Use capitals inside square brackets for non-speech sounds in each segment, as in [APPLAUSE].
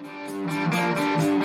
Música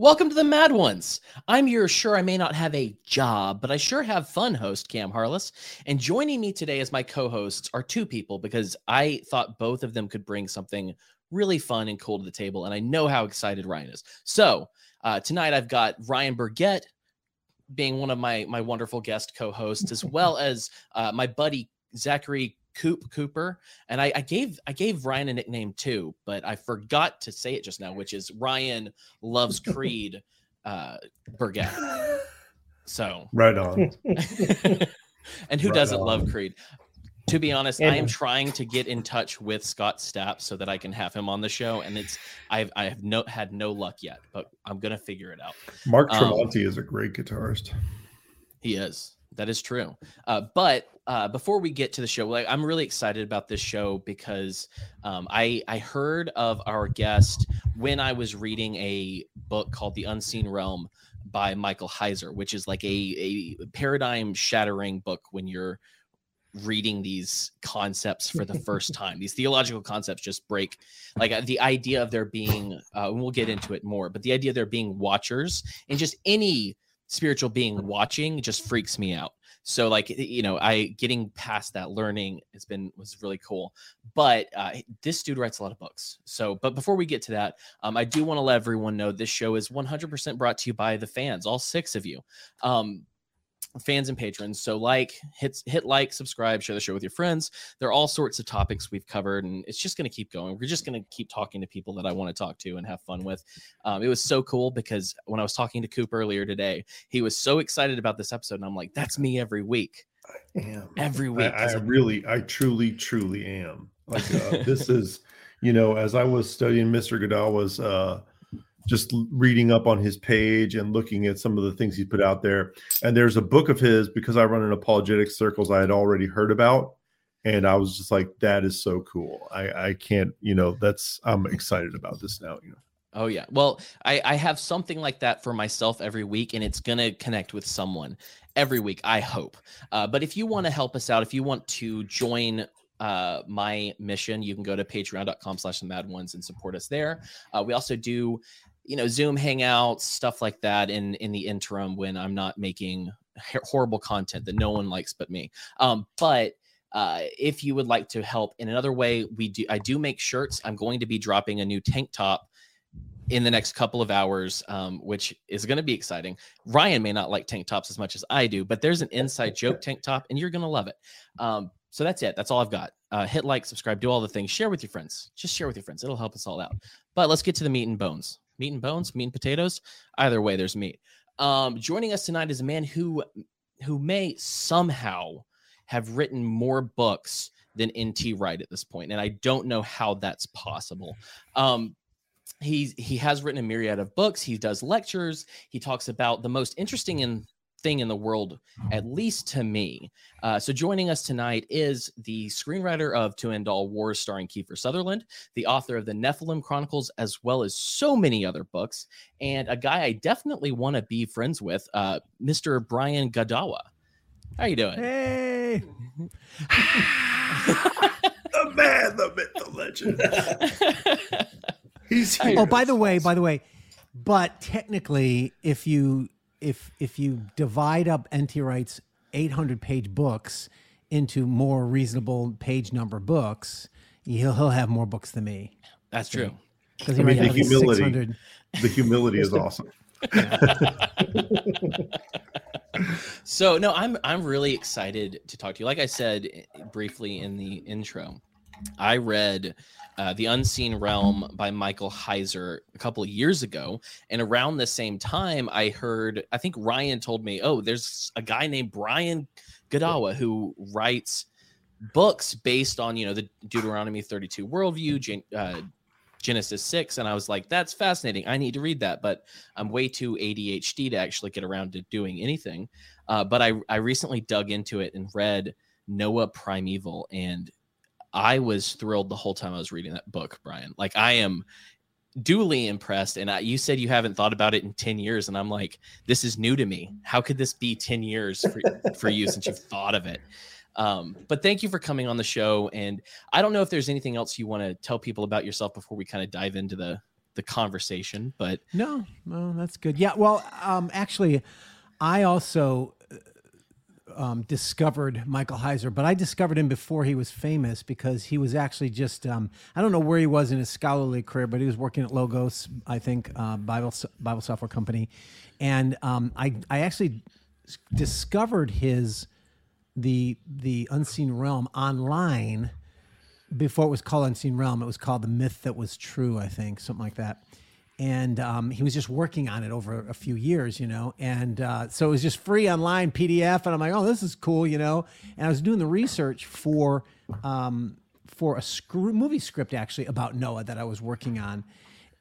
Welcome to the Mad Ones. I'm your sure I may not have a job, but I sure have fun host, Cam Harless. And joining me today as my co hosts are two people because I thought both of them could bring something really fun and cool to the table. And I know how excited Ryan is. So uh, tonight I've got Ryan Burgett being one of my, my wonderful guest co hosts, as well [LAUGHS] as uh, my buddy Zachary Coop Cooper, and I, I, gave I gave Ryan a nickname too, but I forgot to say it just now, which is Ryan loves Creed uh, Burgett. So [LAUGHS] right on. [LAUGHS] and who right doesn't on. love Creed? To be honest, and, I am trying to get in touch with Scott Stapp so that I can have him on the show, and it's I've I have no had no luck yet, but I'm gonna figure it out. Mark um, Tremonti um, is a great guitarist. He is. That is true. Uh, but uh, before we get to the show, like, I'm really excited about this show because um, I I heard of our guest when I was reading a book called The Unseen Realm by Michael Heiser, which is like a a paradigm shattering book when you're reading these concepts for the first [LAUGHS] time. These theological concepts just break like the idea of there being uh, and we'll get into it more, but the idea of there being watchers and just any spiritual being watching just freaks me out. So like you know i getting past that learning has been was really cool. But uh, this dude writes a lot of books. So but before we get to that um, i do want to let everyone know this show is 100% brought to you by the fans all six of you. Um, fans and patrons. So like hit hit like, subscribe, share the show with your friends. There are all sorts of topics we've covered, and it's just going to keep going. We're just going to keep talking to people that I want to talk to and have fun with. Um, it was so cool because when I was talking to Coop earlier today, he was so excited about this episode, and I'm like, that's me every week. I am every week. I, I really, I truly, truly am. Like uh, this is, you know, as I was studying Mr. Godawa's uh just reading up on his page and looking at some of the things he put out there. And there's a book of his because I run in apologetic circles I had already heard about. And I was just like, that is so cool. I, I can't, you know, that's I'm excited about this now, you know. Oh yeah. Well, I, I have something like that for myself every week, and it's gonna connect with someone every week. I hope. Uh, but if you want to help us out, if you want to join uh, my mission, you can go to patreon.com slash the mad ones and support us there. Uh, we also do you know zoom hangouts stuff like that in in the interim when i'm not making horrible content that no one likes but me. Um but uh, if you would like to help in another way we do i do make shirts. I'm going to be dropping a new tank top in the next couple of hours um, which is going to be exciting. Ryan may not like tank tops as much as i do but there's an inside joke [LAUGHS] tank top and you're going to love it. Um, so that's it. That's all i've got. Uh, hit like subscribe do all the things share with your friends. Just share with your friends. It'll help us all out. But let's get to the meat and bones meat and bones, meat and potatoes. Either way, there's meat. Um, joining us tonight is a man who who may somehow have written more books than NT Wright at this point, and I don't know how that's possible. Um, he he has written a myriad of books. He does lectures. He talks about the most interesting and thing in the world, at least to me. Uh, so joining us tonight is the screenwriter of To End All Wars, starring Kiefer Sutherland, the author of the Nephilim Chronicles, as well as so many other books, and a guy I definitely want to be friends with, uh, Mr. Brian Godawa. How you doing? Hey. [LAUGHS] the man, the myth, the legend. [LAUGHS] He's here. Oh, by the way, by the way, but technically, if you if if you divide up NT Wright's 800 page books into more reasonable page number books, he'll he'll have more books than me. That's true. Because I mean, the humility, the humility is [LAUGHS] awesome. [LAUGHS] so no, I'm I'm really excited to talk to you. Like I said eh, briefly in the intro, I read uh, The Unseen Realm by Michael Heiser a couple of years ago. And around the same time, I heard, I think Ryan told me, oh, there's a guy named Brian Godawa who writes books based on, you know, the Deuteronomy 32 worldview, uh, Genesis 6 and I was like that's fascinating. I need to read that, but I'm way too ADHD to actually get around to doing anything. Uh, but I I recently dug into it and read Noah Primeval and I was thrilled the whole time I was reading that book, Brian. Like I am duly impressed and I, you said you haven't thought about it in 10 years and i'm like this is new to me. How could this be 10 years for, for you since you've thought of it? Um, but thank you for coming on the show and i don't know if there's anything else you want to tell people about yourself before we kind of dive into the the conversation but no no that's good. Yeah well um actually i also um, discovered Michael Heiser, but I discovered him before he was famous because he was actually just um, I don't know where he was in his scholarly career, but he was working at Logos, I think, uh, Bible Bible software company, and um, I I actually discovered his the the Unseen Realm online before it was called Unseen Realm. It was called the Myth That Was True, I think, something like that and um, he was just working on it over a few years, you know. And uh, so it was just free online PDF, and I'm like, oh, this is cool, you know. And I was doing the research for um, for a movie script actually about Noah that I was working on,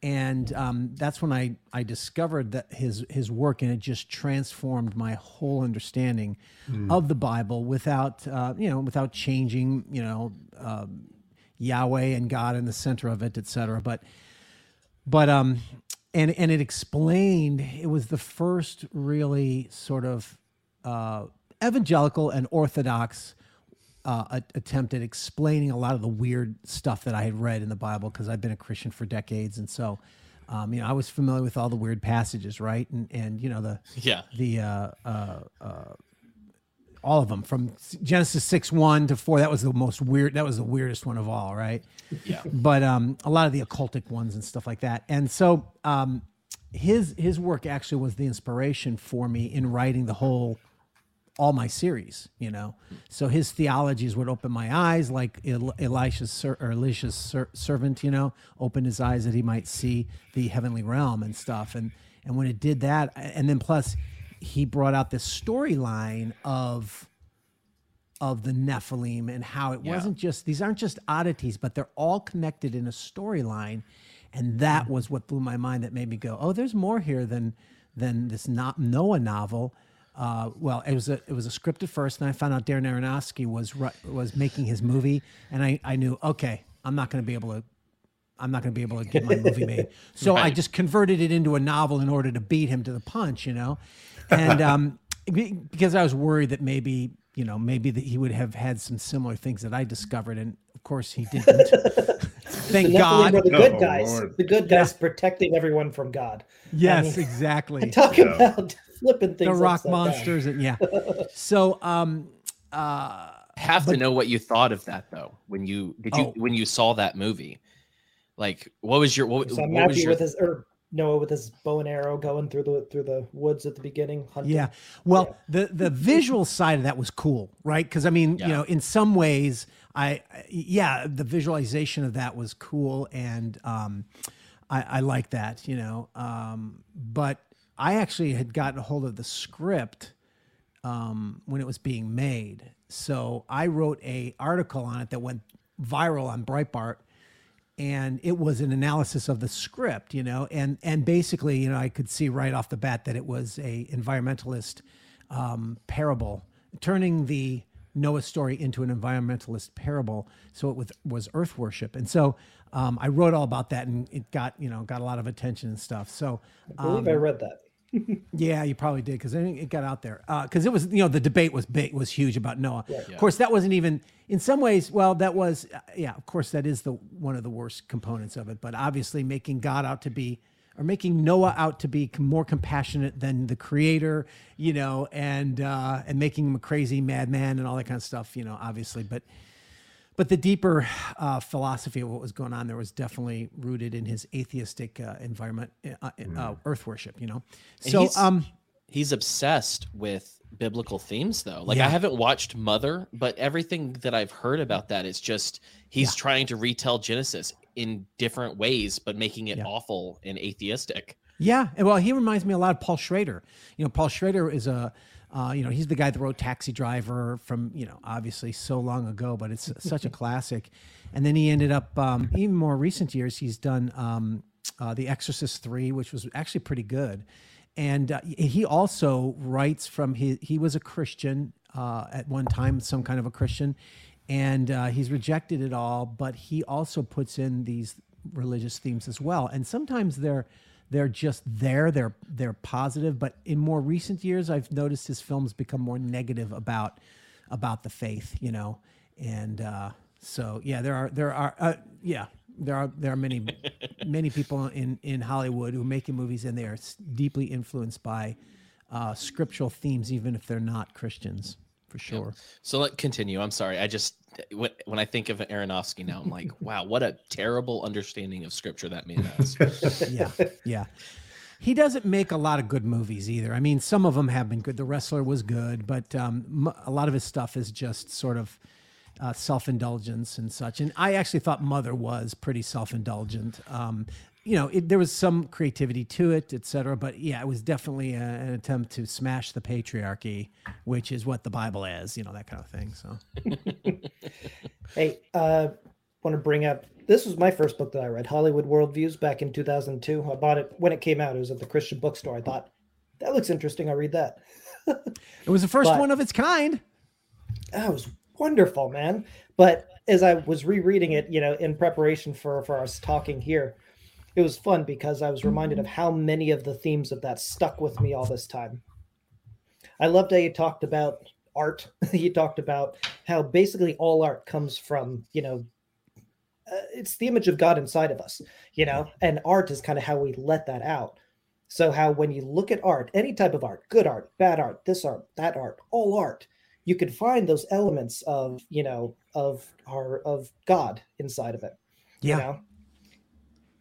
and um, that's when I I discovered that his his work, and it just transformed my whole understanding mm. of the Bible without uh, you know without changing you know um, Yahweh and God in the center of it, etc. But but um and and it explained it was the first really sort of uh, evangelical and orthodox uh, attempt at explaining a lot of the weird stuff that I had read in the Bible because I've been a Christian for decades, and so um, you know I was familiar with all the weird passages, right? And and you know the yeah the uh, uh, uh all of them from Genesis 6 1 to 4. That was the most weird, that was the weirdest one of all, right? Yeah. But um, a lot of the occultic ones and stuff like that. And so um, his his work actually was the inspiration for me in writing the whole all my series, you know. So his theologies would open my eyes, like Elisha's or Elisha's ser- servant, you know, opened his eyes that he might see the heavenly realm and stuff. And and when it did that, and then plus he brought out this storyline of of the Nephilim and how it yeah. wasn't just these aren't just oddities, but they're all connected in a storyline. And that was what blew my mind. That made me go, "Oh, there's more here than than this not Noah novel." Uh, well, it was a it was a script at first, and I found out Darren Aronofsky was was making his movie, and I I knew okay, I'm not going to be able to I'm not going to be able to get my movie made. [LAUGHS] So right. I just converted it into a novel in order to beat him to the punch, you know and um, because I was worried that maybe you know maybe that he would have had some similar things that I discovered, and of course he didn't. [LAUGHS] Thank God. the good oh, guys, Lord. the good guys yeah. protecting everyone from God. Yes, I mean, exactly. [LAUGHS] Talk yeah. about flipping things. The rock monsters, down. and yeah. [LAUGHS] So, um, uh, have but, to know what you thought of that though. When you did you oh. when you saw that movie, like what was your what, so what was your, with his or Noah with his bow and arrow going through the through the woods at the beginning. Hunting. Yeah. Well, yeah. the the [LAUGHS] visual side of that was cool, right? Because I mean, yeah. you know, in some ways, I yeah, the visualization of that was cool, and um, I, I like that, you know. Um, but I actually had gotten a hold of the script um, when it was being made, so I wrote a article on it that went viral on Breitbart and it was an analysis of the script, you know, and and basically, you know, I could see right off the bat that it was a environmentalist um, parable, turning the Noah story into an environmentalist parable. So it was was Earth worship, and so um, I wrote all about that, and it got you know got a lot of attention and stuff. So I believe um, I read that yeah, you probably did because it got out there. Because uh, it was, you know, the debate was big, was huge about Noah. Yeah. Of course, that wasn't even in some ways. Well, that was, uh, yeah. Of course, that is the one of the worst components of it. But obviously, making God out to be, or making Noah out to be more compassionate than the Creator, you know, and uh, and making him a crazy madman and all that kind of stuff, you know, obviously. But but the deeper uh, philosophy of what was going on there was definitely rooted in his atheistic uh, environment, uh, mm. earth worship. You know, so he's, um, he's obsessed with biblical themes, though. Like yeah. I haven't watched Mother, but everything that I've heard about that is just he's yeah. trying to retell Genesis in different ways, but making it yeah. awful and atheistic. Yeah, well, he reminds me a lot of Paul Schrader. You know, Paul Schrader is a, uh, you know, he's the guy that wrote Taxi Driver from, you know, obviously so long ago, but it's [LAUGHS] such a classic. And then he ended up, um, even more recent years, he's done um, uh, The Exorcist Three, which was actually pretty good. And uh, he also writes from his. He was a Christian uh, at one time, some kind of a Christian, and uh, he's rejected it all. But he also puts in these religious themes as well, and sometimes they're they're just there. They're they're positive, but in more recent years, I've noticed his films become more negative about about the faith. You know, and uh, so yeah, there are there are uh, yeah there are there are many [LAUGHS] many people in in Hollywood who are making movies and they are deeply influenced by uh, scriptural themes, even if they're not Christians, for sure. Yeah. So let continue. I'm sorry. I just when, when I think of Aronofsky now, I'm like, [LAUGHS] wow, what a terrible understanding of scripture that man [LAUGHS] has. yeah, yeah. He doesn't make a lot of good movies either. I mean, some of them have been good. The Wrestler was good, but um, a lot of his stuff is just sort of uh, self indulgence and such. And I actually thought Mother was pretty self indulgent. Um, you know, it, there was some creativity to it, et cetera. But yeah, it was definitely a, an attempt to smash the patriarchy, which is what the Bible is, you know, that kind of thing. So, [LAUGHS] hey, uh, want to bring up this was my first book that I read, Hollywood Worldviews, back in 2002. I bought it when it came out. It was at the Christian bookstore. I thought that looks interesting. I'll read that. [LAUGHS] it was the first but, one of its kind. That was wonderful, man. But as I was rereading it, you know, in preparation for for us talking here, it was fun because I was reminded of how many of the themes of that stuck with me all this time. I loved how you talked about art. [LAUGHS] you talked about how basically all art comes from, you know, uh, it's the image of God inside of us, you know, and art is kind of how we let that out. So, how when you look at art, any type of art, good art, bad art, this art, that art, all art, you could find those elements of you know of our of god inside of it yeah you know?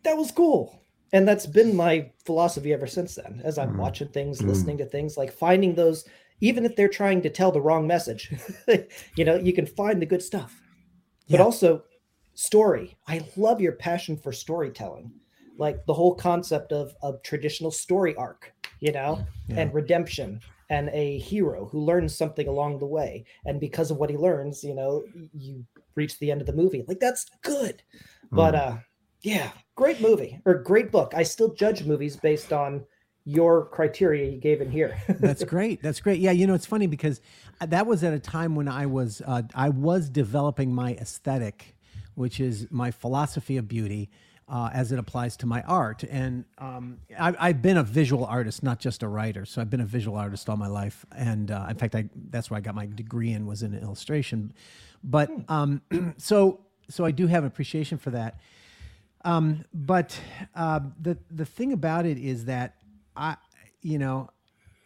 That was cool and that's been my philosophy ever since then as i'm mm. watching things mm. listening to things like finding those even if they're trying to tell the wrong message [LAUGHS] you know you can find the good stuff yeah. but also story i love your passion for storytelling like the whole concept of a traditional story arc you know yeah. and redemption and a hero who learns something along the way and because of what he learns you know you reach the end of the movie like that's good but mm. uh yeah great movie or great book i still judge movies based on your criteria you gave in here [LAUGHS] that's great that's great yeah you know it's funny because that was at a time when i was uh, i was developing my aesthetic which is my philosophy of beauty uh, as it applies to my art. And um, I, have been a visual artist, not just a writer. So I've been a visual artist all my life, and uh, in fact, I, that's where I got my degree in was in illustration. But um, [CLEARS THROAT] so so I do have appreciation for that. Um, but uh, the the thing about it is that I, you know,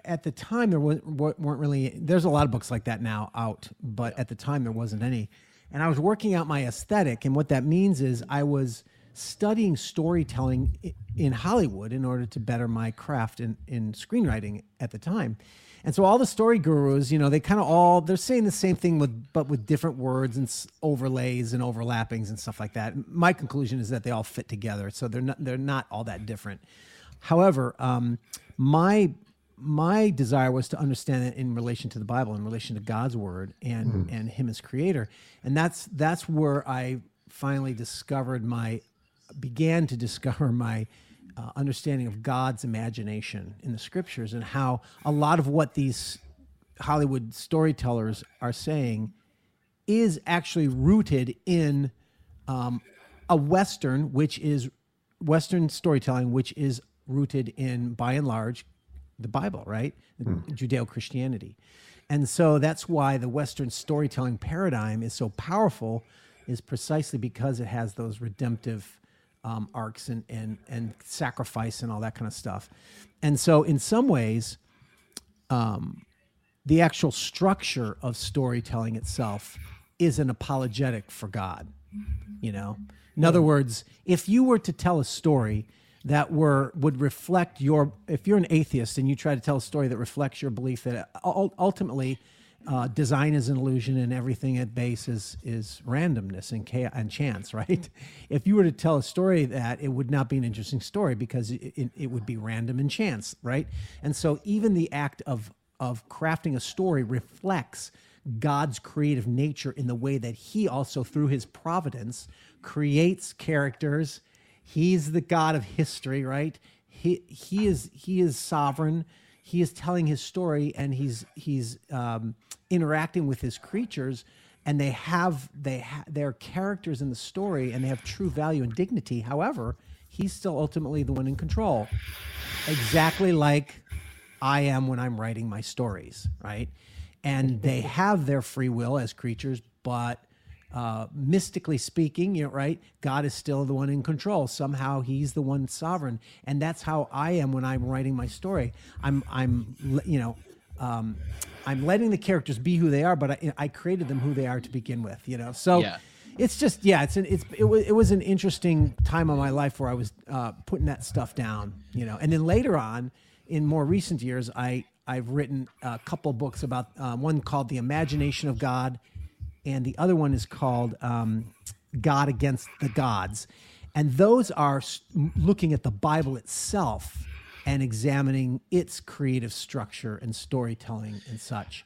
at the time there weren't really. There's a lot of books like that now out, but at the time there wasn't any. And I was working out my aesthetic, and what that means is I was studying storytelling in Hollywood in order to better my craft in, in screenwriting at the time. And so all the story gurus, you know, they kind of all they're saying the same thing with but with different words and overlays and overlappings and stuff like that. My conclusion is that they all fit together, so they're not they're not all that different. However, um, my my desire was to understand it in relation to the Bible, in relation to God's word and mm. and Him as Creator, and that's that's where I finally discovered my began to discover my uh, understanding of God's imagination in the scriptures and how a lot of what these Hollywood storytellers are saying is actually rooted in um, a Western, which is Western storytelling, which is rooted in, by and large, the Bible, right? Mm. Judeo Christianity. And so that's why the Western storytelling paradigm is so powerful, is precisely because it has those redemptive um, arcs and, and, and sacrifice and all that kind of stuff. And so, in some ways, um, the actual structure of storytelling itself is an apologetic for God. You know, in other words, if you were to tell a story that were would reflect your, if you're an atheist and you try to tell a story that reflects your belief that ultimately uh, design is an illusion and everything at base is is randomness and chaos and chance, right? If you were to tell a story that it would not be an interesting story because it, it, it would be random and chance, right? And so even the act of of crafting a story reflects God's creative nature in the way that He also, through His providence, creates characters. He's the God of history, right? He He is He is sovereign he is telling his story and he's he's um, interacting with his creatures and they have they ha- they're characters in the story and they have true value and dignity. However he's still ultimately the one in control. Exactly like i am when i'm writing my stories right? And they have their free will as creatures but uh, mystically speaking, you know, right? God is still the one in control. Somehow He's the one sovereign, and that's how I am when I'm writing my story. I'm, I'm, you know, um, I'm letting the characters be who they are, but I, I created them who they are to begin with. You know, so. Yeah. It's just yeah, it's an it's it was it was an interesting time of my life where I was uh, putting that stuff down, you know, and then later on, in more recent years, I I've written a couple books about uh, one called The Imagination of God and the other one is called um, God Against the Gods. And those are looking at the Bible itself and examining its creative structure and storytelling and such.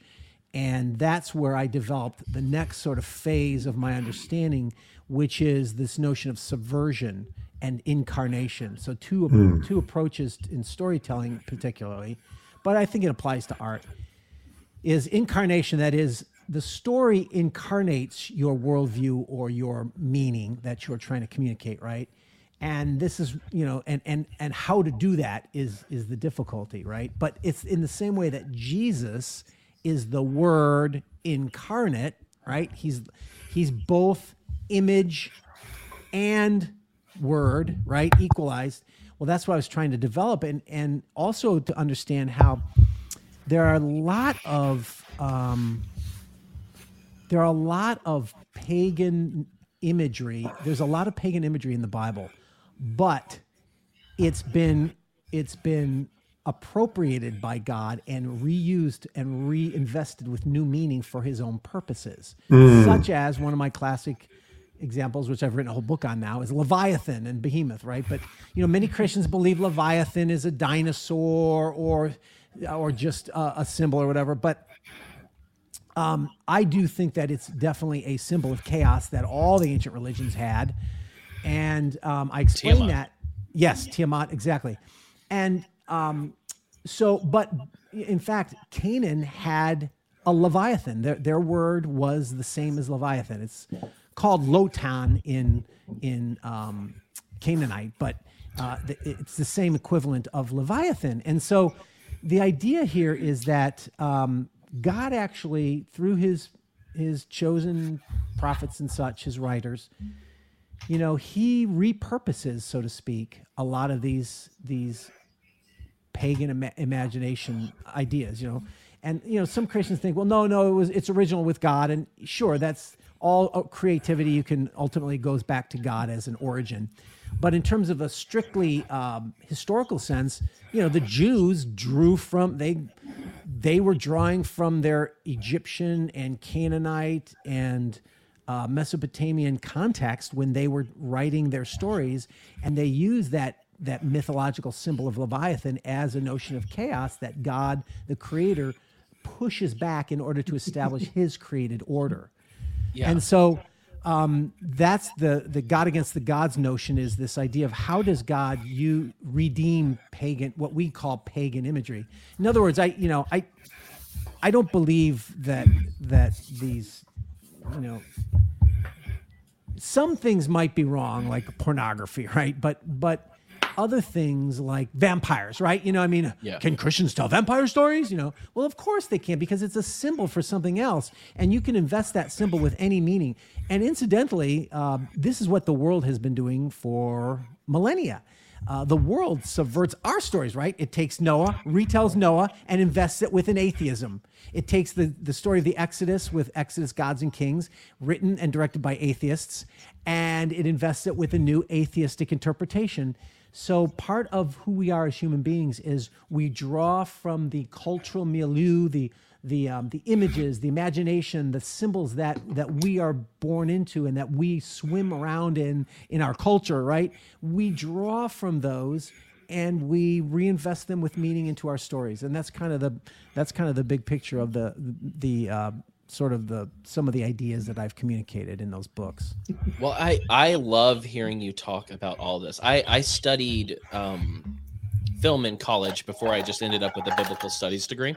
And that's where I developed the next sort of phase of my understanding, which is this notion of subversion and incarnation. So, two, mm. two approaches in storytelling, particularly, but I think it applies to art, is incarnation, that is, the story incarnates your worldview or your meaning that you're trying to communicate, right? And this is, you know, and and and how to do that is is the difficulty, right? But it's in the same way that Jesus is the Word incarnate, right? He's he's both image and word, right? Equalized. Well, that's what I was trying to develop, and and also to understand how there are a lot of um, there are a lot of pagan imagery. There's a lot of pagan imagery in the Bible, but it's been it's been appropriated by God and reused and reinvested with new meaning for his own purposes. Mm. Such as one of my classic examples, which I've written a whole book on now, is Leviathan and Behemoth, right? But you know, many Christians believe Leviathan is a dinosaur or or just a, a symbol or whatever. But um, I do think that it's definitely a symbol of chaos that all the ancient religions had, and um, I explain Tiamat. that. Yes, Tiamat, exactly, and um, so, but in fact, Canaan had a leviathan. Their their word was the same as leviathan. It's called lotan in in um, Canaanite, but uh, it's the same equivalent of leviathan. And so, the idea here is that um, God actually, through his his chosen prophets and such, his writers, you know, he repurposes, so to speak, a lot of these these pagan Im- imagination ideas. You know, and you know, some Christians think, well, no, no, it was it's original with God, and sure, that's all uh, creativity. You can ultimately goes back to God as an origin. But in terms of a strictly um, historical sense, you know, the Jews drew from they they were drawing from their Egyptian and Canaanite and uh, Mesopotamian context when they were writing their stories, and they used that that mythological symbol of Leviathan as a notion of chaos that God, the Creator, pushes back in order to establish [LAUGHS] His created order. Yeah. And so um, that's the the God against the gods notion is this idea of how does God you redeem pagan what we call pagan imagery. In other words, I you know I I don't believe that that these you know some things might be wrong like pornography, [LAUGHS] right? But but other things like vampires, right? You know, I mean, yeah. can Christians tell vampire stories? You know, well, of course they can because it's a symbol for something else, and you can invest that symbol with any meaning. And incidentally, uh, this is what the world has been doing for millennia. Uh, the world subverts our stories, right? It takes Noah, retells Noah, and invests it with an atheism. It takes the, the story of the Exodus with Exodus Gods and Kings, written and directed by atheists, and it invests it with a new atheistic interpretation So part of who we are as human beings is we draw from the cultural milieu, the the um, the images, the imagination, the symbols that that we are born into and that we swim around in in our culture, right? We draw from those and we reinvest them with meaning into our stories, and that's kind of the that's kind of the big picture of the the uh, sort of the some of the ideas that I've communicated in those books. Well, I I love hearing you talk about all this. I I studied um, film in college before I just ended up with a biblical studies degree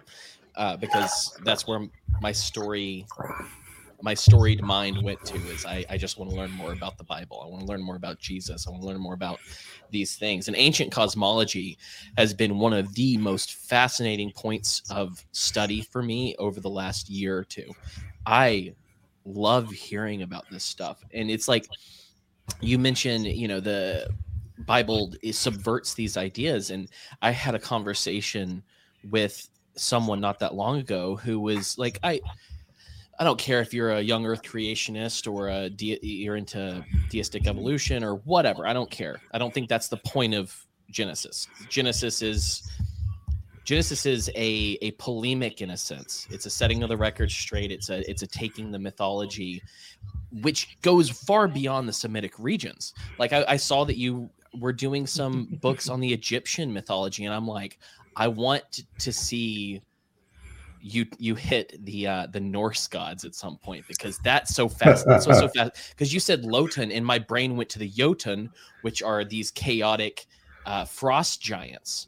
uh, because that's where my story my storied mind went to is I, I just want to learn more about the bible. I want to learn more about jesus. I want to learn more about these things. And ancient cosmology has been one of the most fascinating points of study for me over the last year or two. I love hearing about this stuff. And it's like you mentioned you know the bible subverts these ideas. And i had a conversation with someone not that long ago who was like i I don't care if you're a young Earth creationist or a de- you're into deistic evolution or whatever. I don't care. I don't think that's the point of Genesis. Genesis is Genesis is a a polemic in a sense. It's a setting of the record straight. It's a it's a taking the mythology, which goes far beyond the Semitic regions. Like I, I saw that you were doing some books on the Egyptian mythology, and I'm like, I want to see you you hit the uh the Norse gods at some point because that's so fast. That's so, so [LAUGHS] fast. Because you said Lotan, and my brain went to the Jotun, which are these chaotic uh, frost giants.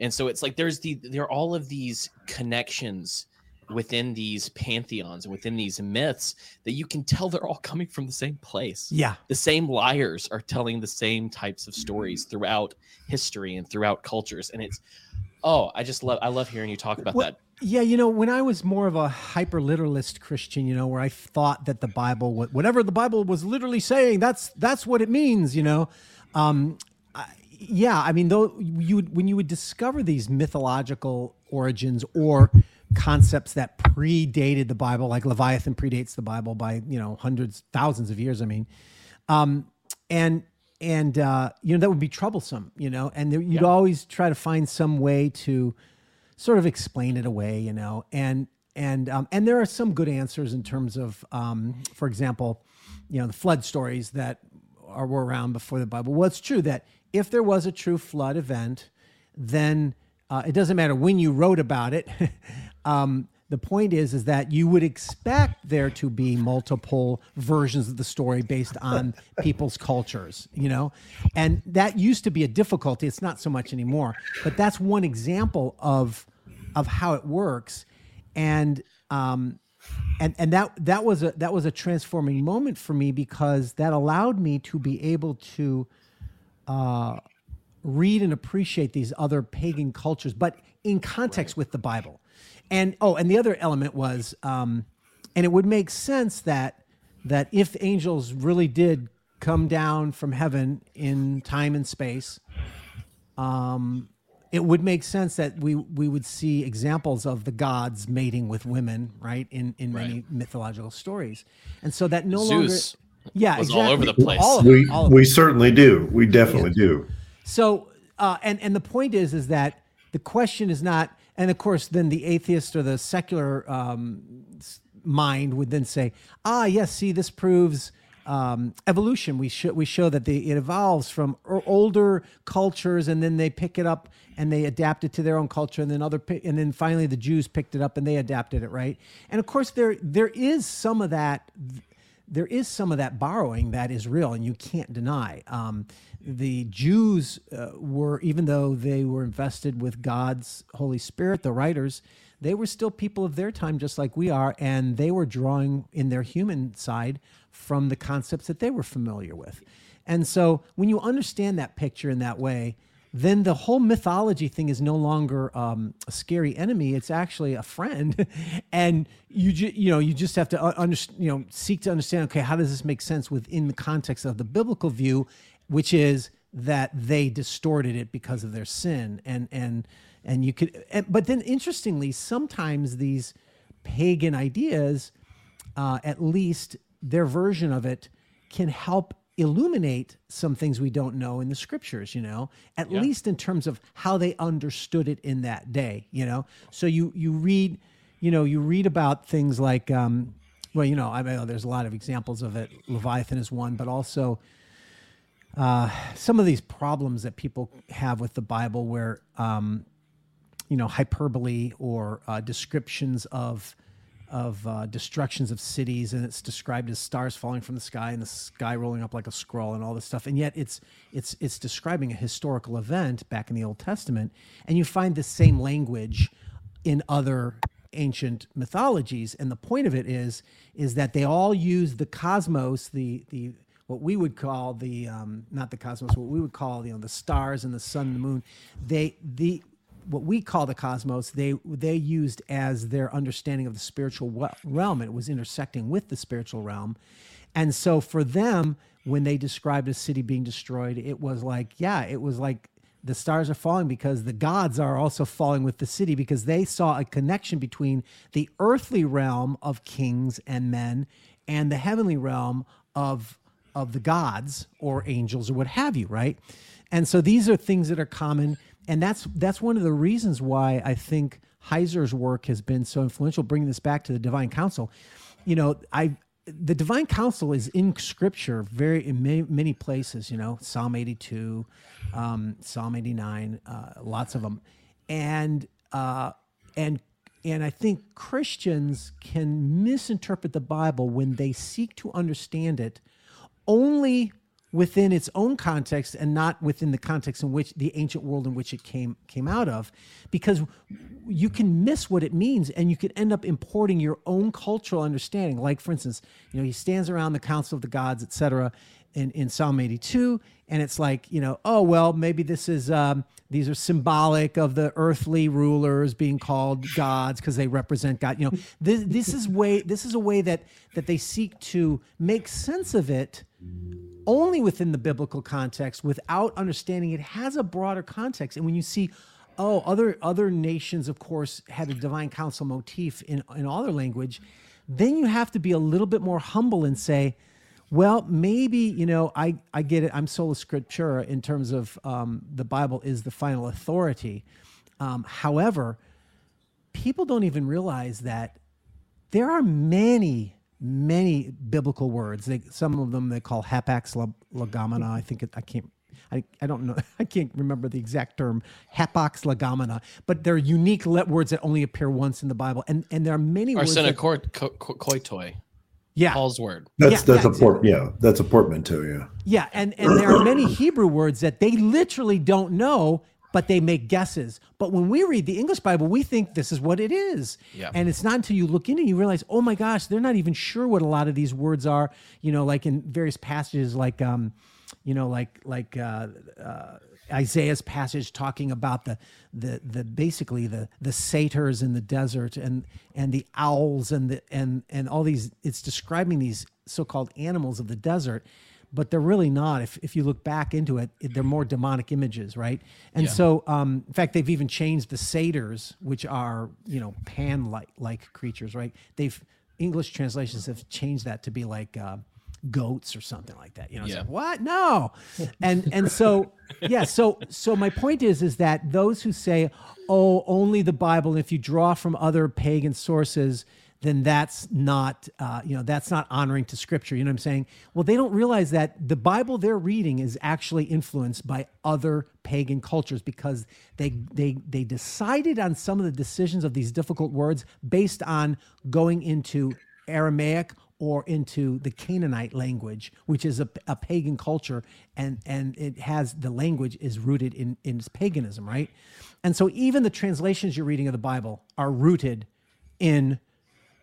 And so it's like there's the there are all of these connections within these pantheons and within these myths that you can tell they're all coming from the same place. Yeah. The same liars are telling the same types of stories throughout history and throughout cultures. And it's oh, I just love I love hearing you talk about well, that. Yeah, you know, when I was more of a hyper literalist Christian, you know, where I thought that the Bible, whatever the Bible was literally saying, that's that's what it means, you know. Um, I, yeah, I mean, though you would, when you would discover these mythological origins or concepts that predated the Bible, like Leviathan predates the Bible by you know hundreds, thousands of years. I mean, um, and and uh, you know that would be troublesome, you know, and there, you'd yeah. always try to find some way to sort of explain it away, you know, and and um, and there are some good answers in terms of, um, for example, you know, the flood stories that are were around before the Bible. Well, it's true that if there was a true flood event, then uh, it doesn't matter when you wrote about it. [LAUGHS] um, the point is is that you would expect there to be multiple versions of the story based on people's cultures you know? And that used to be a difficulty. It's not so much anymore. But that's one example of of how it works, and um, and and that that was a that was a transforming moment for me because that allowed me to be able to uh, read and appreciate these other pagan cultures, but in context with the Bible. And oh, and the other element was, um, and it would make sense that that if angels really did come down from heaven in time and space, um, it would make sense that we we would see examples of the gods mating with women, right? In in right. many mythological stories, and so that no Zeus longer, yeah, exactly. all over the place. All we all we certainly do. We definitely yeah. do. So, uh, and and the point is, is that the question is not, and of course, then the atheist or the secular um, mind would then say, ah, yes, see, this proves um, evolution. We show we show that it evolves from older cultures, and then they pick it up and they adapt it to their own culture, and then other and then finally the Jews picked it up and they adapted it, right? And of course, there there is some of that. There is some of that borrowing that is real, and you can't deny. Um, the Jews uh, were, even though they were invested with God's Holy Spirit, the writers, they were still people of their time, just like we are, and they were drawing in their human side from the concepts that they were familiar with. And so when you understand that picture in that way, then the whole mythology thing is no longer um, a scary enemy; it's actually a friend, [LAUGHS] and you ju- you know you just have to under- you know seek to understand. Okay, how does this make sense within the context of the biblical view, which is that they distorted it because of their sin, and and and you could. And, but then, interestingly, sometimes these pagan ideas, uh, at least their version of it can help illuminate some things we don't know in the scriptures you know at yeah. least in terms of how they understood it in that day you know so you you read you know you read about things like um well you know i mean there's a lot of examples of it leviathan is one but also uh, some of these problems that people have with the bible where um, you know hyperbole or uh, descriptions of of uh, destructions of cities, and it's described as stars falling from the sky and the sky rolling up like a scroll and all this stuff. And yet, it's it's it's describing a historical event back in the Old Testament, and you find the same language in other ancient mythologies. And the point of it is is that they all use the cosmos, the the what we would call the um, not the cosmos, what we would call you know the stars and the sun and the moon. They the what we call the cosmos, they they used as their understanding of the spiritual realm, and it was intersecting with the spiritual realm. And so for them, when they described a city being destroyed, it was like, yeah, it was like the stars are falling because the gods are also falling with the city because they saw a connection between the earthly realm of kings and men and the heavenly realm of of the gods or angels or what have you, right? And so these are things that are common and that's that's one of the reasons why I think Heiser's work has been so influential. Bringing this back to the Divine Council, you know, I the Divine Council is in Scripture very in many, many places. You know, Psalm eighty two, um, Psalm eighty nine, uh, lots of them, and uh, and and I think Christians can misinterpret the Bible when they seek to understand it only within its own context and not within the context in which the ancient world in which it came came out of because you can miss what it means and you could end up importing your own cultural understanding. Like for instance you know he stands around the council of the gods etc in, in psalm 82 and it's like you know oh well maybe this is um, these are symbolic of the earthly rulers being called gods because they represent god you know this, this is way this is a way that that they seek to make sense of it only within the biblical context without understanding it has a broader context. And when you see, oh, other other nations, of course, had a divine council motif in, in all their language, then you have to be a little bit more humble and say, well, maybe, you know, I, I get it. I'm sola scriptura in terms of um, the Bible is the final authority. Um, however, people don't even realize that there are many many biblical words. They, some of them they call hapax legomena. I think it, I can't. I, I don't know. [LAUGHS] I can't remember the exact term, hapax legomena, but they're unique words that only appear once in the Bible, and and there are many. Arsenokoitoi. Yeah, Paul's word. That's yeah, that's yeah, a port. Yeah, that's a portmanteau. Yeah. Yeah, and and there are many Hebrew words that they literally don't know, but they make guesses. But when we read the English Bible, we think this is what it is. Yeah. And it's not until you look into it, you realize, oh my gosh, they're not even sure what a lot of these words are. You know, like in various passages, like, um, you know, like, like, uh, uh, Isaiah's passage talking about the the the basically the the satyrs in the desert and and the owls and the and and all these it's describing these so-called animals of the desert but they're really not. If, if you look back into it, they're more demonic images, right? And yeah. so, um, in fact, they've even changed the satyrs, which are you know pan like like creatures, right? They've English translations have changed that to be like uh, goats or something like that. You know, yeah. like, what? No, and and so yeah, so so my point is is that those who say, oh, only the Bible, and if you draw from other pagan sources then that's not uh, you know that's not honoring to scripture you know what i'm saying well they don't realize that the bible they're reading is actually influenced by other pagan cultures because they they they decided on some of the decisions of these difficult words based on going into aramaic or into the Canaanite language, which is a, a, pagan culture, and and it has the language is rooted in in paganism, right? And so even the translations you're reading of the Bible are rooted in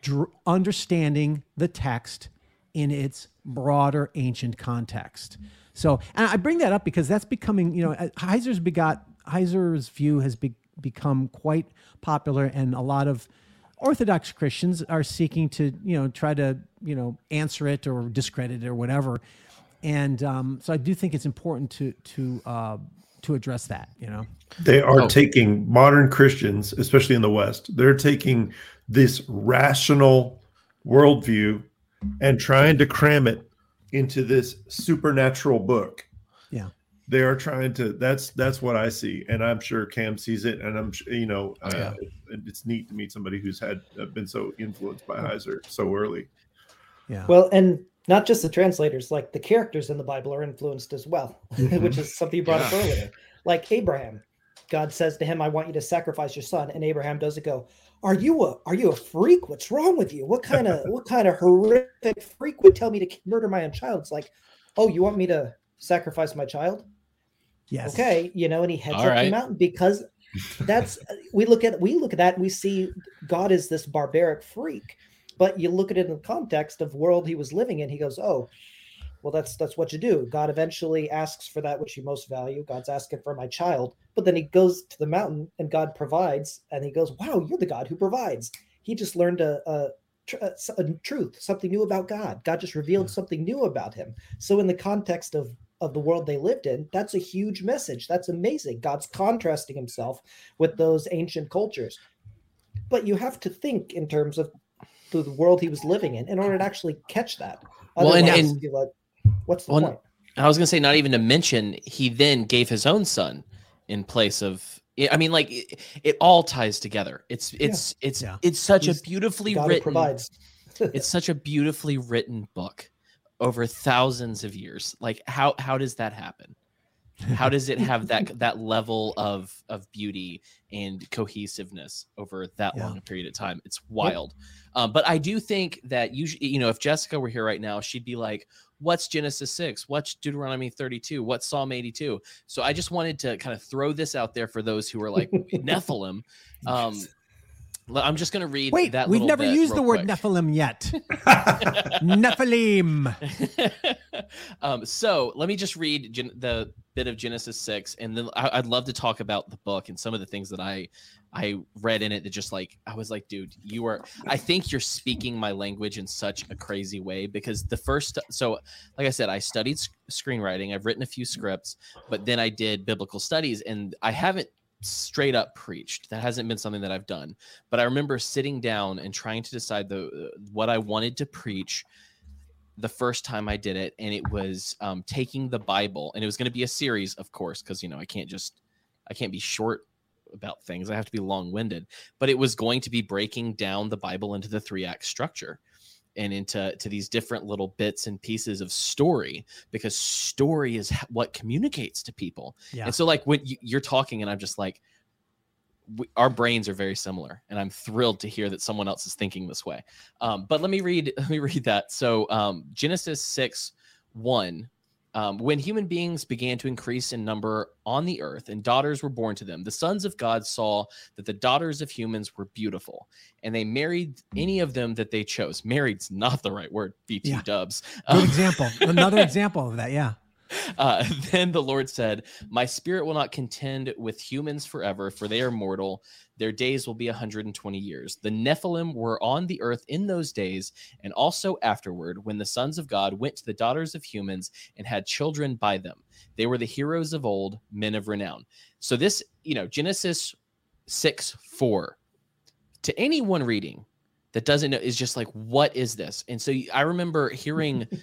dr- understanding the text in its broader ancient context. So, and I bring that up because that's becoming, you know, uh, Heiser's begot Heiser's view has be, become quite popular, and a lot of Orthodox Christians are seeking to, you know, try to, you know, answer it or discredit it or whatever. And um, so, I do think it's important to to uh, to address that. You know, they are oh. taking modern Christians, especially in the West, they're taking this rational worldview and trying to cram it into this supernatural book. Yeah. They are trying to that's that's what I see and I'm sure Cam sees it and I'm you know Oh, yeah. uh, it- it's neat to meet somebody who's had uh, been so influenced by Heiser so early. Yeah. Well, and not just the translators, like the characters in the Bible are influenced as well, Mhm. which is something you brought up earlier. Like Abraham, God says to him, "I want you to sacrifice your son," and Abraham doesn't go. Are you a are you a freak? What's wrong with you? What kind of [LAUGHS] what kind of horrific freak would tell me to murder my own child? It's like, oh, you want me to sacrifice my child? Yes. Okay, you know, and he heads All up right. the mountain because that's [LAUGHS] we look at we look at that and we see God is this barbaric freak, but you look at it in the context of world he was living in. He goes, oh, well, that's that's what you do. God eventually asks for that which you most value. God's asking for my child, but then he goes to the mountain and God provides, and he goes, wow, you're the God who provides. He just learned a. a tr- a s- a truth, something new about God. God just revealed hmm. something new about him. So, in the context of of the world they lived in, that's a huge message. That's amazing. God's contrasting himself with those ancient cultures. But you have to think in terms of the the world he was living in in order to actually catch that. Well, and- and- like, what's the Well, point? I was gonna say, not even to mention, he then gave his own son in place of. I mean, like it, it all ties together. It's it's it's Yeah. it's such He's a beautifully God written. [LAUGHS] it's such a beautifully written book over thousands of years. Like how how does that happen? How does it have that [LAUGHS] that level of of beauty and cohesiveness over that Yeah. long a period of time? It's wild. Um, but I do think that usually, you know, if Jessica were here right now, she'd be like, "What's Genesis six? What's Deuteronomy thirty two? What's Psalm eighty two? So I just wanted to kind of throw this out there for those who are like Nephilim. [LAUGHS] Um, l- I'm just going to read. Wait, that we've never used the word quick. Nephilim yet. [LAUGHS] Nephilim. [LAUGHS] um, so let me just read Gen- the bit of Genesis six, and then I- I'd love to talk about the book and some of the things that I I read in it that just like I was like, dude, you are. I think you're speaking my language in such a crazy way because the first. So, like I said, I studied sc- screenwriting. I've written a few scripts, but then I did biblical studies, and I haven't straight up preached. That hasn't been something that I've done. But I remember sitting down and trying to decide the what I wanted to preach the first time I did it, and it was um, taking the Bible, and it was going to be a series, of course, because you know I can't just I can't be short about things. I have to be long winded, but it was going to be breaking down the Bible into the three act structure and into to these different little bits and pieces of story because story is what communicates to people. Yeah. And so, like when you, you're talking, and I'm just like, we, our brains are very similar, and I'm thrilled to hear that someone else is thinking this way. Um, but let me read. [LAUGHS] Let me read that. So um, Genesis six one. Um, when human beings began to increase in number on the earth and daughters were born to them, the sons of God saw that the daughters of humans were beautiful, and they married any of them that they chose. Married's not the right word. BT Yeah. dubs. Good Um, example. Another [LAUGHS] example of that. Yeah. uh, then the Lord said, My spirit will not contend with humans forever, for they are mortal. Their days will be 120 years. The Nephilim were on the earth in those days, and also afterward, when the sons of God went to the daughters of humans and had children by them. They were the heroes of old, men of renown. So, this, you know, Genesis 6 4, to anyone reading that doesn't know, is just like, What is this? And so I remember hearing [LAUGHS]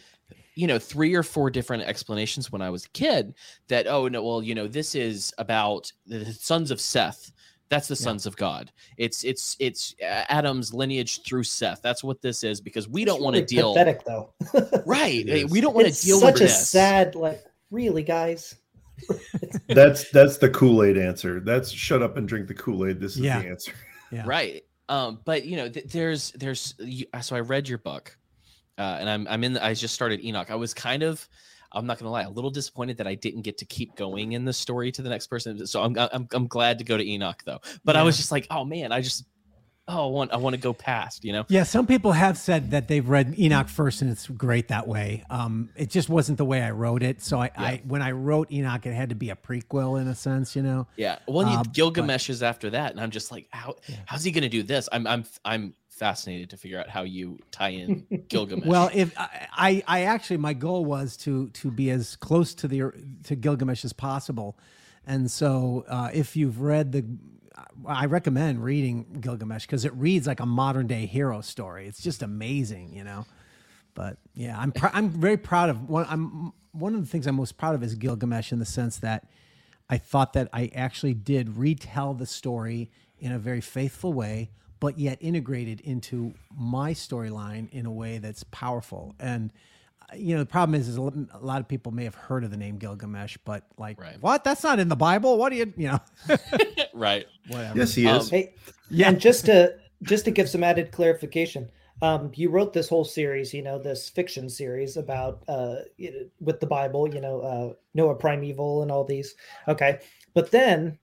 you know three or four different explanations when i was a kid that oh no well you know this is about the sons of seth that's the Yeah. sons of god it's it's it's uh, adam's lineage through seth that's what this is because we don't It's want to deal Pathetic though. [LAUGHS] right It is. we don't want to it's deal such with a this sad, like, really, guys. [LAUGHS] that's that's the Kool-Aid answer. That's shut up and drink the Kool-Aid. This is Yeah. the answer. Yeah. right um but you know th- there's there's you, so i read your book uh and i'm i'm in the, i just started enoch i was kind of i'm not gonna lie a little disappointed that i didn't get to keep going in the story to the next person so i'm i'm, I'm glad to go to enoch though but i was just like oh man i just oh i want i want to go past you know Yeah, some people have said that they've read Enoch first, and it's great that way. Um, it just wasn't the way I wrote it. So I, I when I wrote Enoch, it had to be a prequel in a sense, you know. yeah well you Uh, but- gilgamesh is after that and i'm just like how Yeah. how's he gonna do this i'm i'm i'm fascinated to figure out how you tie in [LAUGHS] gilgamesh Well, if I, I, actually my goal was to to be as close to the to Gilgamesh as possible, and so uh, if you've read the, I recommend reading Gilgamesh because it reads like a modern day hero story. It's just amazing, you know. But yeah, I'm pr- I'm very proud of one. I'm one of the things I'm most proud of is Gilgamesh in the sense that I thought that I actually did retell the story in a very faithful way, but yet integrated into my storyline in a way that's powerful. And uh, you know, the problem is, is a lot of people may have heard of the name Gilgamesh, but like, Right. what? That's not in the Bible. What do you, you know, [LAUGHS] right. whatever. Yes, he Um, is. Hey, Yeah. and just to just to give some added clarification, um, you wrote this whole series, you know, this fiction series about uh, with the Bible, you know, uh, Noah Primeval and all these. Okay, but then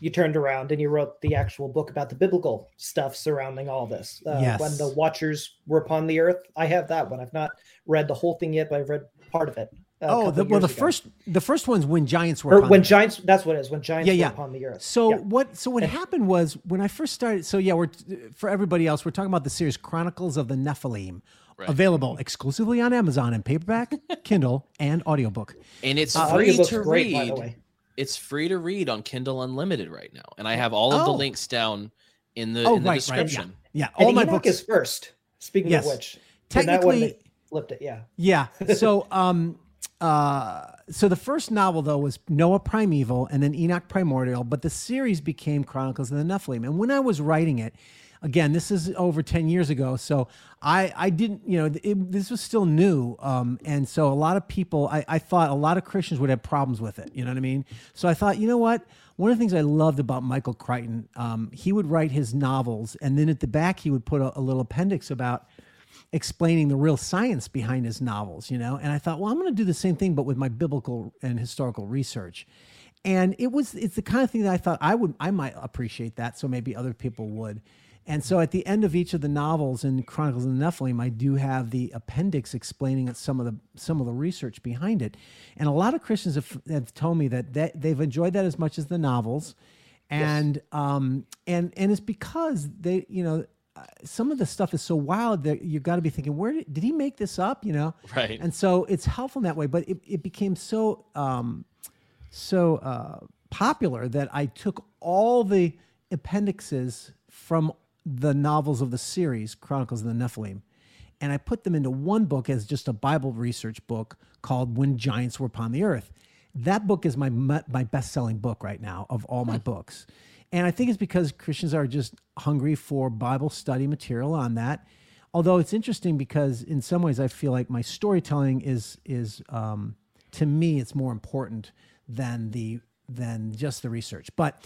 you turned around and you wrote the actual book about the biblical stuff surrounding all this. Uh, Yes. When the Watchers were upon the earth, I have that one. I've not read the whole thing yet, but I've read part of it. uh, oh, the, well, the ago. first, the first one's when giants were or upon when the earth. giants. That's what it is. When giants Yeah, were yeah. upon the earth. So Yeah. what? So what And- happened was when I first started. So yeah, we're for everybody else. We're talking about the series Chronicles of the Nephilim, Right. available exclusively on Amazon in paperback, [LAUGHS] Kindle, and audiobook. And it's Uh, free to great, read. by the way. It's free to read on Kindle Unlimited right now, and I have all of the Oh. links down in the Oh, in the right, right, yeah. description. Yeah, And all my Enoch books. is first. Speaking Yes. of which, and that one Technically, they flipped it. Yeah. Yeah. [LAUGHS] So um uh so the first novel though was Noah Primeval and then Enoch Primordial, but the series became Chronicles of the Nephilim. And when I was writing it, again, this is over 10 years ago, so I I didn't, you know, it, this was still new. Um and so a lot of people I I thought a lot of Christians would have problems with it, you know what I mean? So I thought, you know what? One of the things I loved about Michael Crichton, um, he would write his novels, and then at the back he would put a, a little appendix about explaining the real science behind his novels, you know? And I thought, well, I'm going to do the same thing, but with my biblical and historical research. And it was, it's the kind of thing that I thought I would, I might appreciate that. So maybe other people would. And so at the end of each of the novels in Chronicles of the Nephilim, I do have the appendix explaining some of the, some of the research behind it. And a lot of Christians have, have told me that, that they've enjoyed that as much as the novels. And, um, and, and it's because they, you know, uh, some of the stuff is so wild that you've got to be thinking, where did, did he make this up? You know, Right. And so it's helpful in that way. But it, it became so um, so uh, popular that I took all the appendixes from the novels of the series Chronicles of the Nephilim, and I put them into one book as just a Bible research book called When Giants Were Upon the Earth. That book is my my best selling book right now of all my books. And I think it's because Christians are just hungry for Bible study material on that. Although it's interesting because in some ways I feel like my storytelling is is um, to me it's more important than the than just the research. But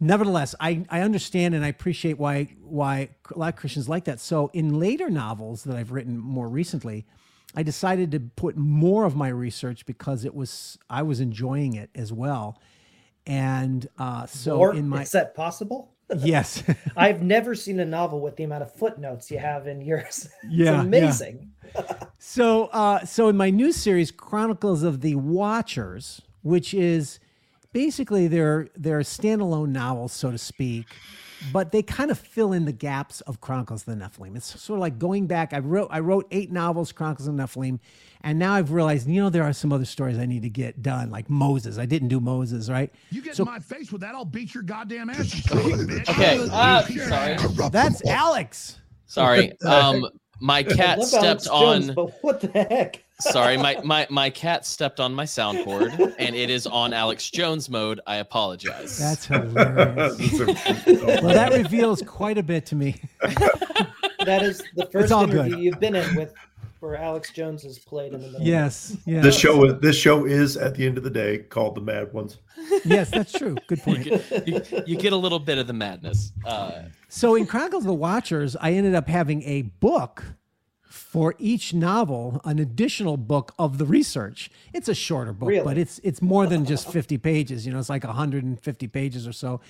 nevertheless, I, I understand and I appreciate why why a lot of Christians like that. So in later novels that I've written more recently, I decided to put more of my research because it was I was enjoying it as well. And uh, so or in my is that possible? [LAUGHS] yes, [LAUGHS] I've never seen a novel with the amount of footnotes you have in yours. [LAUGHS] Yeah, yeah. it's amazing. So, uh, so in my new series, Chronicles of the Watchers, which is basically they're they're standalone novels, so to speak, but they kind of fill in the gaps of Chronicles of the Nephilim. It's sort of like going back. I wrote I wrote eight novels, Chronicles of the Nephilim, and now I've realized, you know, there are some other stories I need to get done, like Moses. I didn't do Moses, right? You get So- in my face with that, I'll beat your goddamn ass. You son of a bitch. Okay, uh, sorry. That's Alex. Sorry. [LAUGHS] Um, my cat love Alex stepped on. Jones, but what the heck? Sorry, [LAUGHS] my, my my cat stepped on my soundboard, and it is on Alex Jones mode. I apologize. That's [LAUGHS] hilarious. [LAUGHS] well, that reveals quite a bit to me. That is the first all interview good. you've been in with where Alex Jones has played in the middle. Yes. Yeah. this show is this show is at the end of the day called the Mad Ones. Yes, that's true. Good you, point. get, you, you get a little bit of the madness. Uh, So in Chronicles of the Watchers, I ended up having a book for each novel, an additional book of the research. It's a shorter book, Really? but it's it's more than just 50 pages. You know, it's like 150 pages or so.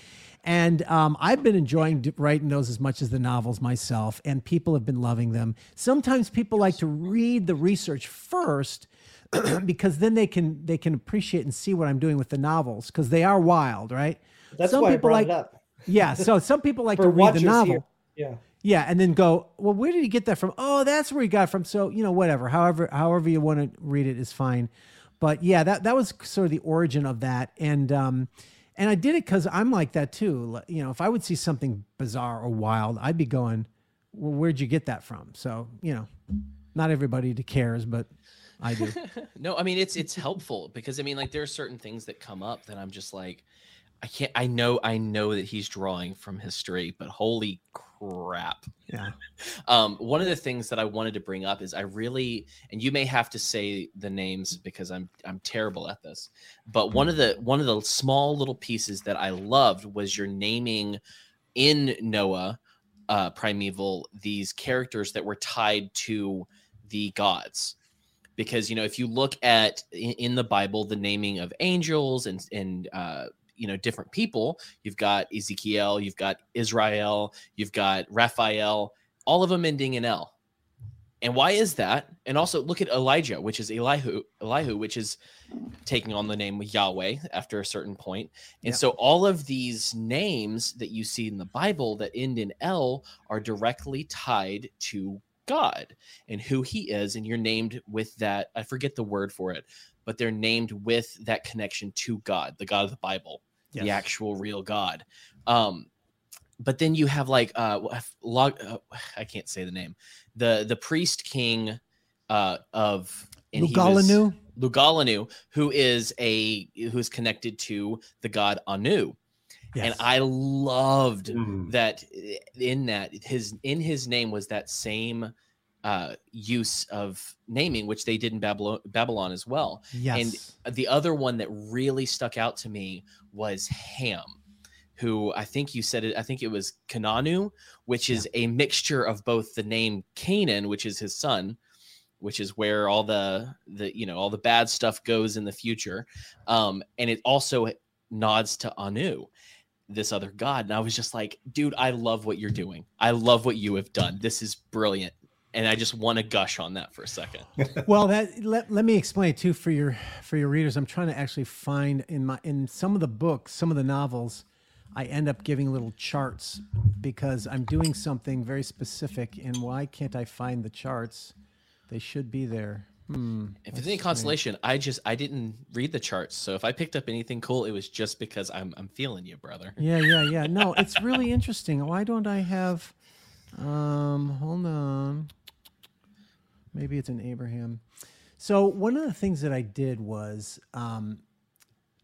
And um, I've been enjoying writing those as much as the novels myself, and people have been loving them. Sometimes people like to read the research first [CLEARS THROAT] because then they can they can appreciate and see what I'm doing with the novels because they are wild, right? That's Some why I brought like it up. yeah. So some people like to read the novel. here. Yeah. Yeah, and then go, well, where did he get that from? Oh, that's where he got from. So, you know, whatever. However, however you want to read it is fine. But yeah, that that was sort of the origin of that. And um and I did it cuz I'm like that too. You know, if I would see something bizarre or wild, I'd be going, "Well, where'd you get that from?" So, you know, Not everybody cares, but I do. [LAUGHS] no, I mean it's it's helpful because I mean like there are certain things that come up that I'm just like I can't I know I know that he's drawing from history, but holy crap. Yeah. Um one of the things that I wanted to bring up is I really and you may have to say the names because I'm I'm terrible at this. But one of the one of the small little pieces that I loved was your naming in Noah uh primeval these characters that were tied to the gods because you know if you look at in, in the bible the naming of angels and and uh you know different people. You've got ezekiel you've got israel you've got raphael all of them ending in l. And why is that? And also look at elijah which is elihu elihu which is taking on the name yahweh after a certain point. And Yeah. so all of these names that you see in the bible that end in l are directly tied to god and who he is and you're named with that i forget the word for it but they're named with that connection to god the god of the bible the actual real god. Um but then you have like uh, log uh i can't say the name. The the priest king uh of and he Lugalanu? Lugalanu, who is a who is connected to the god Anu, and I loved Mm. that in that his in his name was that same uh use of naming which they did in babylon babylon as well. Yes. And the other one that really stuck out to me was ham who i think you said it i think it was kananu which is a mixture of both the name canaan which is his son which is where all the the you know all the bad stuff goes in the future um and it also nods to anu this other god. And i was just like dude i love what you're doing. I love what you have done. This is brilliant and i just want to gush on that for a second. [LAUGHS] Well that let, let me explain it too for your for your readers. I'm trying to actually find in my in some of the books some of the novels i end up giving little charts because i'm doing something very specific and why can't i find the charts? They should be there. Hmm If it's any consolation, I just I didn't read the charts, so if I picked up anything cool, it was just because I'm I'm feeling you, brother. yeah yeah yeah. No it's really interesting. Why don't i have um hold on maybe it's an abraham so one of the things that i did was um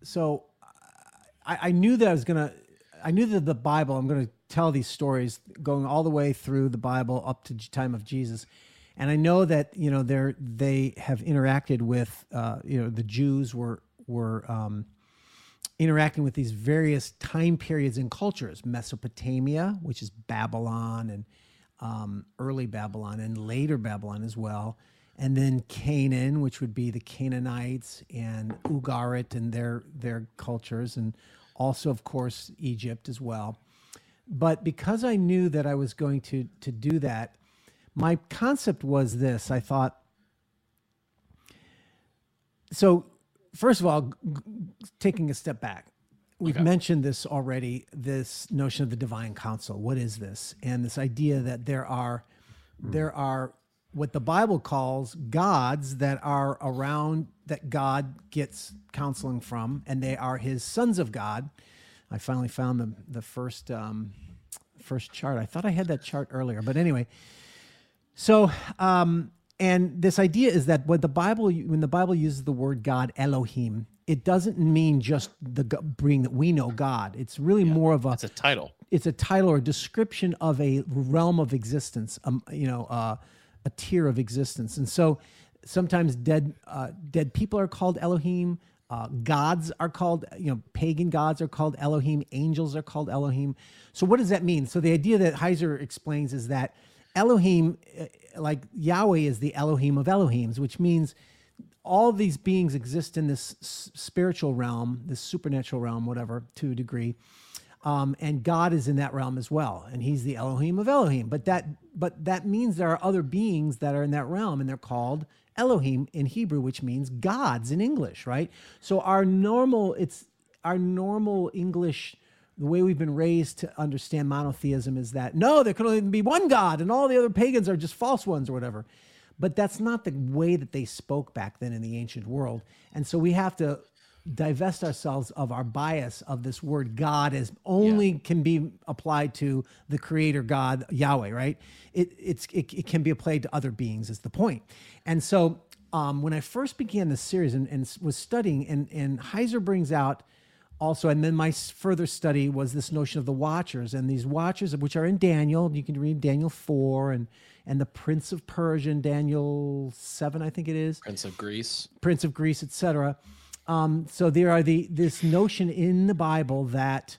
so I, I knew that I was gonna. I knew that the Bible. I'm gonna tell these stories going all the way through the Bible up to time of Jesus, and I know that you know they're they have interacted with uh, you know the Jews were were um, interacting with these various time periods and cultures. Mesopotamia, which is Babylon, and um, early Babylon, and later Babylon as well. And then Canaan, which would be the Canaanites and Ugarit and their their cultures, and also, of course, Egypt as well. But because I knew that I was going to to do that, my concept was this. I thought, so first of all, g- taking a step back, we've mentioned this already. This notion of the divine council. What is this? And this idea that there are there are what the Bible calls gods that are around that God gets counseling from, and they are His sons of God. I finally found the the first um, first chart. I thought I had that chart earlier, but anyway. So, um, and this idea is that when the Bible when the Bible uses the word God Elohim, it doesn't mean just the being that we know God. It's really more of a It's a title. it's a title or a description of a realm of existence, um, you know, uh, a tier of existence. And so sometimes dead uh, dead people are called Elohim. Uh, gods are called, you know, pagan gods are called Elohim. Angels are called Elohim. So what does that mean? So the idea that Heiser explains is that Elohim, uh, like Yahweh, is the Elohim of Elohims, which means all these beings exist in this spiritual realm, this supernatural realm, whatever, to a degree. Um, and God is in that realm as well, and He's the Elohim of Elohim. But that, but that means there are other beings that are in that realm, and they're called Elohim in Hebrew, which means gods in English, right? So our normal, it's our normal English. The way we've been raised to understand monotheism is that no, there can only be one God, and all the other pagans are just false ones or whatever. But that's not the way that they spoke back then in the ancient world. And so we have to divest ourselves of our bias of this word God as only can be applied to the creator God Yahweh, right? It it's it, it can be applied to other beings is the point. And so um, when I first began this series and, and was studying, and, and Heiser brings out also, and then my further study was this notion of the watchers and these watchers, which are in Daniel. You can read Daniel four and and the Prince of Persia, in Daniel seven, I think it is. Prince of Greece. Prince of Greece, etc. Um, so there are the this notion in the Bible that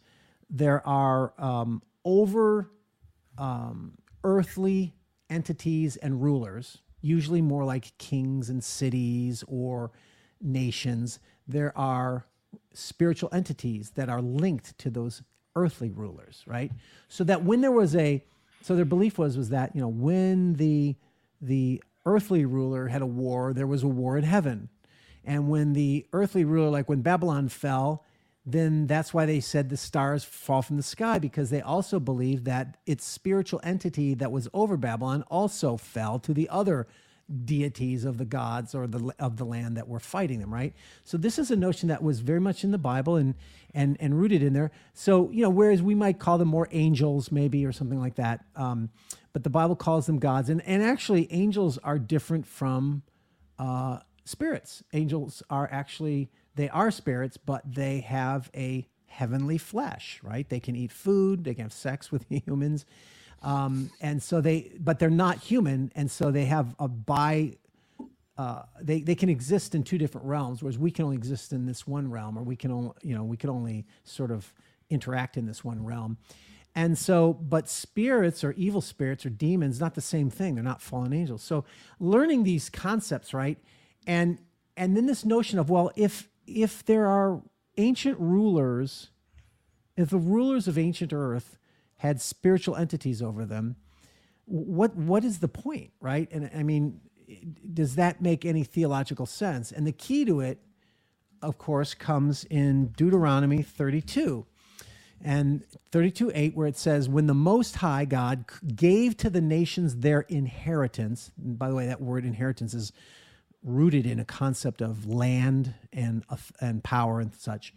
there are um, over um, earthly entities and rulers, usually more like kings and cities or nations. There are spiritual entities that are linked to those earthly rulers, right? So that when there was a, so their belief was was that you know when the the earthly ruler had a war, there was a war in heaven, and when the earthly ruler, like when Babylon fell, then that's why they said the stars fall from the sky because they also believed that its spiritual entity that was over Babylon also fell to the other deities of the gods or the of the land that were fighting them right so this is a notion that was very much in the bible and and and rooted in there so you know whereas we might call them more angels maybe or something like that um, but the bible calls them gods and and actually angels are different from uh, spirits. Angels are actually they are spirits, but they have a heavenly flesh, right? They can eat food, they can have sex with [LAUGHS] humans, um, and so they, but they're not human, and so they have a bi. Uh, they they can exist in two different realms, whereas we can only exist in this one realm, or we can only you know we can only sort of interact in this one realm. And so, but spirits or evil spirits or demons, not the same thing. They're not fallen angels. So learning these concepts, right? And and then this notion of, well, if if there are ancient rulers, if the rulers of ancient earth had spiritual entities over them, what what is the point, right? And I mean, does that make any theological sense? And the key to it, of course, comes in Deuteronomy 32 and 32 8 where it says when the most high god gave to the nations their inheritance by the way that word inheritance is rooted in a concept of land and uh, and power and such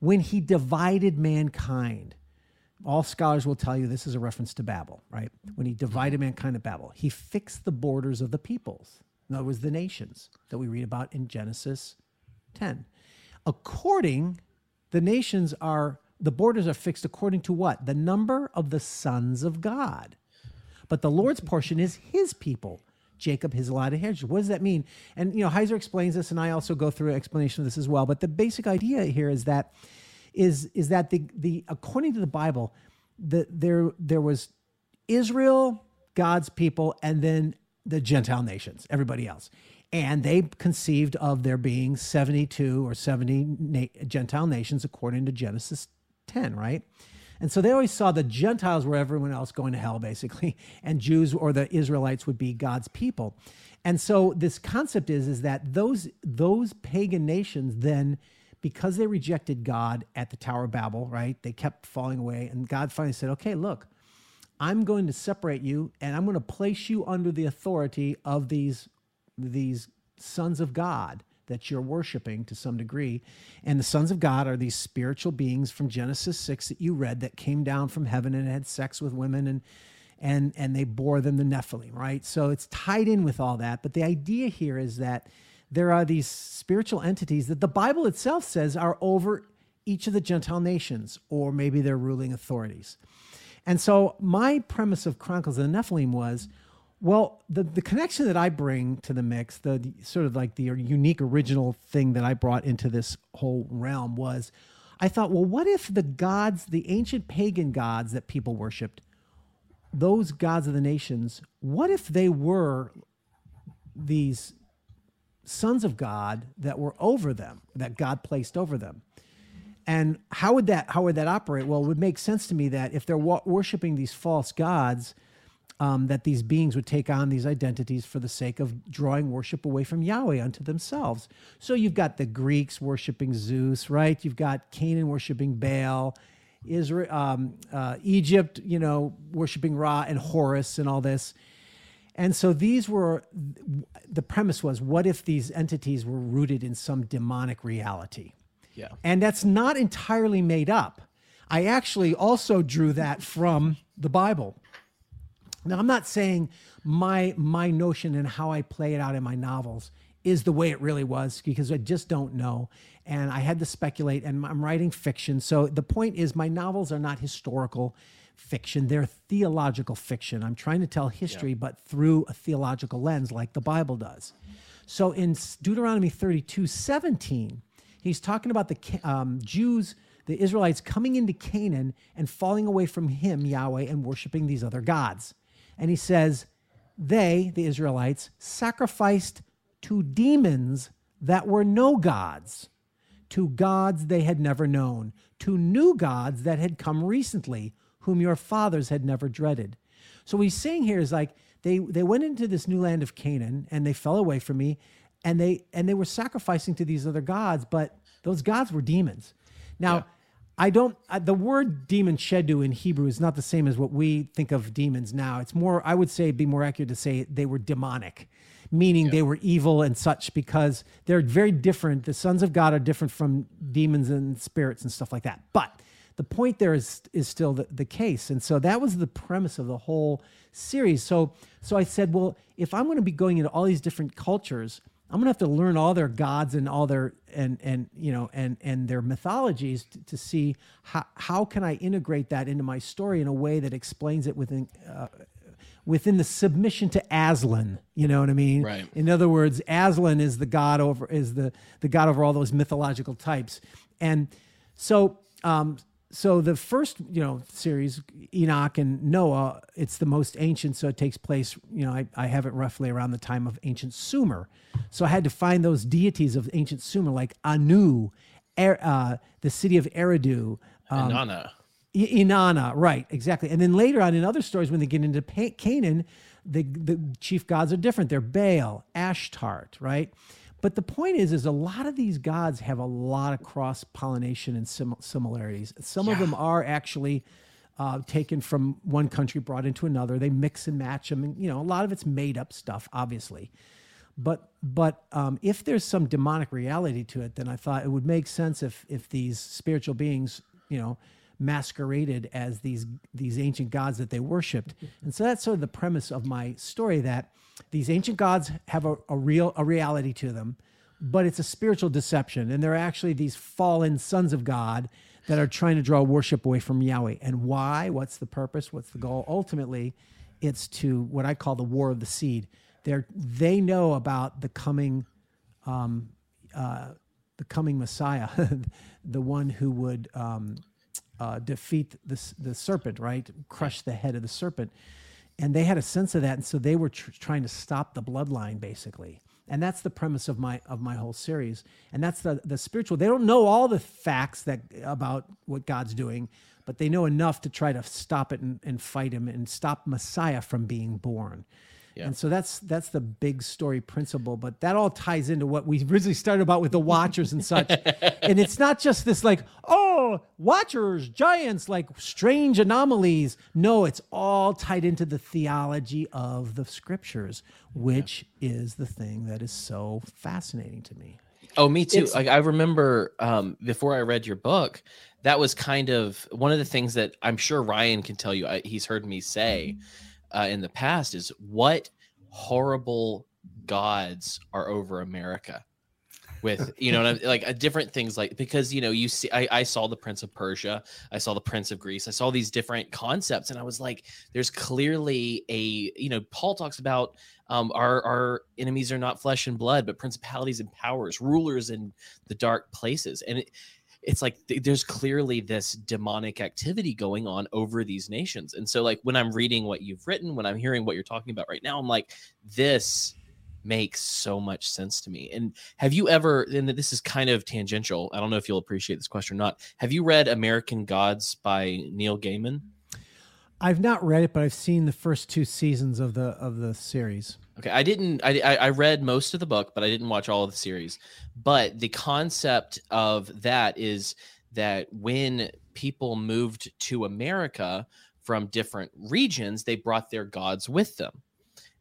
when he divided mankind all scholars will tell you this is a reference to babel right? When he divided mankind at babel he fixed the borders of the peoples. In other words the nations that we read about in genesis 10 according the nations are the borders are fixed according to what? The number of the sons of god. But the lord's portion is his people. Jacob his allotted heritage. What does that mean? And you know heiser explains this and i also go through an explanation of this as well. But the basic idea here is that is is that the the according to the bible the there there was israel god's people and then the gentile nations everybody else. And they conceived of there being 72 or 70 na- gentile nations according to genesis 10 right? And so they always saw the gentiles were everyone else going to hell basically [LAUGHS] and jews or the israelites would be god's people. And so this concept is is that those those pagan nations then because they rejected god at the tower of babel right they kept falling away and god finally said okay look i'm going to separate you and i'm going to place you under the authority of these these sons of God that you're worshiping to some degree. And the sons of God are these spiritual beings from Genesis 6 that you read that came down from heaven and had sex with women and and and they bore them the Nephilim, right? So it's tied in with all that. But the idea here is that there are these spiritual entities that the Bible itself says are over each of the Gentile nations, or maybe their ruling authorities. And so my premise of Chronicles of the Nephilim was well, the, the connection that I bring to the mix, the, the sort of like the unique original thing that I brought into this whole realm was I thought, well, what if the gods, the ancient pagan gods that people worshiped, those gods of the nations, what if they were these sons of God that were over them, that God placed over them? And how would that how would that operate? Well, it would make sense to me that if they're wa- worshiping these false gods, um, that these beings would take on these identities for the sake of drawing worship away from Yahweh unto themselves. So you've got the Greeks worshiping Zeus, right? You've got Canaan worshiping Baal, Israel, um, uh, Egypt, you know, worshiping Ra and Horus and all this. And so these were the premise was what if these entities were rooted in some demonic reality? Yeah. And that's not entirely made up. I actually also drew that from the Bible. Now, I'm not saying my my notion and how I play it out in my novels is the way it really was because I just don't know. And I had to speculate, and I'm writing fiction. So the point is, my novels are not historical fiction, they're theological fiction. I'm trying to tell history, but through a theological lens, like the Bible does. So in Deuteronomy 32 17, he's talking about the um, Jews, the Israelites coming into Canaan and falling away from him, Yahweh, and worshiping these other gods. And he says, they, the Israelites, sacrificed to demons that were no gods, to gods they had never known, to new gods that had come recently, whom your fathers had never dreaded. So what he's saying here is like they they went into this new land of Canaan and they fell away from me, and they and they were sacrificing to these other gods, but those gods were demons. Now. Yeah. I don't. Uh, the word demon shedu in Hebrew is not the same as what we think of demons now. It's more. I would say be more accurate to say they were demonic meaning yeah. they were evil and such because they're very different. The sons of God are different from demons and spirits and stuff like that. But the point there is is still the, the case. And so that was the premise of the whole series. So so I said, well, if I'm going to be going into all these different cultures, I'm gonna have to learn all their gods and all their and and you know and and their mythologies to, to see how how can I integrate that into my story in a way that explains it within uh, within the submission to Aslan. You know what I mean? Right. In other words, Aslan is the god over is the the god over all those mythological types, and so um, so the first you know series Enoch and Noah, it's the most ancient, so it takes place. You know, I, I have it roughly around the time of ancient Sumer, so I had to find those deities of ancient Sumer like Anu, er, uh, the city of Eridu. Um, Inanna. Inanna, right, exactly. And then later on in other stories, when they get into Canaan, the, the chief gods are different. They're Baal, Ashtart, right? But the point is, is a lot of these gods have a lot of cross pollination and sim- similarities. Some yeah. of them are actually uh, taken from one country, brought into another. They mix and match them, and you know, a lot of it's made up stuff, obviously. But but um, if there's some demonic reality to it, then I thought it would make sense if if these spiritual beings, you know, masqueraded as these these ancient gods that they worshipped. And so that's sort of the premise of my story that these ancient gods have a, a real a reality to them, but it's a spiritual deception. And they're actually these fallen sons of God that are trying to draw worship away from Yahweh. And why? What's the purpose? What's the goal? Ultimately, it's to what I call the war of the seed. They're, they know about the coming um, uh, the coming Messiah, [LAUGHS] the one who would um, uh, defeat the, the serpent, right? Crush the head of the serpent. And they had a sense of that. And so they were tr- trying to stop the bloodline, basically. And that's the premise of my of my whole series. And that's the the spiritual. They don't know all the facts that about what God's doing, but they know enough to try to stop it and, and fight him and stop Messiah from being born. Yeah. And so that's that's the big story principle, but that all ties into what we originally started about with the Watchers and such. [LAUGHS] and it's not just this like, oh, Watchers, giants, like strange anomalies. No, it's all tied into the theology of the Scriptures, which yeah. is the thing that is so fascinating to me. Oh, me too. Like I remember um, before I read your book, that was kind of one of the things that I'm sure Ryan can tell you. I, he's heard me say. Mm-hmm uh, in the past is what horrible gods are over America with [LAUGHS] you know like uh, different things like because you know you see I, I saw the prince of persia i saw the prince of greece i saw these different concepts and i was like there's clearly a you know paul talks about um our our enemies are not flesh and blood but principalities and powers rulers in the dark places. And it, it's like th- there's clearly this demonic activity going on over these nations. And so, like, when I'm reading what you've written, when I'm hearing what you're talking about right now, I'm like, this makes so much sense to me. And have you ever, and this is kind of tangential, I don't know if you'll appreciate this question or not. Have you read American Gods by Neil Gaiman? I've not read it, but I've seen the first two seasons of the of the series. Okay, I didn't. I I read most of the book, but I didn't watch all of the series. But the concept of that is that when people moved to America from different regions, they brought their gods with them,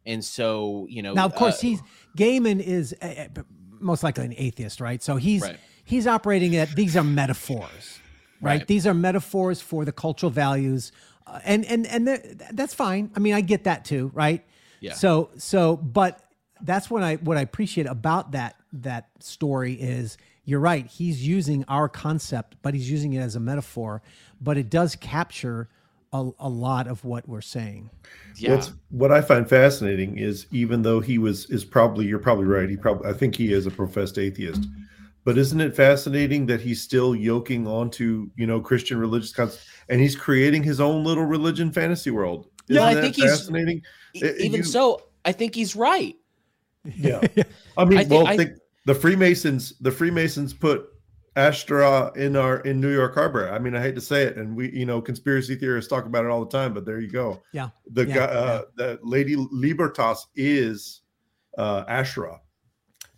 and so you know. Now, of course, uh, he's Gaiman is uh, most likely an atheist, right? So he's. Right he's operating at these are metaphors, right? Right. These are metaphors for the cultural values, uh, and and and th- that's fine. I mean, I get that too, right? Yeah. So so, but that's what I what I appreciate about that that story is you're right. He's using our concept, but he's using it as a metaphor. But it does capture a, a lot of what we're saying. Yeah. What's, what I find fascinating is even though he was is probably you're probably right. He probably I think he is a professed atheist. But isn't it fascinating that he's still yoking onto you know Christian religious concepts and he's creating his own little religion fantasy world? Yeah, I Isn't that think he's- fascinating. Even you- so, I think he's right. [LAUGHS] Yeah, I mean, I think- well, I- think the Freemasons. The Freemasons put Astra in our in New York Harbor. I mean, I hate to say it, and we, you know, conspiracy theorists talk about it all the time. But there you go. Yeah, The yeah, guy, uh, the Lady Libertas is uh, Ashra,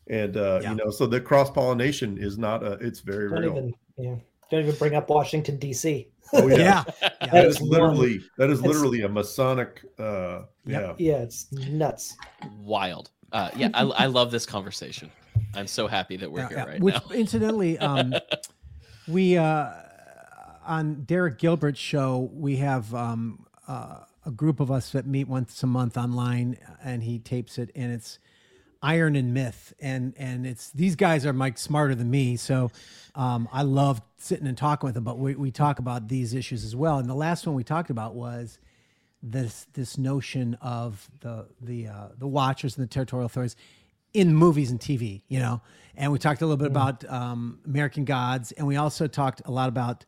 and uh, Yeah. you know, so the cross pollination is not a. It's very Don't real. even yeah. Don't even bring up Washington D.C. Oh yeah, yeah, [LAUGHS] that That is is one- literally that is it's- literally a Masonic. Uh, Yeah, Yeah, it's nuts. Wild. Uh, yeah, I, I love this conversation. I'm so happy that we're Yeah, here yeah. right Which, now. incidentally, [LAUGHS] um, we uh, on Derek Gilbert's show, we have um, uh, a group of us that meet once a month online, and he tapes it, and it's Iron and Myth, and and it's these guys are Mike smarter than me, so um, I love sitting and talking with them. But we we talk about these issues as well. And the last one we talked about was this this notion of the the uh, the watchers and the territorial authorities in movies and TV, you know. And we talked a little bit about um, American Gods, and we also talked a lot about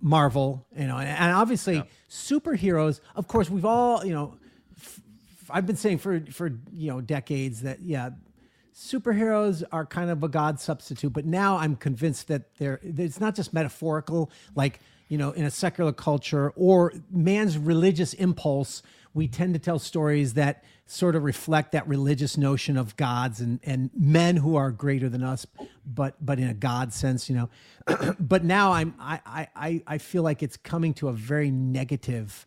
Marvel, you know, and, and obviously superheroes. Of course, we've all, you know, I've been saying for for you know decades that yeah, superheroes are kind of a god substitute, but now I'm convinced that they're it's not just metaphorical, like you know, in a secular culture or man's religious impulse, we tend to tell stories that sort of reflect that religious notion of gods and and men who are greater than us, but but in a god sense, you know. [CLEARS THROAT] but now I'm I I I- I feel like it's coming to a very negative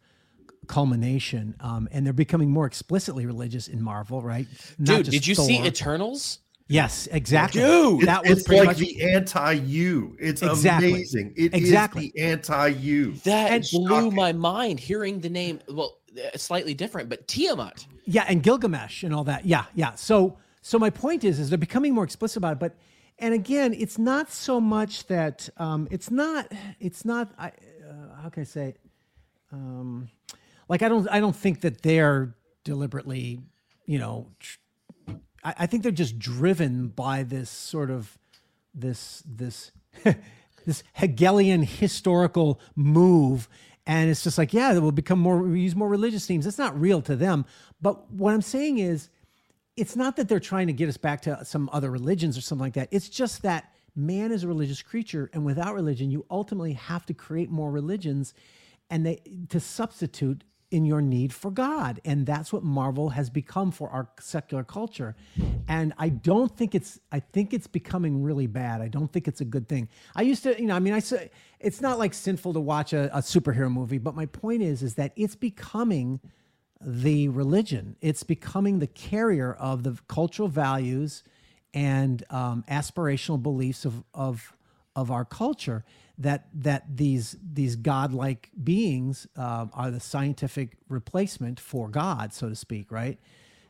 culmination um, and they're becoming more explicitly religious in marvel right Not Dude, just did you see Eternals? Yes, exactly. Dude, that it's, was it's pretty like much the anti-you. It's Exactly. amazing. It is Exactly. the anti-you. That And- blew Shocking. my mind hearing the name. Well, uh, slightly different, but Tiamat. yeah, and Gilgamesh and all that. Yeah, yeah. So, so my point is, is they're becoming more explicit about it. But, and again, it's not so much that um, it's not, it's not. I, uh, how can I say? It? Um, like I don't, I don't think that they're deliberately, you know. Tr- I, I think they're just driven by this sort of this this [LAUGHS] this Hegelian historical move. And it's just like, yeah, will become more, we use more religious themes. It's not real to them. But what I'm saying is, it's not that they're trying to get us back to some other religions or something like that. It's just that man is a religious creature, and without religion, you ultimately have to create more religions, and they to substitute in your need for God, and that's what Marvel has become for our secular culture. And I don't think it's. I think it's becoming really bad. I don't think it's a good thing. I used to, you know, I mean, I say it's not like sinful to watch a, a superhero movie, but my point is, is that it's becoming the religion. It's becoming the carrier of the cultural values and um, aspirational beliefs of of of our culture. That that these these godlike beings uh, are the scientific replacement for God, so to speak, right?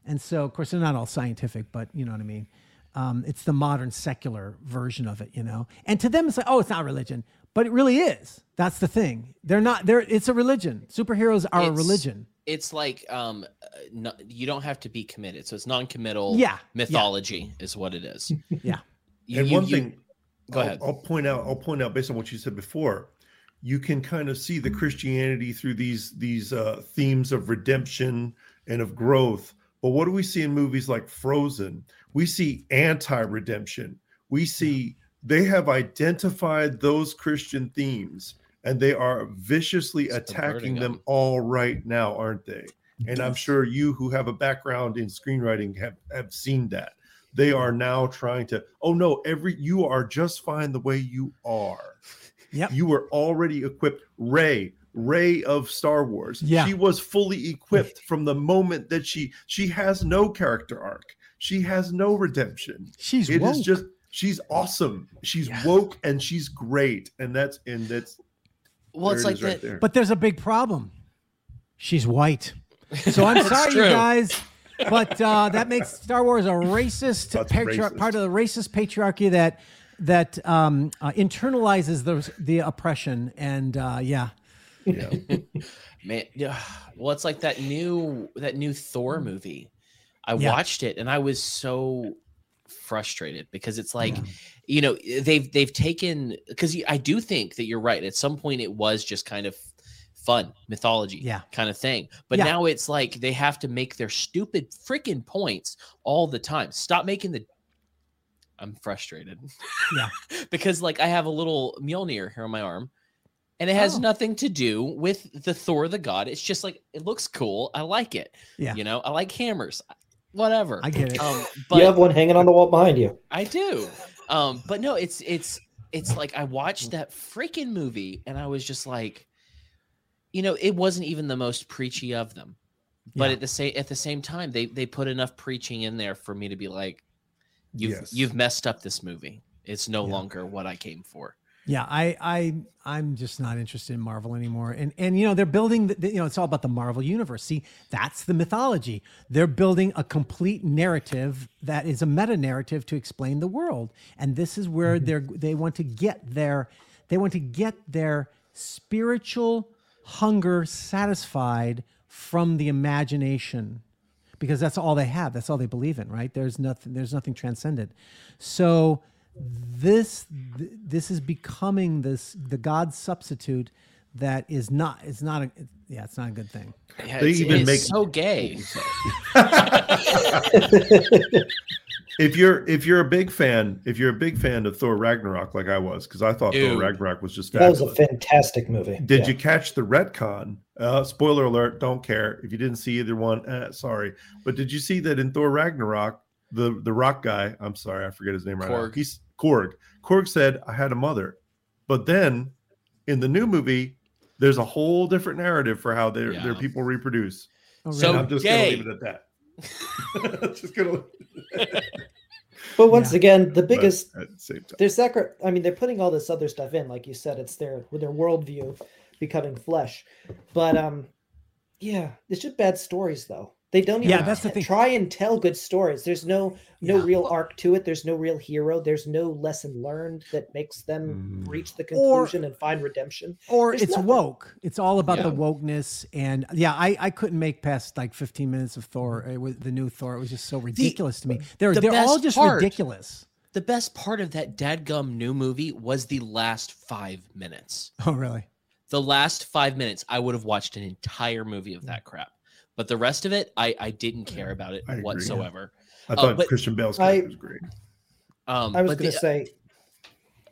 And so, of course, they're not all scientific, but you know what I mean. Um, it's the modern secular version of it, you know. And to them, it's like, oh, it's not religion, but it really is. That's the thing. They're not. They're. It's a religion. Superheroes are a religion. It's like um, uh, no, you don't have to be committed, so it's non-committal. Yeah, yeah. mythology is what it is. [LAUGHS] Yeah. You- and one you- thing, go I'll, ahead. I'll point out. I'll point out based on what you said before. You can kind of see the Christianity through these these uh, themes of redemption and of growth. But what do we see in movies like Frozen? We see anti-redemption. We see they have identified those Christian themes and they are viciously Subverting attacking them them. all right now, aren't they? And I'm sure you who have a background in screenwriting have, have seen that. They are now trying to, oh no, every you are just fine the way you are. yeah You were already equipped. Rey, Rey of Star Wars. Yeah. She was fully equipped from the moment that she she has no character arc. She has no redemption. She's It is woke. just she's awesome. She's woke and she's great, and that's and that's Well, it's it like is right that. there. But there's a big problem. She's white. So I'm [LAUGHS] sorry, true. you guys, but uh, that makes Star Wars a racist, patri- racist. part of the racist patriarchy that that um, uh, internalizes the the oppression. And uh, yeah, yeah. [LAUGHS] Man, yeah. Well, it's like that new that new Thor movie. I Yeah. watched it and I was so frustrated because it's like, you know, they've they've taken because I do think that you're right. At some point, it was just kind of fun mythology, Yeah. kind of thing. But Yeah. now it's like they have to make their stupid freaking points all the time. Stop making the. I'm frustrated. Yeah. [LAUGHS] because like I have a little Mjolnir here on my arm and it has Oh. nothing to do with the Thor the god. It's just like it looks cool. I like it. Yeah. You know, I like hammers. Whatever. I get it. Um, [LAUGHS] but you have one hanging on the wall behind you. I do. Um, but no, it's it's it's like I watched that freaking movie and I was just like, you know, it wasn't even the most preachy of them. But Yeah. at the same at the same time, they they put enough preaching in there for me to be like, you've Yes. you've messed up this movie. It's no Yeah. longer what I came for. Yeah, I, I, I'm just not interested in Marvel anymore. And and you know they're building, the, you know, it's all about the Marvel universe. See, that's the mythology. They're building a complete narrative that is a meta narrative to explain the world. And this is where mm-hmm. they're they want to get their they want to get their spiritual hunger satisfied from the imagination. Because that's all they have. That's all they believe in right? There's nothing there's nothing transcendent. So this th- this is becoming this the god substitute that is not it's not a yeah it's not a good thing. Yeah, They it's, even it's make- so gay. [LAUGHS] [LAUGHS] if you're if you're a big fan, if you're a big fan of Thor Ragnarok, like I was, because I thought Dude. Thor Ragnarok was just That was a fantastic movie. Did Yeah. you catch the retcon? Uh, spoiler alert, don't care. If you didn't see either one, eh, sorry. But did you see that in Thor Ragnarok, the, the rock guy, I'm sorry, I forget his name right now. He's Korg. Korg said, I had a mother. But then in the new movie, there's a whole different narrative for how their, their people reproduce. Oh, So- And I'm just gay. gonna leave it at that. [LAUGHS] just gonna [LAUGHS] But once Yeah. again, the but biggest at the same time. they're sacri- I mean, they're putting all this other stuff in, like you said, it's their with their worldview becoming flesh. But um, yeah, it's just bad stories though. They don't even Yeah, that's the thing. try and tell good stories. There's no no Yeah. real arc to it. There's no real hero. There's no lesson learned that makes them Mm. reach the Or- conclusion and find redemption. or There's it's nothing. woke it's all about the wokeness and yeah i i couldn't make past like 15 minutes of thor mm-hmm. uh, it was the new thor it was just so ridiculous to me they're the they're all just part- ridiculous The best part of that dadgum new movie was the last five minutes. oh really The last five minutes, I would have watched an entire movie of mm. that crap. But the rest of it, I, I didn't care about it I agree. whatsoever. I Oh, thought Christian Bale's I- character was great. Um, I was going to say,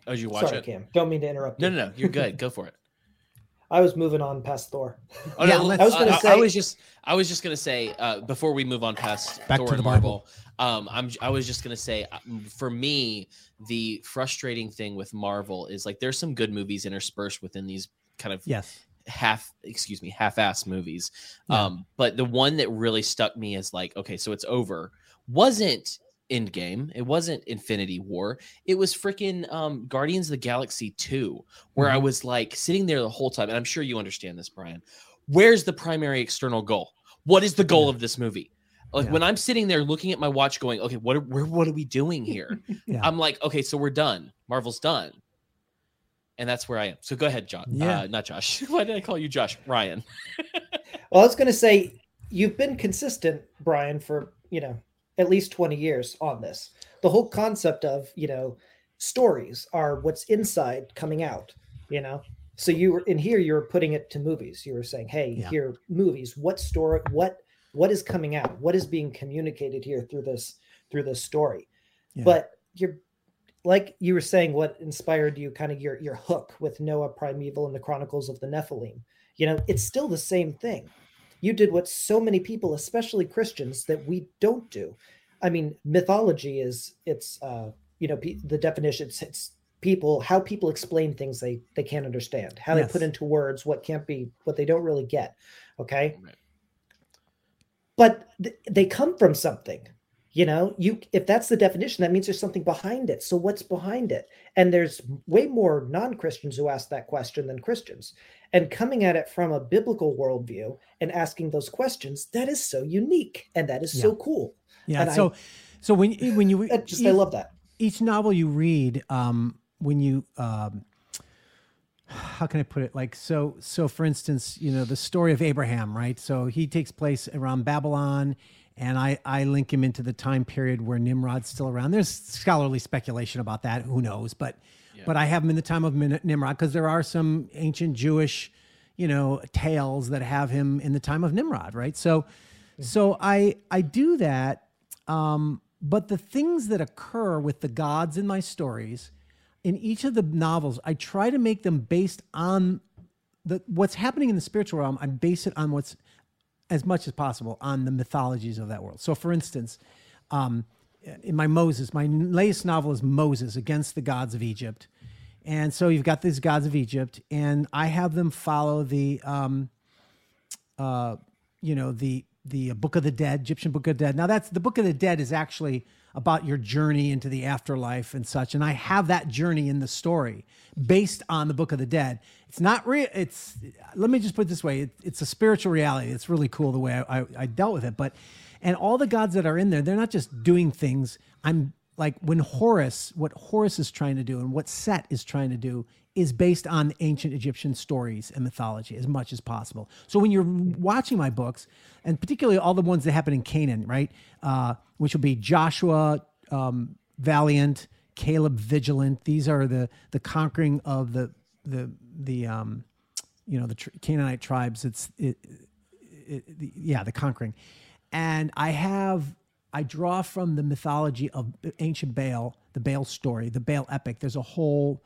oh, did you watch sorry, it? Cam, don't mean to interrupt. No, you. no, no. You're good. Go for it. [LAUGHS] I was moving on past Thor. Oh, Yeah, no, let's- I was gonna I, I was just, I was just gonna say, uh, before we move on past Back Thor to and the Marvel, um, I'm, I was just gonna say, uh, for me, the frustrating thing with Marvel is like there's some good movies interspersed within these kind of yes half, excuse me, half-ass movies. Yeah. Um, but the one that really stuck me is like, okay, so it's over. Wasn't Endgame. It wasn't Infinity War. It was freaking um, Guardians of the Galaxy 2, where I Mhm. was like sitting there the whole time. And I'm sure you understand this, Brian. Where's the primary external goal? What is the goal Yeah. of this movie? Like Yeah. when I'm sitting there looking at my watch, going, okay, what are, where, what are we doing here? [LAUGHS] Yeah. I'm like, okay, so we're done. Marvel's done. And that's where I am. So go ahead, John. Yeah. Uh, not Josh. [LAUGHS] Why did I call you Josh? Ryan. [LAUGHS] Well, I was going to say you've been consistent, Brian, for you know at least twenty years on this. The whole concept of you know stories are what's inside coming out. You know, so you were in here. You were putting it to movies. You were saying, "Hey, Yeah. here movies. What story? What what is coming out? What is being communicated here through this through this story?" Yeah. But you're like you were saying, what inspired you? Kind of your your hook with Noah Primeval and the Chronicles of the Nephilim you know it's still the same thing you did what so many people especially christians that we don't do i mean mythology is it's uh you know pe- the definition it's, it's people how people explain things they they can't understand how Yes. they put into words what can't be what they don't really get okay Right. but th- they come from something you know you if that's the definition that means there's something behind it so what's behind it and there's way more non-christians who ask that question than christians and coming at it from a biblical worldview and asking those questions that is so unique and that is Yeah. so cool Yeah. And so, so when when you [LAUGHS] I just i love that each novel you read, um, when you, um, how can I put it? Like, so, so for instance, you know, the story of Abraham, right? So he takes place around Babylon and I, I link him into the time period where Nimrod's still around. There's scholarly speculation about that. Who knows? But, but I have him in the time of Nimrod because there are some ancient Jewish, you know, tales that have him in the time of Nimrod, right? So, so I, I do that. Um, but the things that occur with the gods in my stories, in each of the novels, I try to make them based on the what's happening in the spiritual realm. I base it on what's as much as possible on the mythologies of that world. So, for instance, um, in my Moses, my latest novel is Moses against the gods of Egypt, and so you've got these gods of Egypt, and I have them follow the, um, uh, you know, the the Book of the Dead, Egyptian Book of the Dead. Now, that's the Book of the Dead is actually about your journey into the afterlife and such, and I have that journey in the story based on the Book of the Dead. It's not real. It's let me just put it this way: it, it's a spiritual reality. It's really cool the way I, I, I dealt with it, but and all the gods that are in there, they're not just doing things. I'm like when Horus, what Horus is trying to do and what Set is trying to do is based on ancient Egyptian stories and mythology as much as possible. So when you're watching my books, and particularly all the ones that happen in Canaan, right, uh, which will be Joshua um, Valiant, Caleb Vigilant. These are the the conquering of the the the um, you know the tr- Canaanite tribes. It's it, it, yeah, the conquering. And I have, I draw from the mythology of ancient Baal, the Baal story, the Baal epic. There's a whole,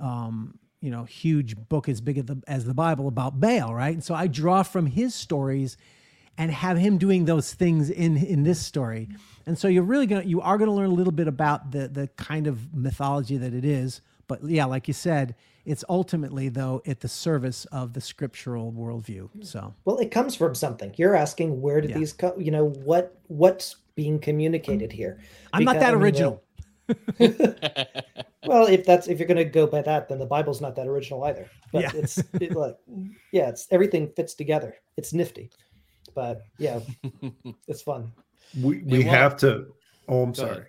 um, you know, huge book as big as the, as the Bible about Baal, right? And so I draw from his stories and have him doing those things in in this story. And so you're really gonna you are gonna learn a little bit about the the kind of mythology that it is. But yeah, like you said, it's ultimately though at the service of the scriptural worldview. So well it comes from something you're asking where did Yeah. these come you know what what's being communicated here I'm not that original. [LAUGHS] well if that's if you're going to go by that then the bible's not that original either but Yeah. it's it, like yeah it's everything fits together it's nifty but yeah [LAUGHS] it's fun We we well- have to. Oh, I'm Go sorry. ahead.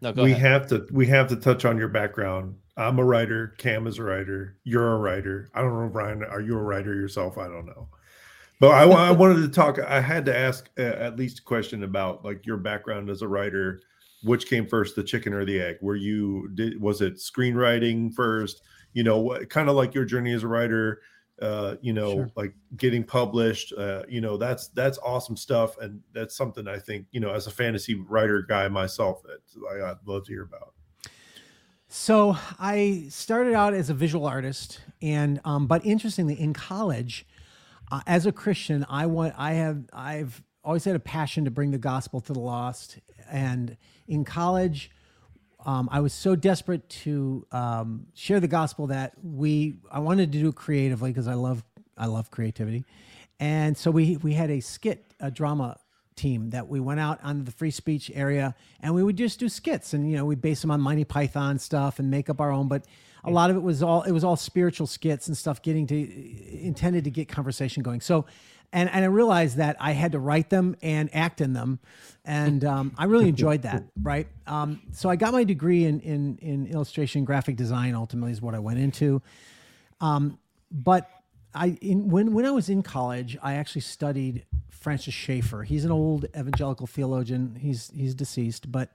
No, go we ahead. have to we have to touch on your background. I'm a writer. Cam is a writer. You're a writer. I don't know, Brian. Are you a writer yourself? I don't know. But I, I wanted to talk. I had to ask uh, at least a question about like your background as a writer. Which came first, the chicken or the egg? Were you did was it screenwriting first? You know, what kind of like your journey as a writer? Uh, you know, Sure. like getting published. Uh, you know, that's that's awesome stuff, and that's something I think you know as a fantasy writer guy myself that I, I'd love to hear about. So I started out as a visual artist, and um, but interestingly, in college, uh, as a Christian, I want I have I've always had a passion to bring the gospel to the lost, and in college. Um, I was so desperate to um, share the gospel that we I wanted to do it creatively because I love I love creativity, and so we we had a skit a drama team that we went out on the free speech area and we would just do skits and you know we base them on Monty Python stuff and make up our own but a lot of it was all it was all spiritual skits and stuff getting to intended to get conversation going so and and I realized that I had to write them and act in them and um, I really [LAUGHS] enjoyed that right um, so I got my degree in in in illustration graphic design ultimately is what I went into but I in when when I was in college, I actually studied Francis Schaeffer. He's an old evangelical theologian. He's he's deceased, but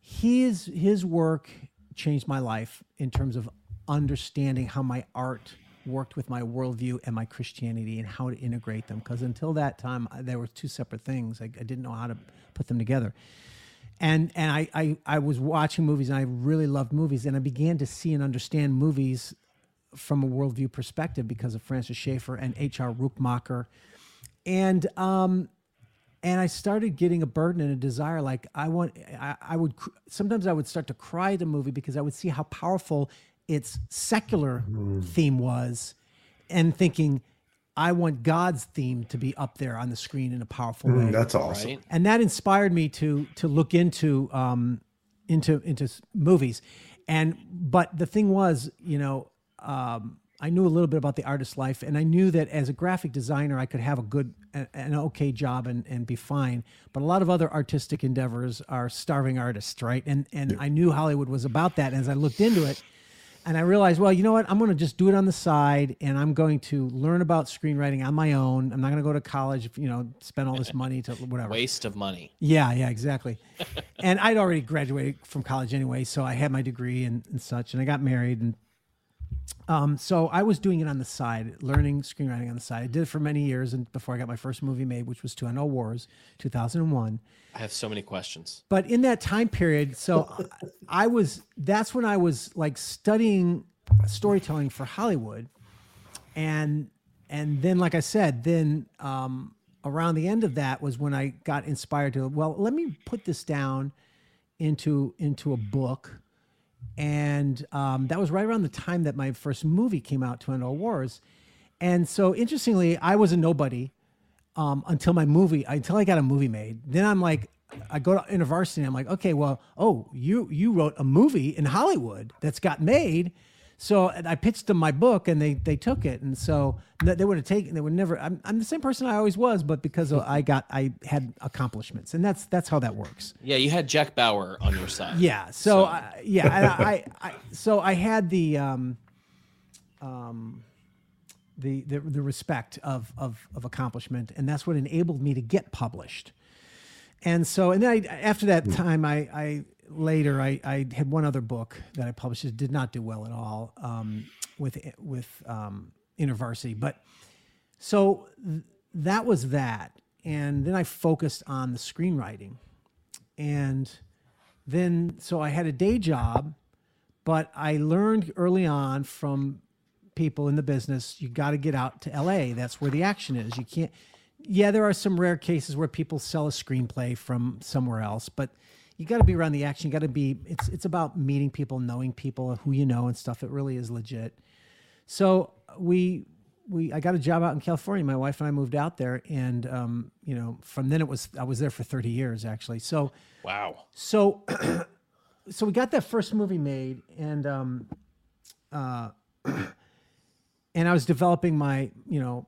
his his work changed my life in terms of understanding how my art worked with my worldview and my Christianity and how to integrate them. Because until that time, there were two separate things. I, I didn't know how to put them together and and I, I I was watching movies and I really loved movies and I began to see and understand movies from a worldview perspective because of Francis Schaeffer and H.R. Rookmaaker, and um and I started getting a burden and a desire like I want I, I would sometimes I would start to cry at a movie because I would see how powerful its secular theme was and thinking I want God's theme to be up there on the screen in a powerful way. Mm, that's awesome. Right? and that inspired me to to look into um into into movies. And but the thing was you know um i knew a little bit about the artist's life and i knew that as a graphic designer i could have a good a- an okay job and and be fine. But a lot of other artistic endeavors are starving artists right? And and i knew hollywood was about that and as i looked into it and I realized, well, you know what? I'm going to just do it on the side, and I'm going to learn about screenwriting on my own. I'm not going to go to college, you know, spend all this money to whatever. Waste of money. Yeah, yeah, exactly. [LAUGHS] and I'd already graduated from college anyway, so I had my degree and, and such, and I got married, and um, so I was doing it on the side, learning screenwriting on the side. I did it for many years, and before I got my first movie made, which was To End All Wars, two thousand and one. I have so many questions. But in that time period, so I I was that's when I was like studying storytelling for Hollywood, and and then like I said, then um, around the end of that was when I got inspired to well, let me put this down into into a book, and um, that was right around the time that my first movie came out, To End All Wars, and so interestingly, I was a nobody um, until my movie until I got a movie made. Then I'm like, I go to university. And I'm like, okay, well, oh, you you wrote a movie in Hollywood that's got made. So I pitched them my book, and they they took it, and so they would have taken. They would never. I'm, I'm the same person I always was, but because of, I got I had accomplishments, and that's that's how that works. Yeah, you had Jack Bauer on your side. Yeah. So, I, yeah, I, I, I so I had the um, um, the the the respect of of of accomplishment, and that's what enabled me to get published. And so, and then I, after that time, I, I later I, I had one other book that I published. It did not do well at all um, with with um, InterVarsity, but so th- that was that. And then I focused on the screenwriting, and then so I had a day job, but I learned early on from people in the business you got to get out to LA. That's where the action is. You can't. Yeah, there are some rare cases where people sell a screenplay from somewhere else, but you got to be around the action. You got to be. It's it's about meeting people, knowing people, who you know, and stuff. It really is legit. So we we I got a job out in California. My wife and I moved out there, and um, you know, from then it was I was there for thirty years actually. So Wow. so [CLEARS THROAT] so we got that first movie made and um uh [CLEARS THROAT] and I was developing my, you know,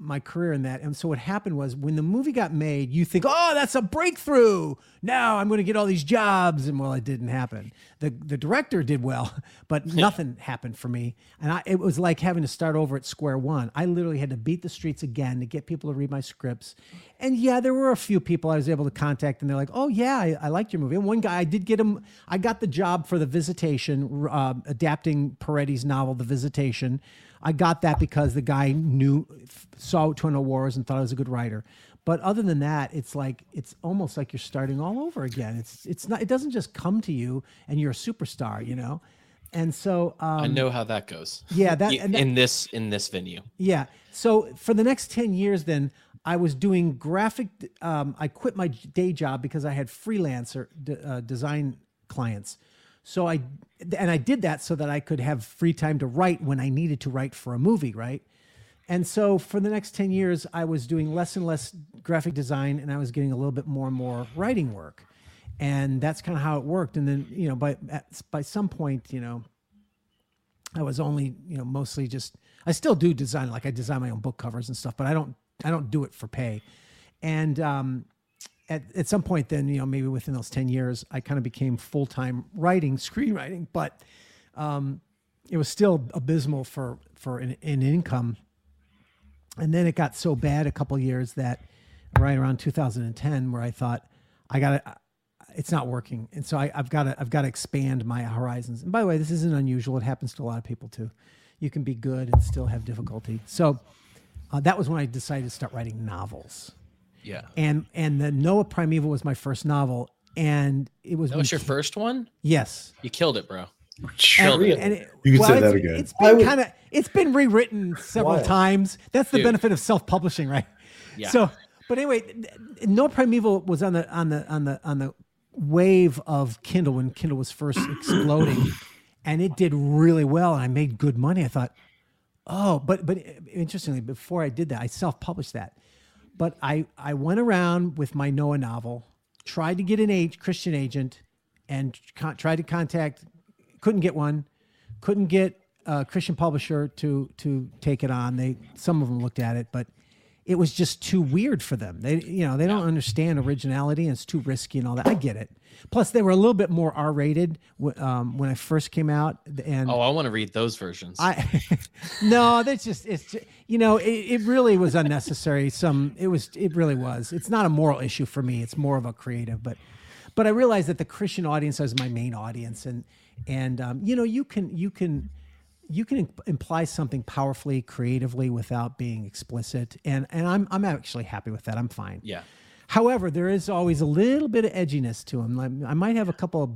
my career in that. And so what happened was when the movie got made, you think, "Oh, that's a breakthrough. Now I'm going to get all these jobs." And well, it didn't happen. The the director did well, [LAUGHS] but nothing happened for me. And I, it was like having to start over at square one. I literally had to beat the streets again to get people to read my scripts. And yeah, there were a few people I was able to contact, and they're like, "Oh yeah, I, I liked your movie." And one guy, I did get him. I got the job for The Visitation, uh, adapting Peretti's novel, The Visitation. I got that because the guy knew, saw Twin Wars and thought I was a good writer. But other than that, it's like it's almost like you're starting all over again. It's it's not. It doesn't just come to you and you're a superstar, you know. And so um, I know how that goes. Yeah, that- [LAUGHS] that- in this in this venue. yeah. So for the next 10 years, then I was doing graphic. Um, I quit my day job because I had freelancer d- uh, design clients. So I, and I did that so that I could have free time to write when I needed to write for a movie, right? And so for the next 10 years, I was doing less and less graphic design and I was getting a little bit more and more writing work. And that's kind of how it worked. And then, you know, by, at, by some point, you know, I was only, you know, mostly just I still do design like I design my own book covers and stuff, but I don't I don't do it for pay. And um at, at some point then, you know, maybe within those 10 years, I kind of became full-time writing, screenwriting, but um it was still abysmal for for an, an income. And then it got so bad a couple years that right around 2010 where I thought I got to it's not working, and so I, I've got to I've got to expand my horizons. And by the way, this isn't unusual; it happens to a lot of people too. You can be good and still have difficulty. So uh, that was when I decided to start writing novels. Yeah. And and the Noah Primeval was my first novel, and it was That was your first one? yes. You killed it, bro. And, Killed it. and it, You can say it's- that again. It's I been would- kind of it's been rewritten several Wild. times. That's the Dude. benefit of self-publishing, right? Yeah. So, but anyway, th- th- Noah Primeval was on the on the on the on the wave of Kindle when Kindle was first [COUGHS] exploding, and it did really well, and I made good money. I thought, Oh, but but uh, interestingly, before I did that, I self-published that. But I I went around with my Noah novel, tried to get an age Christian agent, and con- tried to contact, couldn't get one, couldn't get a Christian publisher to to take it on. They some of them looked at it, but it was just too weird for them. They you know they don't understand originality and it's too risky and all that. I get it. Plus, they were a little bit more R rated um, when I first came out. And oh, I want to read those versions. I [LAUGHS] no, that's just it's just, you know it, it really was unnecessary. Some it was it really was. It's not a moral issue for me. It's more of a creative, but but I realized that the Christian audience is my main audience, and and um, you know you can you can you can imply something powerfully creatively without being explicit and and I'm I'm actually happy with that. I'm fine. Yeah. However, there is always a little bit of edginess to them. I, I might have a couple of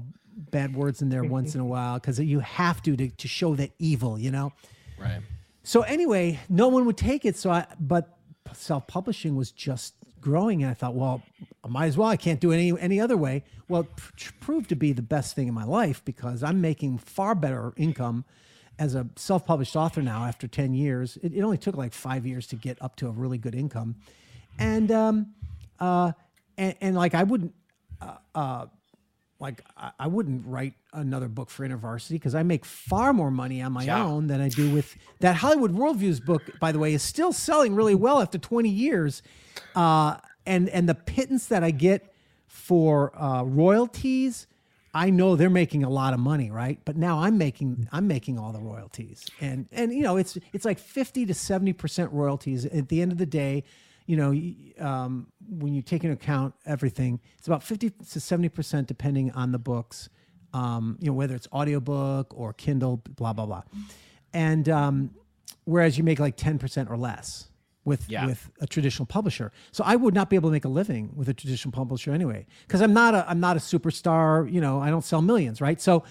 bad words in there [LAUGHS] once in a while because you have to, to to show that evil, you know. Right. So anyway, no one would take it. So I but self-publishing was just growing and I thought, well, I might as well. I can't do it any any other way. Well, it proved to be the best thing in my life because I'm making far better income as a self-published author now after 10 years it, it, only took like five years to get up to a really good income and um uh and, and like i wouldn't uh, uh like I, I wouldn't write another book for InterVarsity because I make far more money on my yeah. own than I do with [LAUGHS] that Hollywood Worldviews book. By the way, is still selling really well after 20 years, uh, and and the pittance that I get for uh, royalties I know they're making a lot of money, right? But now I'm making I'm making all the royalties, and and you know it's it's like fifty to seventy percent royalties at the end of the day. You know, um, when you take into account everything, it's about fifty to seventy percent depending on the books. Um, you know, whether it's audiobook or Kindle, blah blah blah, and um, whereas you make like ten percent or less with yeah. with a traditional publisher. So I would not be able to make a living with a traditional publisher anyway, because I'm not a I'm not a superstar. You know, I don't sell millions, right? So,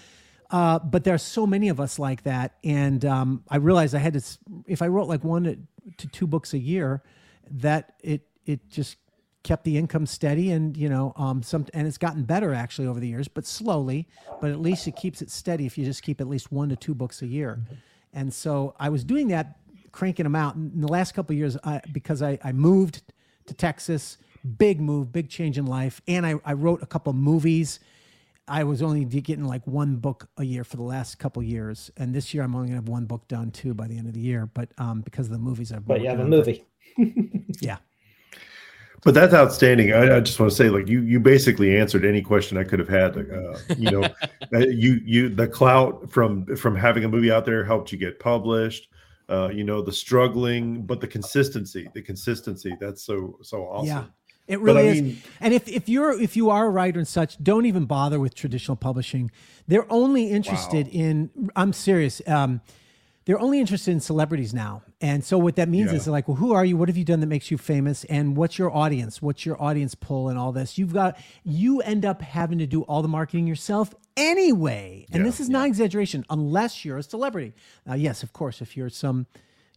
uh, but there are so many of us like that, and um, I realized I had to. If I wrote like one to two books a year, that it it just kept the income steady and you know um some and it's gotten better actually over the years but slowly but at least it keeps it steady if you just keep at least one to two books a year mm-hmm. and so i was doing that cranking them out. In the last couple years, I, because I, I moved to Texas, big move, big change in life, and I, I wrote a couple movies. I was only getting like one book a year for the last couple years, and this year I'm only gonna have one book done too by the end of the year. But um, because of the movies I've but you have a movie, [LAUGHS] yeah. But that's outstanding. I, I, just want to say, like you, you basically answered any question I could have had. Uh, you know, [LAUGHS] you, you, the clout from from having a movie out there helped you get published uh, you know, the struggling, but the consistency, the consistency. That's so so awesome. Yeah. It really is. Mean, and if, if you're if you are a writer and such, don't even bother with traditional publishing. They're only interested wow. in I'm serious. Um, they're only interested in celebrities now. And so what that means yeah. is like, well, who are you? What have you done that makes you famous? And what's your audience? What's your audience pull and all this? You've got you end up having to do all the marketing yourself anyway. And yeah, this is yeah. not exaggeration, unless you're a celebrity. Now, yes, of course, if you're some,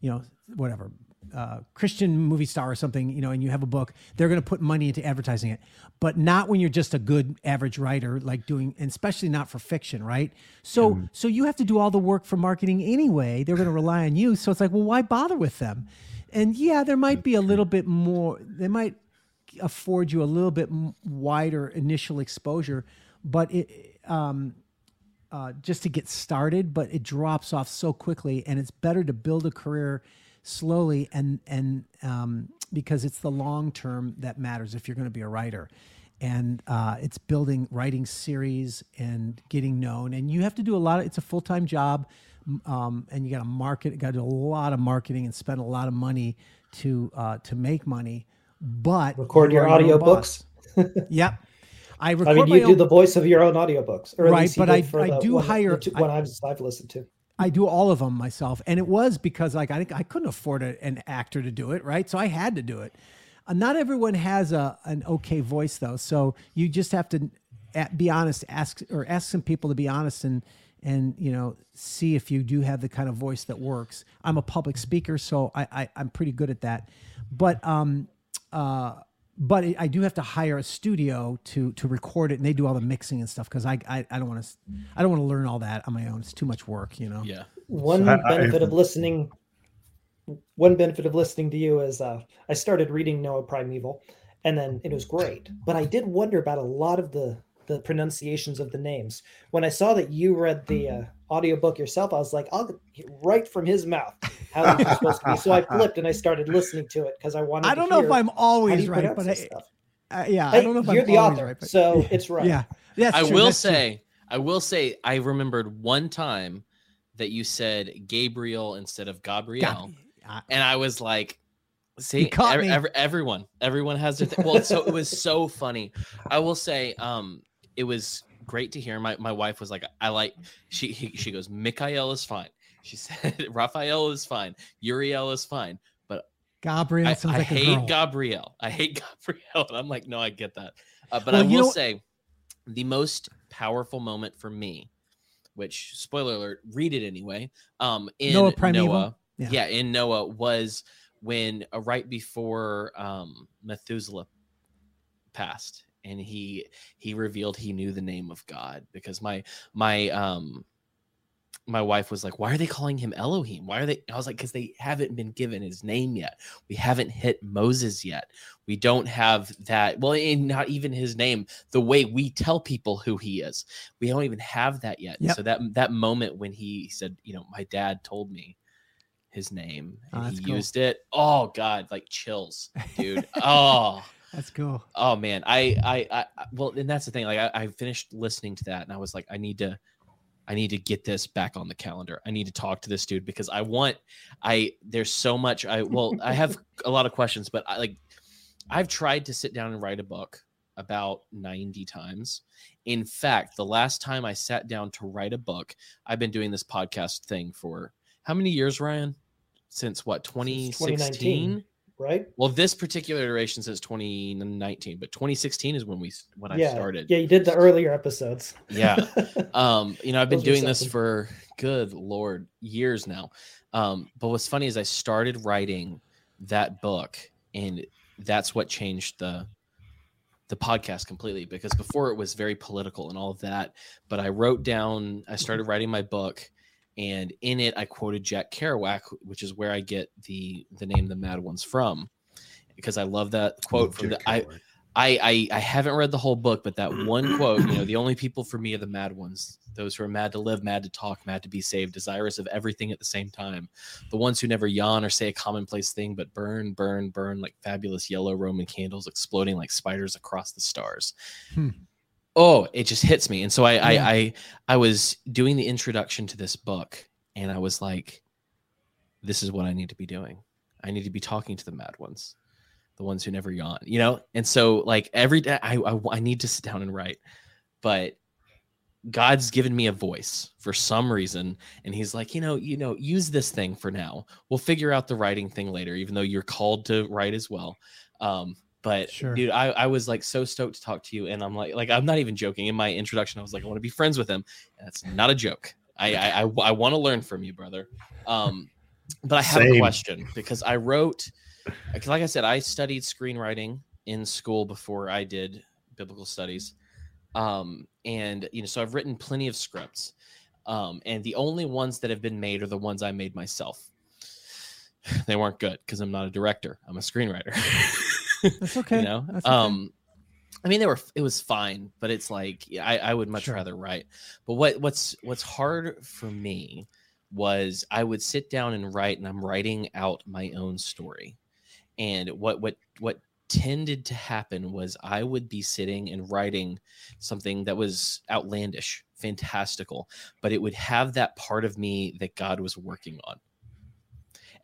you know, whatever, uh, Christian movie star or something, you know, and you have a book, they're going to put money into advertising it, but not when you're just a good average writer, like doing, and especially not for fiction, right? So, mm. so you have to do all the work for marketing anyway. They're going to rely on you. So it's like, well, why bother with them? And yeah, there might be a little bit more. They might afford you a little bit wider initial exposure, but it um, uh, just to get started, but it drops off so quickly, and it's better to build a career slowly and and um, because it's the long term that matters if you're going to be a writer and uh, it's building writing series and getting known and you have to do a lot of it's a full-time job um, and you got to market got to do a lot of marketing and spend a lot of money to uh, to make money but record your audio books yep I record. [LAUGHS] I mean, you do the voice of your own audiobooks, right? But I, I do hire one I, I've listened to. I do all of them myself, and it was because like I I couldn't afford a, an actor to do it, right? So I had to do it. Uh, not everyone has a an okay voice though, so you just have to be honest. Ask or ask some people to be honest and and you know see if you do have the kind of voice that works. I'm a public speaker, so I, I I'm pretty good at that. But um uh but I do have to hire a studio to to record it, and they do all the mixing and stuff because I, I, I don't want to I don't want to learn all that on my own. It's too much work, you know. Yeah. One so benefit I, I, of listening one benefit of listening to you is uh, I started reading Noah Primeval, and then it was great. But I did wonder about a lot of the the pronunciations of the names. When I saw that you read the uh, audiobook yourself, I was like, I'll get right from his mouth how these are supposed to be. So I [LAUGHS] flipped and I started listening to it because I wanted. To I don't to know hear if I'm always right, pronounce but I, stuff. uh, yeah, I don't know if you're I'm the always author, right, but so it's right. yeah, that's I true, will that's true. say, I will say, I remembered one time that you said Gabriel instead of Gabriel, God, I- and I was like, "See, caught ev- me. ev- everyone, everyone has their thing." Well, so it was so funny. I will say, um, it was great to hear. My my wife was like, "I like." She he, she goes, "Mikael is fine." She [LAUGHS] said, "Raphael is fine. Uriel is fine." But Gabriel I, sounds I like a hate girl. Gabrielle. I hate [LAUGHS] Gabriel. And I'm like, no, I get that. Uh, but Well, I you will know- say the most powerful moment for me, which spoiler alert, read it anyway. Um, in Noah Noah, yeah. Yeah. in Noah was when uh, right before um, Methuselah passed, and he he revealed he knew the name of God because my my um my wife was like, "Why are they calling him Elohim? Why are they?" I was like, "Because they haven't been given his name yet. We haven't hit Moses yet. We don't have that. Well, and not even his name. The way we tell people who he is, we don't even have that yet. Yep. So that that moment when he said, "You know, my dad told me his name, Oh, and that's he cool. used it." Oh God, like chills, dude. oh. That's cool. Oh man, I, I, I, well, and that's the thing. Like, I, I finished listening to that, and I was like, I need to, I need to get this back on the calendar. I need to talk to this dude because I want, I, there's so much. I, well, I have [LAUGHS] a lot of questions, but I like, I've tried to sit down and write a book about 90 times. In fact, the last time I sat down to write a book, I've been doing this podcast thing for how many years, Ryan? Since what, 2016? 2019. right? Well, this particular iteration says 2019, but 2016 is when we when I started. yeah, you did the earlier episodes. Yeah. [LAUGHS] Um, you know, I've been doing this for good lord years now. Um, but what's funny is I started writing that book, and that's what changed the the podcast completely because before it was very political and all of that. But I wrote down, I started writing my book, and in it I quoted Jack Kerouac, which is where I get the the name the Mad Ones from, because I love that quote from the I. I, I I haven't read the whole book, but that [CLEARS THROAT] one quote, you know, the only people for me are the mad ones, those who are mad to live, mad to talk, mad to be saved, desirous of everything at the same time. The ones who never yawn or say a commonplace thing, but burn, burn, burn like fabulous yellow Roman candles exploding like spiders across the stars. Hmm. Oh, it just hits me. And so I, Yeah. I I I was doing the introduction to this book, and I was like, this is what I need to be doing. I need to be talking to the mad ones the ones who never yawn, you know? And so like every day I, I I need to sit down and write, but God's given me a voice for some reason and he's like, you know, you know, use this thing for now. We'll figure out the writing thing later even though you're called to write as well. Um but Sure. dude, I, I was like so stoked to talk to you, and I'm like, like I'm not even joking. In my introduction, I was like, I want to be friends with him. That's not a joke. I I, I, I want to learn from you, brother. Um, but I have a question because I wrote, like like I said, I studied screenwriting in school before I did biblical studies, um, and you know, so I've written plenty of scripts, um, and the only ones that have been made are the ones I made myself. [SIGHS] They weren't good because I'm not a director. I'm a screenwriter. [LAUGHS] That's [LAUGHS] okay. you know That's okay. um i mean they were it was fine but it's like i, I would much Sure. rather write but what what's what's hard for me was i would sit down and write and i'm writing out my own story and what what what tended to happen was i would be sitting and writing something that was outlandish fantastical but it would have that part of me that god was working on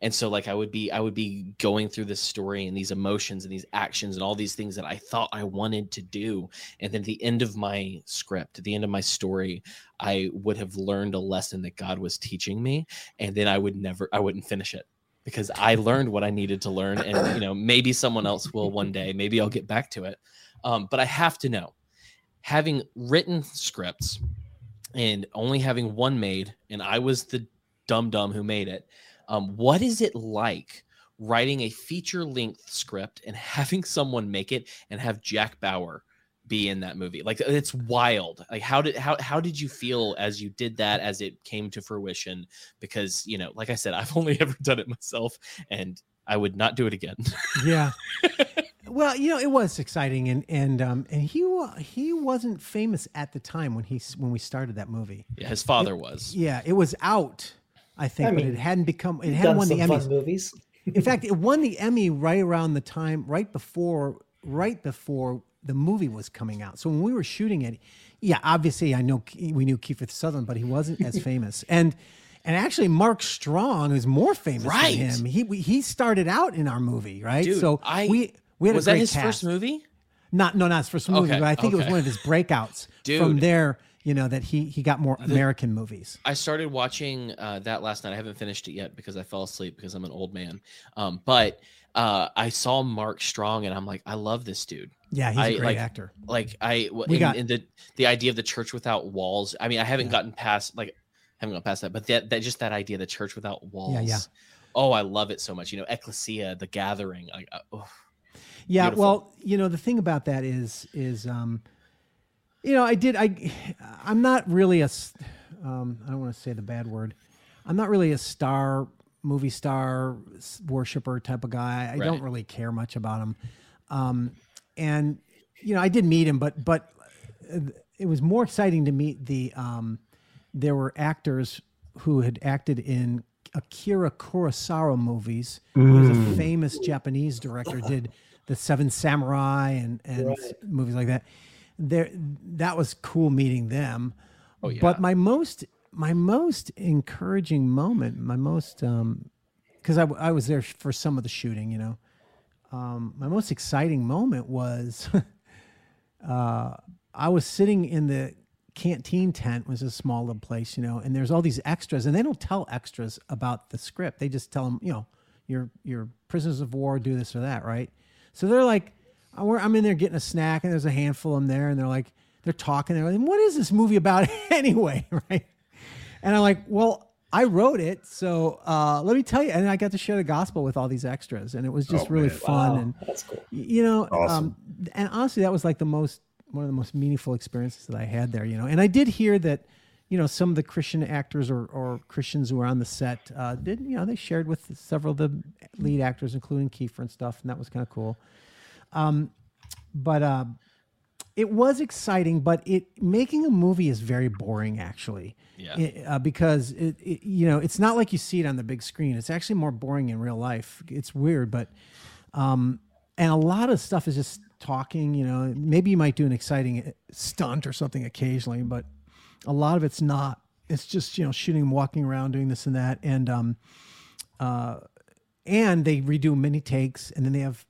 and so like i would be i would be going through this story and these emotions and these actions and all these things that i thought i wanted to do. And then at the end of my script at the end of my story i would have learned a lesson that god was teaching me and then i would never i wouldn't finish it because i learned what i needed to learn and you know maybe someone else will one day maybe i'll get back to it. Um, but i have to know having written scripts and only having one made and i was the dumb dumb who made it um, what is it like writing a feature length script and [LAUGHS] having someone make it and have Jack Bauer be in that movie. Like it's wild. Like how did how how did you feel as you did that as it came to fruition? Because you know, like I said, [LAUGHS] I've only ever done it myself, and I would not do it again. Yeah. [LAUGHS] well, you know, it was exciting, and and um and he he wasn't famous at the time when he when we started that movie. yeah, his father was. Yeah, it was out, I think, I but it hadn't become. It hadn't won the Emmys. movies. In [LAUGHS] fact, it won the Emmy right around the time, right before, right before the movie was coming out. So when we were shooting it, yeah, obviously I know we knew Kiefer Sutherland, but he wasn't as [LAUGHS] famous. And and actually, Mark Strong is more famous Right. than him. He he started out in our movie, right? Dude, so I- we we had Was a great cast. Was that his cast. first movie? Not no, not his first movie, Okay, but I think it was one of his breakouts. From there, you know that he he got more American movies. I started watching uh, that last night. I haven't finished it yet because I fell asleep because I'm an old man. Um, but uh, I saw Mark Strong and I'm like, I love this dude. Yeah, he's I, a great like, actor. Like I, We in, got- in the the idea of the church without walls. I mean, I haven't Yeah. gotten past like haven't gone past that, but that that just that idea, the church without walls. yeah. Oh, I love it so much. You know, ecclesia, the gathering. Like, uh, oh, Yeah, Beautiful. well, you know, the thing about that is is um you know, I did I I'm not really a um I don't want to say the bad word. I'm not really a star movie star worshiper type of guy. I don't really care much about him. Um and you know, I did meet him, but but uh, it was more exciting to meet the um there were actors who had acted in Akira Kurosawa movies. He was a famous Japanese director, did the Seven Samurai and and Right. movies like that. There, that was cool meeting them. Oh, yeah. But my most my most encouraging moment, my most um, because I was there for some of the shooting, you know. Um, my most exciting moment was [LAUGHS] uh, I was sitting in the canteen tent, was a small little place, you know, and there's all these extras, and they don't tell extras about the script. They just tell them, you know, you're you're prisoners of war, do this or that, right? So they're like, I'm I'm in there getting a snack, and there's a handful of them there, and they're like, they're talking, they're like, what is this movie about [LAUGHS] anyway, [LAUGHS] right? And I'm like, well, I wrote it, so uh, let me tell you. And I got to share the gospel with all these extras, and it was just Oh, really man. fun. Wow, And that's cool. you know, Awesome. um, and honestly, that was like the most one of the most meaningful experiences that I had there. You know, and I did hear that, you know, some of the Christian actors or, or Christians who were on the set uh, did, you know, they shared with several of the lead actors, including Kiefer and stuff, and that was kind of cool. Um, but uh, it was exciting, but it making a movie is very boring, actually. Yeah. It- uh, because it, it, you know, it's not like you see it on the big screen. It's actually more boring in real life. It's weird, but um, and a lot of stuff is just talking. You know, maybe you might do an exciting uh, stunt or something occasionally, but a lot of it's not. It's just you know shooting, and walking around, doing this and that, and um, uh, and they redo many takes, and then they have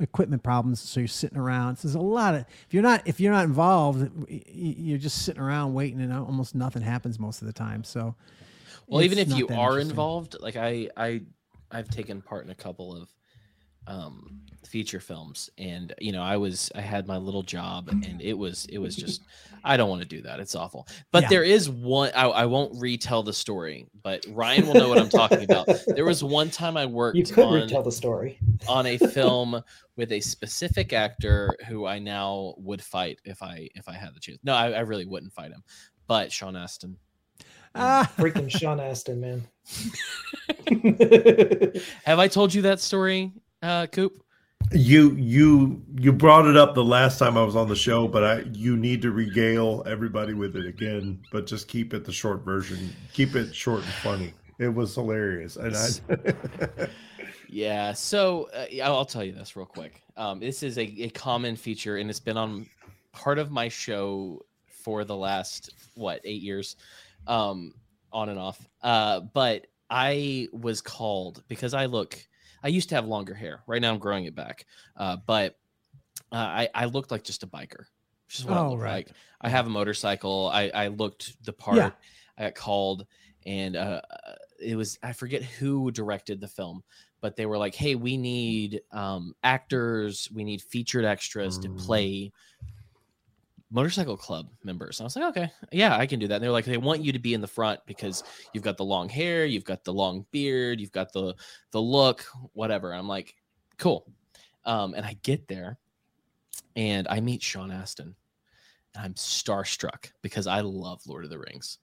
equipment problems so you're sitting around. So there's a lot of if you're not if you're not involved you're just sitting around waiting and almost nothing happens most of the time. So well, even if you are involved, like I, I, I've taken part in a couple of um, feature films, and you know, I was, I had my little job, and it was, it was just, I don't want to do that. It's awful. But Yeah. there is one. I, I won't retell the story, but Ryan will know what I'm talking about. [LAUGHS] There was one time I worked You could on retell the story. on a film with a specific actor who I now would fight if I if I had the chance. No, I, I really wouldn't fight him, but Sean Astin. ah, Freaking [LAUGHS] Sean Astin, man. [LAUGHS] Have I told you that story, uh, Coop? You you you brought it up the last time I was on the show, but I you need to regale everybody with it again. But just keep it the short version. Keep it short and funny. It was hilarious, and I. [LAUGHS] Yeah. So uh, I'll tell you this real quick. Um, this is a, a common feature, and it's been on part of my show for the last what eight years, um, on and off. Uh, but I was called because I look. I used to have longer hair. Right now, I'm growing it back. Uh, but uh, I I looked like just a biker. Which is what I Oh, look right. like. I have a motorcycle. I I looked the part. Yeah. I got called, and uh, it was I forget who directed the film, but they were like, "Hey, we need um, actors. We need featured extras to Mm. play motorcycle club members." And I was like, "Okay, yeah, I can do that." And they're like, "They want you to be in the front because you've got the long hair, you've got the long beard, you've got the the look, whatever." I'm like, "Cool." Um, and I get there, and I meet Sean Astin. And I'm starstruck because I love Lord of the Rings.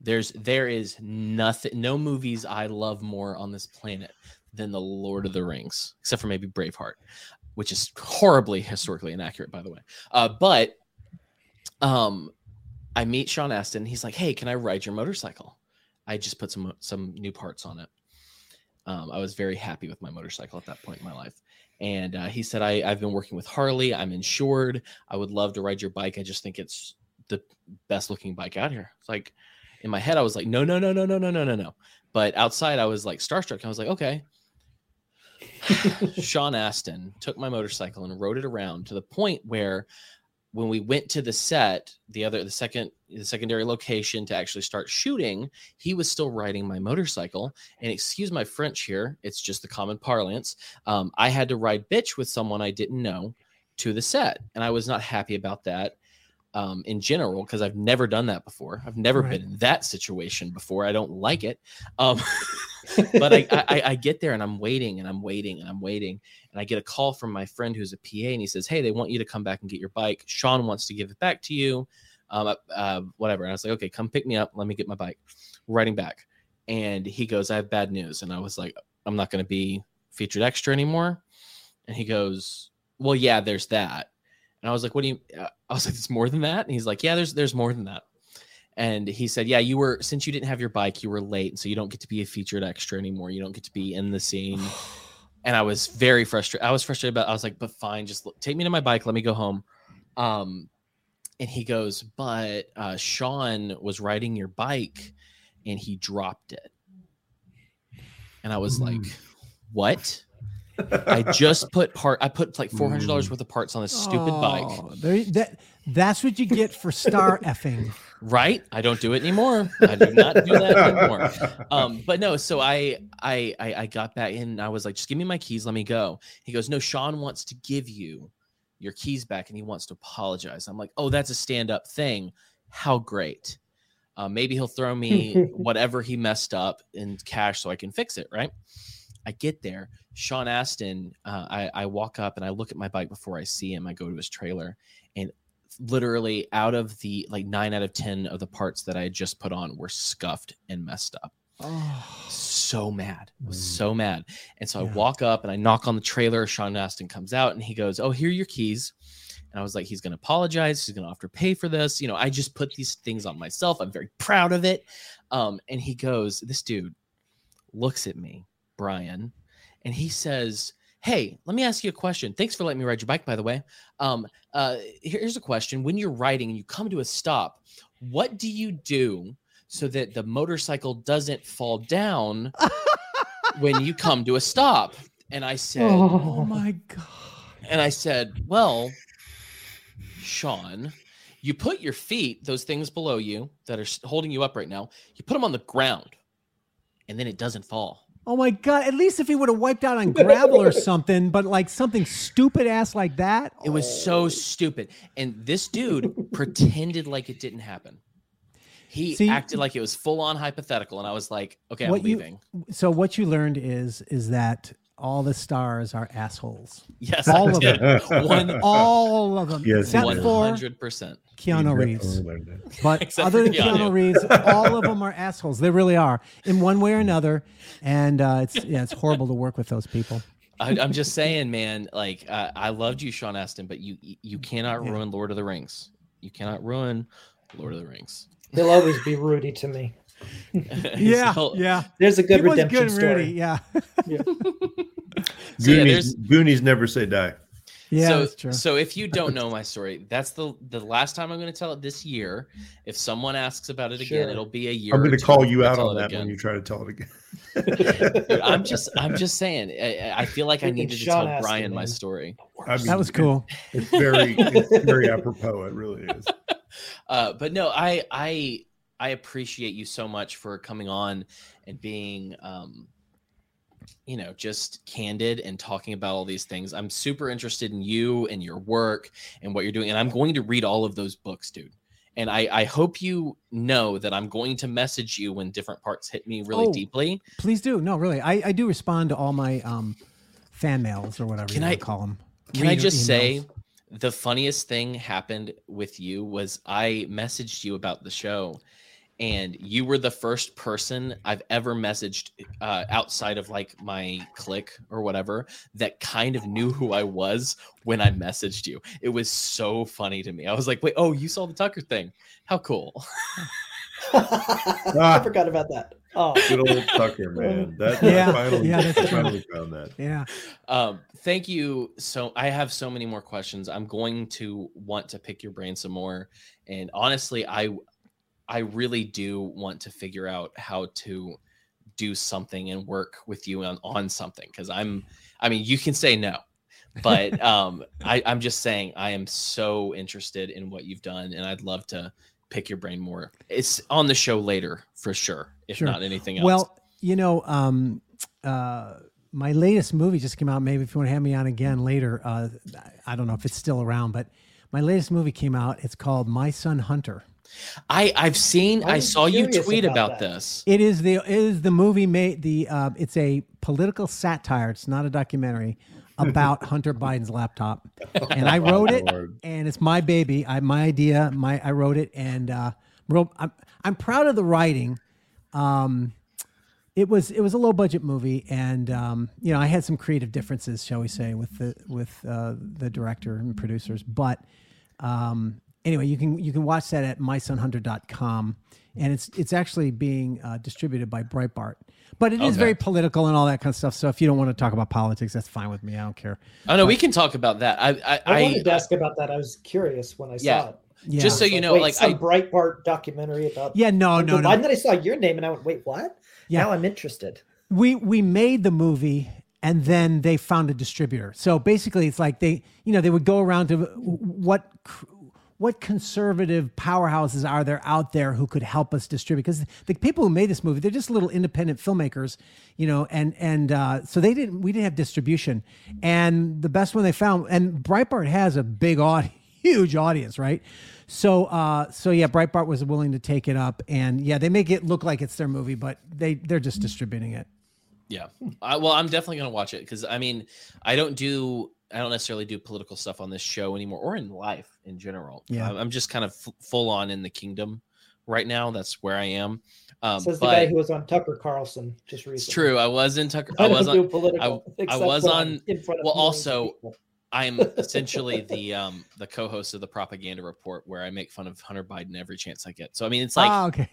There's there is nothing, no movies I love more on this planet than the Lord of the Rings, except for maybe Braveheart, which is horribly historically inaccurate, by the way. Uh, but um, I meet Sean Astin. He's like, "Hey, can I ride your motorcycle?" I just put some some new parts on it. Um, I was very happy with my motorcycle at that point in my life. And uh, he said, I, I've been working with Harley. I'm insured. I would love to ride your bike. I just think it's the best looking bike out here. It's like in my head, I was like, no, no, no, no, no, no, no, no, no. But outside, I was like starstruck. I was like, okay. [LAUGHS] Sean Astin took my motorcycle and rode it around to the point where when we went to the set, the other the second the secondary location to actually start shooting, he was still riding my motorcycle. And excuse my French here, it's just the common parlance. Um, I had to ride bitch with someone I didn't know to the set, and I was not happy about that um, in general because I've never done that before. I've never right. been in that situation before. I don't like it. Um, [LAUGHS] [LAUGHS] but I, I, I, get there and I'm waiting and I'm waiting and I'm waiting. And I get a call from my friend who's a PA and he says, Hey, they want you to come back and get your bike. Sean wants to give it back to you. Um, uh, uh whatever. And I was like, Okay, come pick me up. Let me get my bike. We're riding back. And he goes, I have bad news. And I was like, I'm not going to be featured extra anymore. And he goes, Well, yeah, there's that. And I was like, "What do you?" Uh, I was like, "It's more than that." And he's like, "Yeah, there's there's more than that." And he said, "Yeah, you were since you didn't have your bike, you were late, And so you don't get to be a featured extra anymore. You don't get to be in the scene." [SIGHS] and I was very frustrated. I was frustrated about. I was like, "But fine, just take me to my bike. Let me go home." Um, and he goes, "But uh, Sean was riding your bike, and he dropped it." And I was mm. like, "What?" [LAUGHS] I just put part. I put like four hundred dollars mm. worth of parts on this stupid oh, bike. There, that that's what you get for star [LAUGHS] effing. Right? I don't do it anymore. I do not do that anymore. Um, but no. So I, I, I, I got back in. I was like, just give me my keys. Let me go. He goes, no. Sean wants to give you your keys back, and he wants to apologize. I'm like, oh, that's a stand up thing. How great. Uh, maybe he'll throw me [LAUGHS] whatever he messed up in cash so I can fix it. Right. I get there. Sean Astin, uh, I, I walk up and I look at my bike before I see him. I go to his trailer, and literally out of the like nine out of 10 of the parts that I had just put on were scuffed and messed up. Oh. So mad. Mm. so mad. And so yeah. I walk up and I knock on the trailer. Sean Astin comes out and he goes, Oh, here are your keys. And I was like, he's going to apologize. He's going to offer to pay for this. You know, I just put these things on myself. I'm very proud of it. Um, and he goes, This dude looks at me Brian, and he says, Hey, let me ask you a question. Thanks for letting me ride your bike, by the way. Um, uh, here's a question. When you're riding and you come to a stop, what do you do so that the motorcycle doesn't fall down [LAUGHS] when you come to a stop? And I said, Oh, oh my God. And I said, Well, Sean, you put your feet, those things below you that are holding you up right now, you put them on the ground and then it doesn't fall. Oh my god! At least if he would have wiped out on [LAUGHS] gravel or something, but like something stupid ass like that. It was so stupid, and this dude [LAUGHS] pretended like it didn't happen. He See, acted like it was full on hypothetical, and I was like, "Okay, I'm leaving." You, so what you learned is is that all the stars are assholes. Yes, all of [LAUGHS] them. One, all of them. Yes, one hundred percent. Keanu Reeves. [LAUGHS] But other than Keanu. Keanu Reeves, [LAUGHS] all of them are assholes. They really are, in one way or another. And uh, it's yeah, it's horrible to work with those people. I, am just saying, man. Like uh, I loved you, Sean Astin, but you you cannot yeah. ruin Lord of the Rings. You cannot ruin Lord of the Rings. He'll always be Rudy to me. [LAUGHS] yeah, yeah. There's a good he redemption good, story. Rudy, yeah. yeah. so Goonies, yeah, Goonies never say die. Yeah, so, that's true. So if you don't know [LAUGHS] my story, that's the the last time I'm going to tell it this year. If someone asks about it sure. again, it'll be a year. I'm going to call you out on that again. when you try to tell it again. [LAUGHS] Dude, I'm just [LAUGHS] I'm just saying. I, I feel like I needed to tell Brian my story. I mean, that was cool. It's very it's very apropos. It really is. Uh, but no, I I I appreciate you so much for coming on and being um you know just candid and talking about all these things. I'm super interested in you and your work and what you're doing and i'm going to read all of those books dude. And i i hope you know that i'm going to message you when different parts hit me really oh, deeply. please do. No really. I i do respond to all my um fan mails or whatever can I call them can I just say the funniest thing happened with you was I messaged you about the show and you were the first person I've ever messaged uh, outside of like my click or whatever that kind of knew who I was when I messaged you. It was so funny to me. I was like, wait, oh, you saw the Tucker thing. How cool. [LAUGHS] I forgot about that. Oh, good old Tucker, [LAUGHS] man. That Yeah, I finally, yeah, that's I true. finally found that. Yeah. Um, thank you. So I have so many more questions. I'm going to want to pick your brain some more. And honestly, I I really do want to figure out how to do something and work with you on, on something because I'm I mean, you can say no, but [LAUGHS] um I, I'm just saying I am so interested in what you've done and I'd love to pick your brain more. It's on the show later for sure, if Sure. not anything else. Well, you know, um, uh, my latest movie just came out. Maybe if you want to have me on again later, uh, I don't know if it's still around, but my latest movie came out. It's called My Son Hunter. I I've seen I I'm saw you tweet about about this. It is the it is the movie made the uh, it's a political satire. It's not a documentary [LAUGHS] about Hunter Biden's laptop, [LAUGHS] and I wrote it, Lord. and it's my baby. I my idea. My I wrote it, and uh, real, I'm I'm proud of the writing. Um, it was it was a low budget movie, and um, you know I had some creative differences, shall we say, with the with uh, the director and producers. But um, anyway, you can you can watch that at mysonhunter.com, and it's it's actually being uh, distributed by Breitbart. But it is Okay. very political and all that kind of stuff. So if you don't want to talk about politics, that's fine with me. I don't care. Oh no, we can talk about that. I I, I I, wanted to ask about that. I was curious when I Yeah. saw it. Yeah. just so you know, wait, like some I Breitbart documentary about. yeah, no, Hunter no, no. Biden. Then I saw your name and I went, wait, what? Yeah. Now I'm interested. we we made the movie and then they found a distributor so basically it's like they you know they would go around to what cr- what conservative powerhouses are there out there who could help us distribute? Because the people who made this movie they're just little independent filmmakers you know and and uh, so they didn't we didn't have distribution. And the best one they found and breitbart has a big audience [LAUGHS] huge audience right? So uh so yeah breitbart was willing to take it up and yeah they make it look like it's their movie but they they're just distributing it. Yeah. I, well, I'm definitely gonna watch it because I mean, I don't do I don't necessarily do political stuff on this show anymore or in life in general. Yeah. I'm, I'm just kind of f- full on in the kingdom right now. That's where I am. Um, Says the but guy who was on Tucker Carlson just recently. it's true. I was in Tucker. I I don't was do on. political. I except was on- In front of well, also, people. I'm essentially the um the co-host of the propaganda report where I make fun of Hunter Biden every chance I get. So I mean, it's like ah, okay.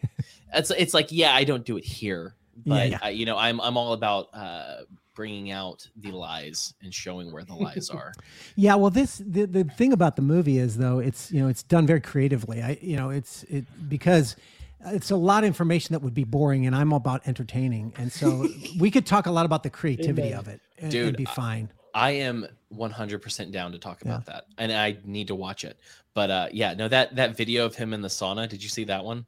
it's it's like yeah i don't do it here Yeah, but yeah. I, you know i'm i'm all about uh bringing out the lies and showing where the [LAUGHS] lies are Yeah, well, this the, the thing about the movie is though it's you know it's done very creatively. I you know it's it because it's a lot of information that would be boring, and I'm about entertaining, and so [LAUGHS] we could talk a lot about the creativity Amen. of it and, Dude, and be fine. i am 100% down to talk about that and i need to watch it but uh yeah no that that video of him in the sauna did you see that one?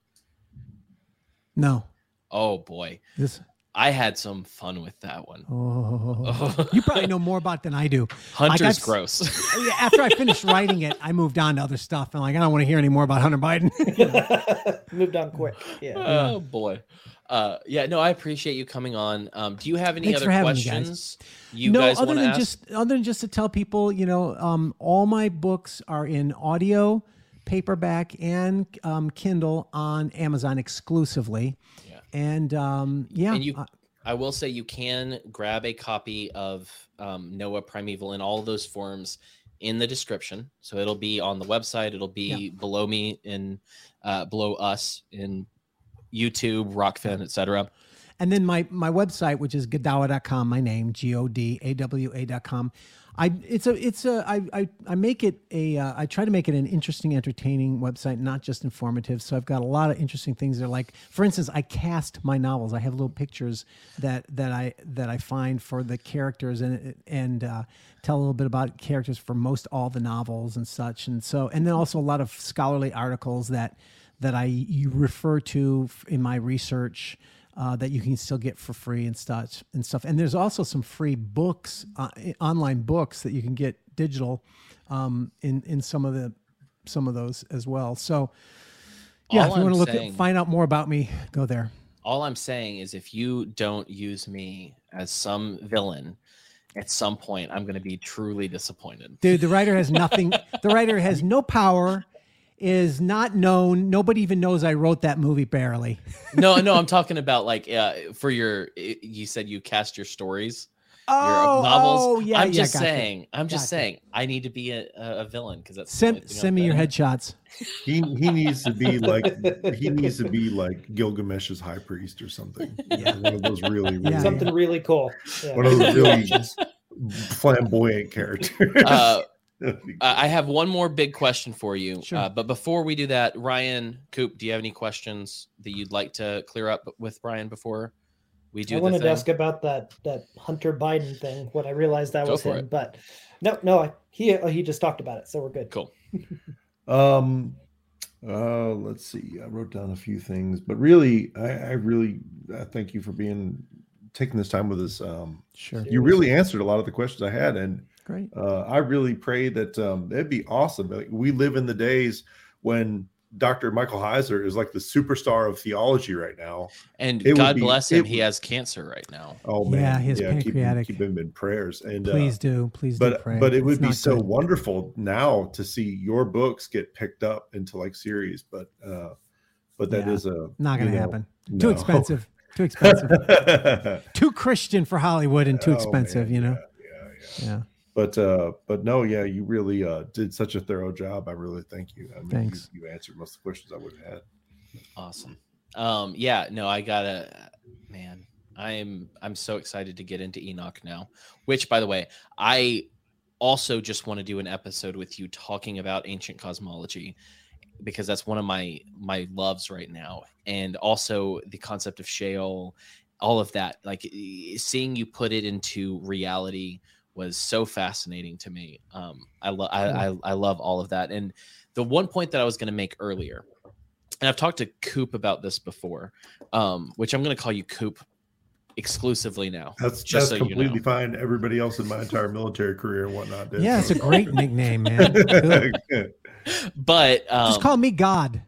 No, Oh boy this. I had some fun with that one Oh, you probably know more about it than I do. [LAUGHS] hunter's s- gross After I finished writing it, I moved on to other stuff, and like I don't want to hear any more about Hunter Biden. [LAUGHS] moved on quick. Yeah. oh boy uh yeah no i appreciate you coming on um do you have any Thanks for other having me, guys. questions you no, guys other than ask just other than just to tell people, you know, um, all my books are in audio, paperback, and um, Kindle on Amazon exclusively. Yeah. And um, yeah, and you uh, i will say you can grab a copy of um, noah primeval in all those forms in the description so it'll be on the website it'll be below me in uh, below us in youtube Rokfin etc and then my my website, which is godawa.com, my name G O D A W A.com. I it's a it's a I I, I make it a uh, I try to make it an interesting, entertaining website, not just informative. So I've got a lot of interesting things. That are like, for instance, I cast my novels. I have little pictures that that I that I find for the characters and and uh, tell a little bit about characters for most all the novels and such. And so and then also a lot of scholarly articles that that I you refer to in my research uh, that you can still get for free and stuff and stuff. And there's also some free books, uh, online books that you can get digital um, in in some of the some of those as well. So yeah, All if you want to look saying- at, find out more about me, go there. all i'm saying is if you don't use me as some villain at some point I'm going to be truly disappointed. Dude, the writer has nothing. [LAUGHS] the writer has no power. Is not known. Nobody even knows I wrote that movie. Barely. [LAUGHS] no, no, I'm talking about like uh, for your. You said you cast your stories. Oh, your novels. Oh, yeah. I'm yeah, just gotcha. saying. I'm just Gotcha. saying. I need to be a, a villain because that's Send send me your headshots. He he needs to be like he [LAUGHS] needs to be like Gilgamesh's high priest or something. Yeah. One of those really, really Yeah, Something really cool. Yeah. one of those really [LAUGHS] flamboyant characters. Uh, That'd be Uh, I have one more big question for you. Sure. Uh, but before we do that, Ryan, Coop, do you have any questions that you'd like to clear up with Brian before we do I the wanted thing? to ask about that that Hunter Biden thing. When I realized that Go was him, it. but no, no, I, he uh, he just talked about it, so we're good. Cool. [LAUGHS] Um, uh, let's see. I wrote down a few things, but really, I, I really uh, thank you for being taking this time with us. Um, Sure. you really answered a lot of the questions I had, and Great. uh, I really pray that um, it'd be awesome. Like, we live in the days when Dr. Michael Heiser is like the superstar of theology right now. And It God be- bless him. it He has cancer right now. Oh Yeah, man, his keep him, pancreatic. keep him in prayers. And uh, Please do. Please do but pray. but it It's would be so good. wonderful now to see your books get picked up into like series but uh but that Yeah, is a Not going to know, happen. Too expensive. Too expensive. oh, [LAUGHS] too Christian for Hollywood and too expensive. man, you know. yeah, yeah, yeah. Yeah. but uh but no yeah you really uh did such a thorough job i really thank you i mean Thanks. You, you answered most of the questions i would have had Awesome. Um, yeah, no, I gotta man, I'm I'm so excited to get into Enoch now. Which by the way, I also just want to do an episode with you talking about ancient cosmology because that's one of my my loves right now. And also the concept of Sheol, all of that. Like seeing you put it into reality was so fascinating to me. Um, I love I, I I love all of that. And the one point that I was going to make earlier, and I've talked to Coop about this before, um, which I'm going to call you Coop exclusively now. that's Just that's so you completely know. fine everybody else in my entire military career and whatnot did Yeah, it's a great nickname, man. [LAUGHS] But um, Just call me God.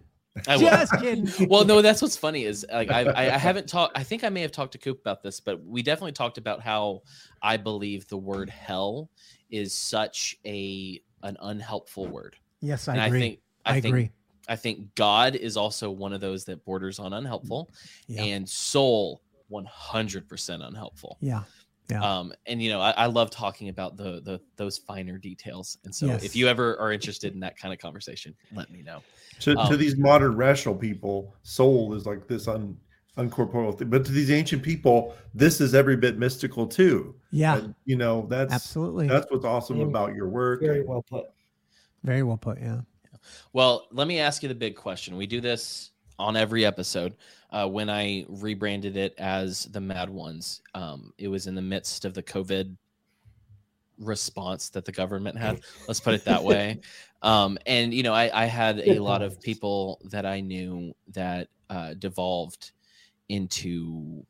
I will. Just kidding. [LAUGHS] well, no, that's what's funny is like I, I, I haven't talked. I think I may have talked to Coop about this, but we definitely talked about how I believe the word hell is such a an unhelpful word, Yes, I and agree. I think I, I, think agree. I think God is also one of those that borders on unhelpful, Yeah. and soul 100% unhelpful. Yeah. Yeah. Um, and you know, I, I love talking about the the those finer details. And so, Yes. if you ever are interested in that kind of conversation, let me know. to, to Um, these modern rational people, soul is like this un, uncorporeal thing. But to these ancient people, this is every bit mystical too. Yeah. And, you know, that's Absolutely. that's what's awesome Yeah. about your work. Very well put. Very well put. Yeah. Well, let me ask you the big question. We do this on every episode. Uh, when I rebranded it as the Mad Ones, um, it was in the midst of the COVID response that the government had. Let's put it that way. [LAUGHS] Um, and you know, I, I had a [LAUGHS] lot of people that I knew that uh, devolved into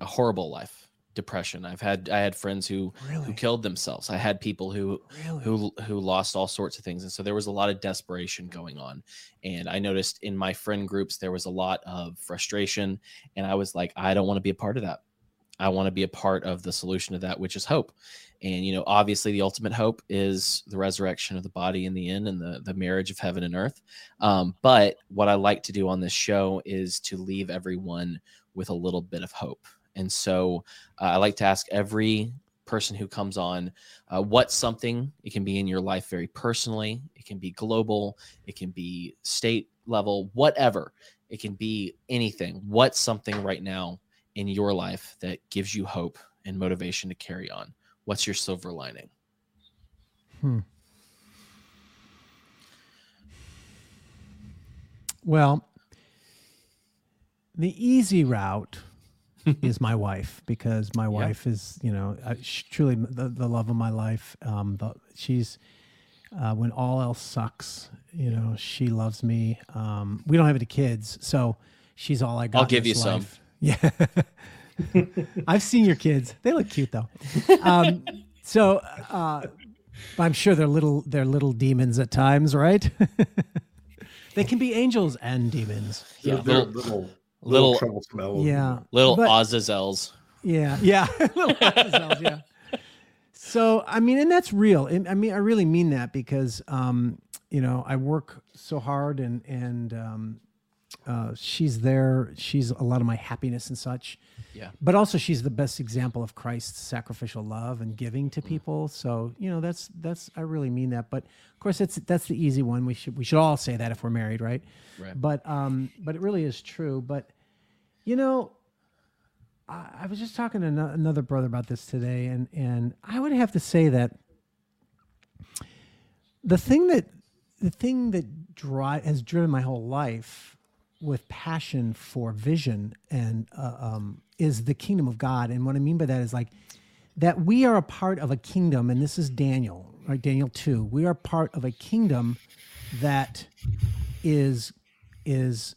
a horrible life, depression. I've had I had friends who who killed themselves. I had people who Really. who who lost all sorts of things and so there was a lot of desperation going on and i noticed in my friend groups there was a lot of frustration and i was like i don't want to be a part of that i want to be a part of the solution to that which is hope and you know obviously the ultimate hope is the resurrection of the body in the end and the the marriage of heaven and earth um, but what i like to do on this show is to leave everyone with a little bit of hope and so uh, i like to ask every person who comes on uh, what's something it can be in your life very personally it can be global it can be state level whatever it can be anything. What's something right now in your life that gives you hope and motivation to carry on? What's your silver lining? Hmm. Well, the easy route is my wife because my wife is, you know, uh, truly the, the love of my life. Um, the, she's uh, when all else sucks, you know, she loves me. Um, we don't have any kids, so she's all I got. I'll in give you this some. Yeah, [LAUGHS] I've seen your kids. They look cute though. Um, so uh, I'm sure they're little they're little demons at times, right? [LAUGHS] they can be angels and demons. Yeah, They're- they're little- little, little- troublesome elements. Yeah. little But- Azazels. Yeah. Yeah. [LAUGHS] Little [LAUGHS] Azazels, yeah. so I mean, and that's real. And I mean, I really mean that because um, you know I work so hard, and and um, uh, she's there. She's a lot of my happiness and such. Yeah. But also, she's the best example of Christ's sacrificial love and giving to people. So you know, that's that's I really mean that. But of course, that's that's the easy one. We should we should all say that if we're married, right? Right. But um, but it really is true. But you know, I, I was just talking to ano- another brother about this today, and and I would have to say that the thing that the thing that drive has driven my whole life with passion for vision and uh, um, is the kingdom of God. And what I mean by that is like that we are a part of a kingdom, and this is Daniel, right? Daniel two. We are part of a kingdom that is is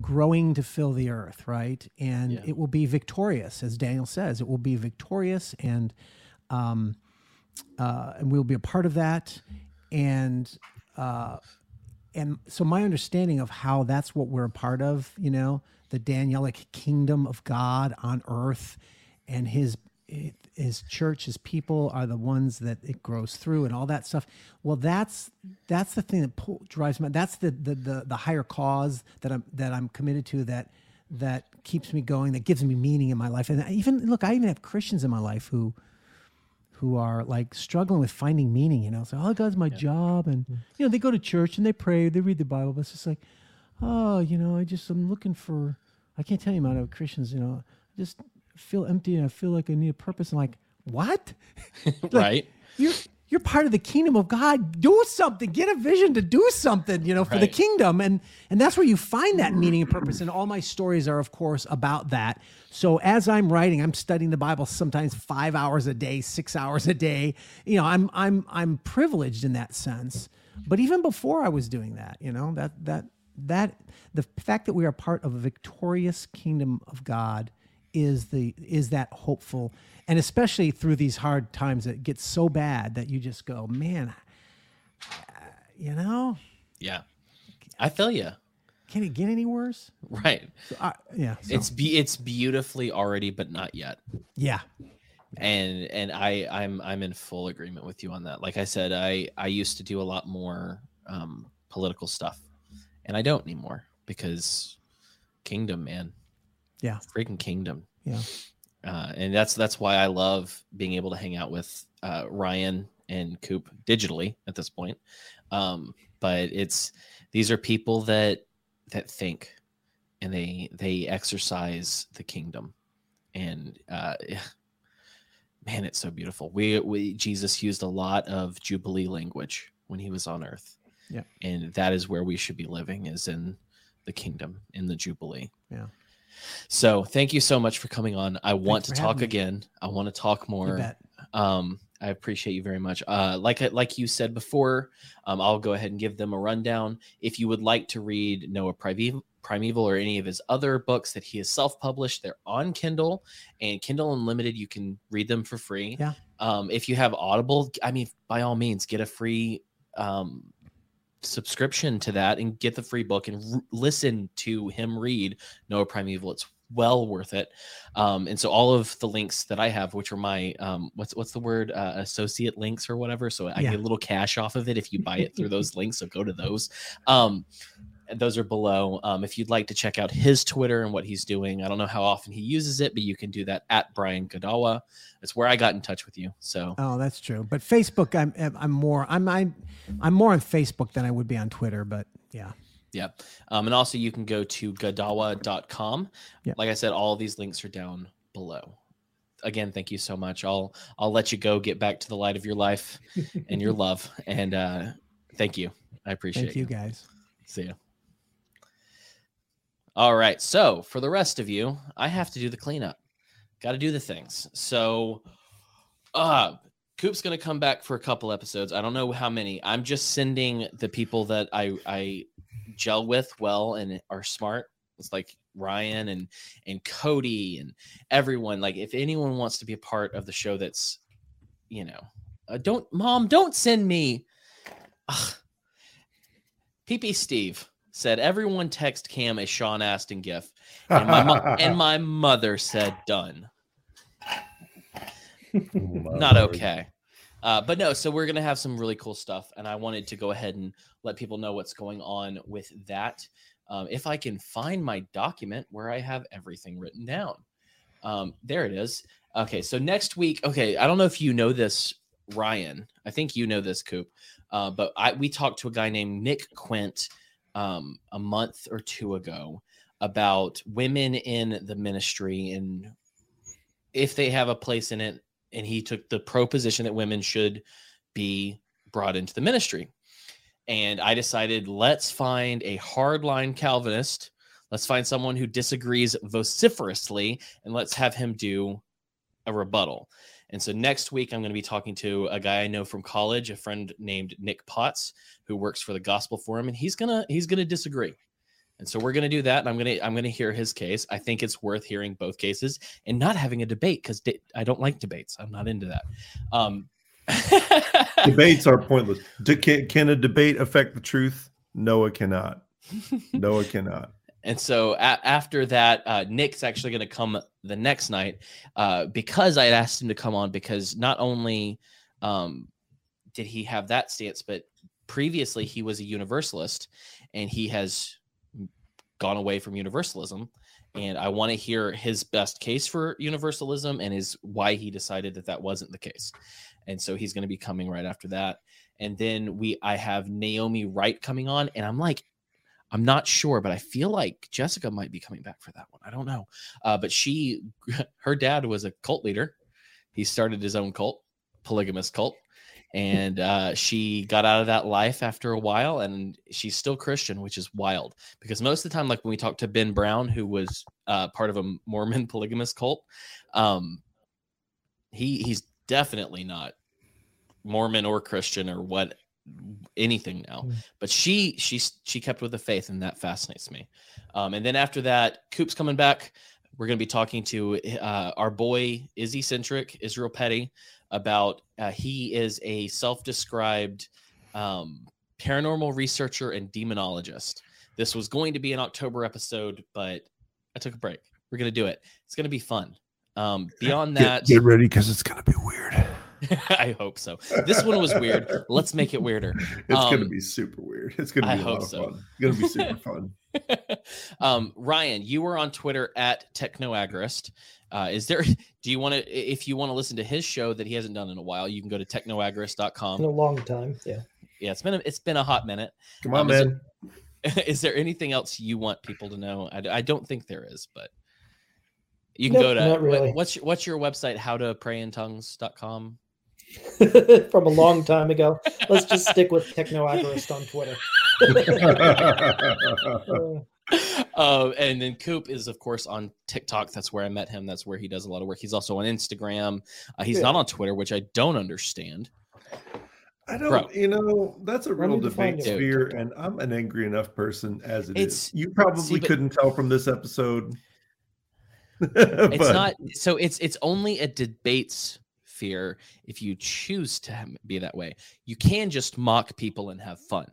growing to fill the earth, right? And Yeah. it will be victorious, as Daniel says. It will be victorious, and um, uh, and we'll be a part of that. And uh, and so my understanding of how that's what we're a part of, you know, the Danielic kingdom of God on earth, and his his church, his people are the ones that it grows through, and all that stuff. Well, that's that's the thing that pull, drives me. That's the, the the the higher cause that I'm that I'm committed to. That that keeps me going. That gives me meaning in my life. And I even look, I even have Christians in my life who who are like struggling with finding meaning, you know. So, oh, God's my job. And, mm-hmm. you know, they go to church and they pray, they read the Bible, but it's just like, oh, you know, I just, I'm looking for, I can't tell you amount of Christians, you know, just feel empty and I feel like I need a purpose. And like, what? [LAUGHS] Like, right. You're, you're part of the kingdom of God. Do something. Get a vision to do something, you know, for the kingdom. And and that's where you find that meaning and purpose. And all my stories are, of course, about that. So as I'm writing, I'm studying the Bible sometimes five hours a day, six hours a day. You know, I'm I'm I'm privileged in that sense. But even before I was doing that, you know, that that that the fact that we are part of a victorious kingdom of God is the is that hopeful and especially through these hard times that get so bad that you just go man you know Yeah. I feel you. can it get any worse Right. so, I yeah so- It's be it's beautifully already, but not yet. yeah and and i i'm i'm in full agreement with you on that like i said i i used to do a lot more um political stuff and i don't anymore because kingdom man Yeah. freaking kingdom Yeah. uh and that's that's why i love being able to hang out with uh ryan and coop digitally at this point um but it's these are people that that think and they they exercise the kingdom and uh [SIGHS] man it's so beautiful we, we jesus used a lot of jubilee language when he was on earth Yeah. and that is where we should be living is in the kingdom in the jubilee Yeah. So thank you so much for coming on. I want to talk me. again. I want to talk more. um i appreciate you very much. Uh like like you said before um i'll go ahead and give them a rundown. If you would like to read noah primeval primeval or any of his other books that he has self-published they're on kindle and kindle unlimited you can read them for free. Yeah. um if you have audible i mean by all means get a free um subscription to that and get the free book and r- listen to him read noah primeval it's well worth it um, and so all of the links that I have, which are my um, what's what's the word uh, associate links or whatever, so I Yeah. get a little cash off of it if you buy it through those [LAUGHS] links. So go to those. Um, those are below. Um, if you'd like to check out his Twitter and what he's doing, I don't know how often he uses it, but you can do that at Brian Godawa. That's where I got in touch with you. So oh that's true but facebook i'm i'm more i'm i'm, I'm more on facebook than i would be on twitter but yeah Yeah. Um, and also you can go to godawa.com. Yeah. Like I said, all these links are down below. Again, thank you so much. I'll I'll let you go get back to the light of your life and your [LAUGHS] love. And uh thank you. I appreciate thank you guys See ya. All right. So for the rest of you, I have to do the cleanup. Got to do the things. So, uh, Coop's gonna come back for a couple episodes. I don't know how many. I'm just sending the people that I I gel with well and are smart. It's like Ryan and and Cody and everyone. Like if anyone wants to be a part of the show, that's you know, uh, don't mom, don't send me. Ugh. PP Steve said everyone text Cam a Sean Astin gif, and my mo- [LAUGHS] and my mother said done. Not okay. Uh, but no, so we're gonna have some really cool stuff, and I wanted to go ahead and let people know what's going on with that. Um, if I can find my document where I have everything written down, um, there it is. Okay, so next week, okay, I don't know if you know this, Ryan. I think you know this, Coop. Uh, but I we talked to a guy named Nick Quint um, a month or two ago about women in the ministry and if they have a place in it and he took the pro position that women should be brought into the ministry. And I decided let's find a hardline Calvinist. Let's find someone who disagrees vociferously and let's have him do a rebuttal. And so next week, I'm going to be talking to a guy I know from college, a friend named Nick Potts, who works for the Gospel Forum, and he's gonna he's gonna disagree. And so we're gonna do that, and I'm gonna I'm gonna hear his case. I think it's worth hearing both cases and not having a debate because de- I don't like debates. I'm not into that. Um, [LAUGHS] Debates are pointless. Can, can a debate affect the truth? No, it cannot. No, it cannot. And so a- after that, uh, Nick's actually going to come the next night uh, because I had asked him to come on because not only um, did he have that stance, but previously he was a universalist and he has gone away from universalism. And I want to hear his best case for universalism and his why he decided that that wasn't the case. And so he's going to be coming right after that. And then we, I have Naomi Wright coming on, and I'm like, I'm not sure, but I feel like Jessica might be coming back for that one. I don't know. Uh, but she, [LAUGHS] her dad was a cult leader. He started his own cult, polygamous cult. And uh, she got out of that life after a while, and she's still Christian, which is wild. Because most of the time, like when we talked to Ben Brown, who was uh, part of a [LAUGHS] Mormon polygamous cult, um, he he's definitely not Mormon or Christian or what anything now. Mm. but she she she kept with the faith and that fascinates me. Um and then after that coop's coming back. We're going to be talking to uh, our boy izzy centric israel petty about uh, he is a self-described um paranormal researcher and demonologist. This was going to be an october episode but i took a break. We're going to do it. It's going to be fun. Um beyond that Get, get ready because it's gonna be weird. [LAUGHS] i hope so this one was weird let's make it weirder [LAUGHS] It's gonna Um, be super weird. It's gonna be a hope lot of so. fun. It's gonna be super [LAUGHS] fun. um, Ryan, you were on Twitter at Technoagrist. Uh, is there? Do you want to? If you want to listen to his show that he hasn't done in a while, you can go to in a long time. Yeah. Yeah, it's been a, it's been a hot minute. Come on, Um, is man. is there anything else you want people to know? I, I don't think there is, but you can Nope, go to not what- really. what's your, what's your website? How to pray in tongues.com. [LAUGHS] From a long time ago. Let's just stick with Techno Technoagorist on Twitter. [LAUGHS] Uh, uh, and then Coop is, of course, on TikTok. That's where I met him. That's where he does a lot of work. He's also on Instagram. Uh, he's Yeah. not on Twitter, which I don't understand. I don't, Bro. you know, that's a Why real don't debate it? sphere, and I'm an angry enough person as it is. It's- You probably see, but- couldn't tell from this episode. [LAUGHS] It's not so. It's it's only a debate sphere if you choose to be that way. You can just mock people and have fun.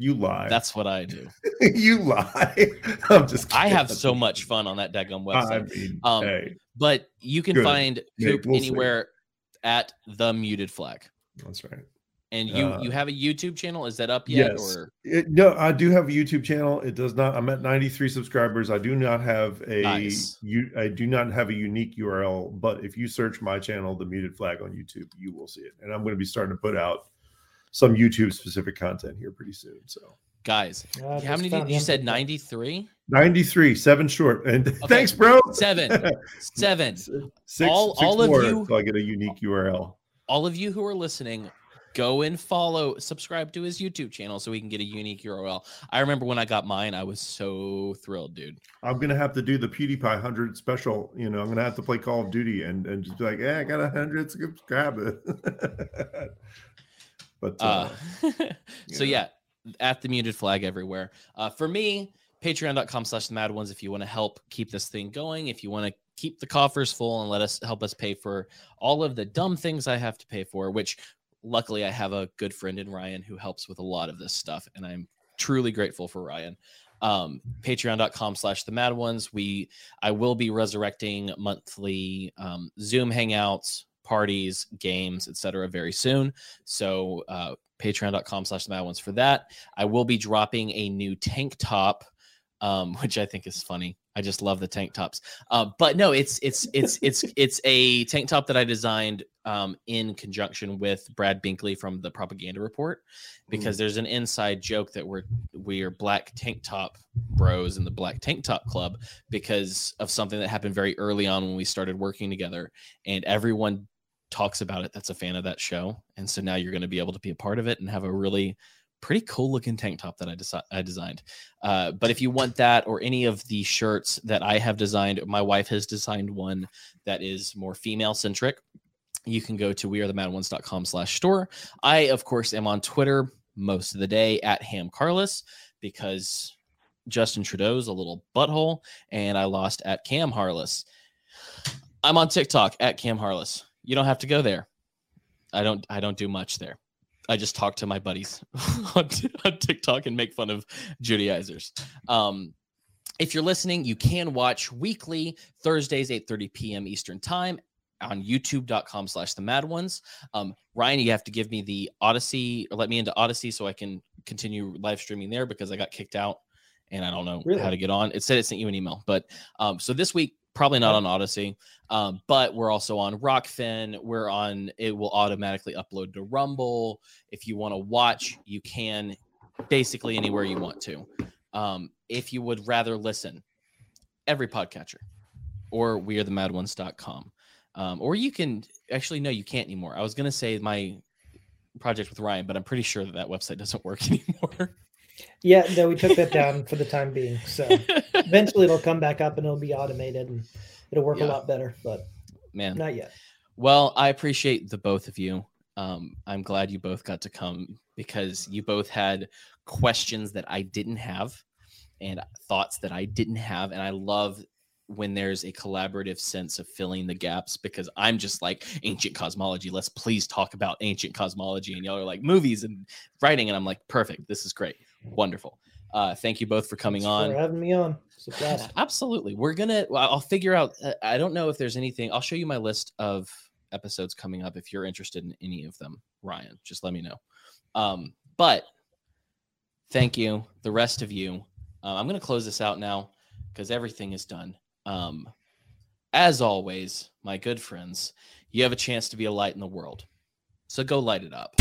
You lie. That's what I do. [LAUGHS] you lie. [LAUGHS] I'm just. I have so much fun on that daggum I website. mean, Um, hey, But you can Good. find Coop we'll see. anywhere at the muted flag. that's right. And you Uh, you have a YouTube channel? Is that up yet? yes. Or It, no, I do have a YouTube channel. It does not. I'm at 93 subscribers. I do not have a. Nice. You, I do not have a unique URL. But if you search my channel, the Muted Flag on YouTube, you will see it. And I'm going to be starting to put out some YouTube specific content here pretty soon. So guys, I how many did you said 93? 93, seven short. And [LAUGHS] thanks, bro. Seven. [LAUGHS] Seven. Six, All- six all of more you- I get a unique URL. All of you who are listening, go and follow, subscribe to his YouTube channel so we can get a unique URL. I remember when I got mine, I was so thrilled, dude. I'm gonna have to do the PewDiePie 100 special. You know, I'm gonna have to play Call of Duty and and just be like, yeah, I got a hundred subscribers. [LAUGHS] but uh, Uh, [LAUGHS] so yeah. yeah, at the muted flag everywhere. Uh, for me, patreon.com slash the mad ones if you want to help keep this thing going, if you want to keep the coffers full and let us help us pay for all of the dumb things I have to pay for, which luckily I have a good friend in Ryan who helps with a lot of this stuff, and I'm truly grateful for Ryan. Um, patreon.com slash the mad ones. We I will be resurrecting monthly um, Zoom hangouts, parties, games, etc. very soon. So uh, patreon.com slash the mad ones for that. I will be dropping a new tank top, um, [LAUGHS] which I think is funny. I just love the tank tops. Uh, but no, it's it's it's it's [LAUGHS] it's a tank top that I designed um, in conjunction with Brad Binkley from the Propaganda Report, because mm. there's an inside joke that we're we are black tank top bros in the black tank top club because of something that happened very early on when we started working together, and everyone talks about it that's a fan of that show, and so now you're going to be able to be a part of it and have a really pretty cool looking tank top that I, I designed. Uh, but if you want that or any of the shirts that I have designed, my wife has designed one that is more female centric. You can go to wearethemadOnes.com slash store. I, of course, am on Twitter most of the day at Ham Carlos because Justin Trudeau's a little butthole and I lost at Cam Harless. I'm on TikTok at Cam Harless. You don't have to go there. I don't I don't do much there. I just talk to my buddies [LAUGHS] on, on, TikTok and make fun of Judaizers. Um, if you're listening, you can watch weekly Thursdays, 8:30 p.m. Eastern Time on youtube.com slash the mad ones. Um, Ryan, you have to give me the Odysee or let me into Odysee so I can continue live streaming there because I got kicked out and I don't know really? how to get on. It said it sent you an email, but um, so this week probably not on Odysee, um, but we're also on Rokfin. We're on. It will automatically upload to Rumble. If you want to watch, you can, basically anywhere you want to. Um, if you would rather listen, every podcatcher, or wearethemadOnes.com. Um, or you can actually no, you can't anymore. I was gonna say my project with Ryan, but I'm pretty sure that that website [LAUGHS] doesn't work [LAUGHS] anymore. Yeah, no, we took that down [LAUGHS] for the time being. So [LAUGHS] eventually it'll come back up and it'll be automated and it'll work yeah. a lot better, but man, not yet. Well, I appreciate the both of you. Um, I'm glad you both got to come because you both had questions that I didn't have and thoughts that I didn't have. And I love when there's a collaborative sense of filling the gaps because I'm just like ancient cosmology. Let's please talk about ancient cosmology. And y'all are like movies and writing. And I'm like, perfect. This is great. Wonderful. Uh, thank you both for coming Thanks on. For having me on. [LAUGHS] Absolutely. We're gonna. I'll figure out. Uh, I don't know if there's anything. I'll show you my list of episodes coming up if you're interested in any of them. Ryan, just let me know. Um, but thank you, the rest of you. Uh, I'm gonna close this out now because everything is done. Um, as always, my good friends, you have a chance to be a light in the world. So go light it up.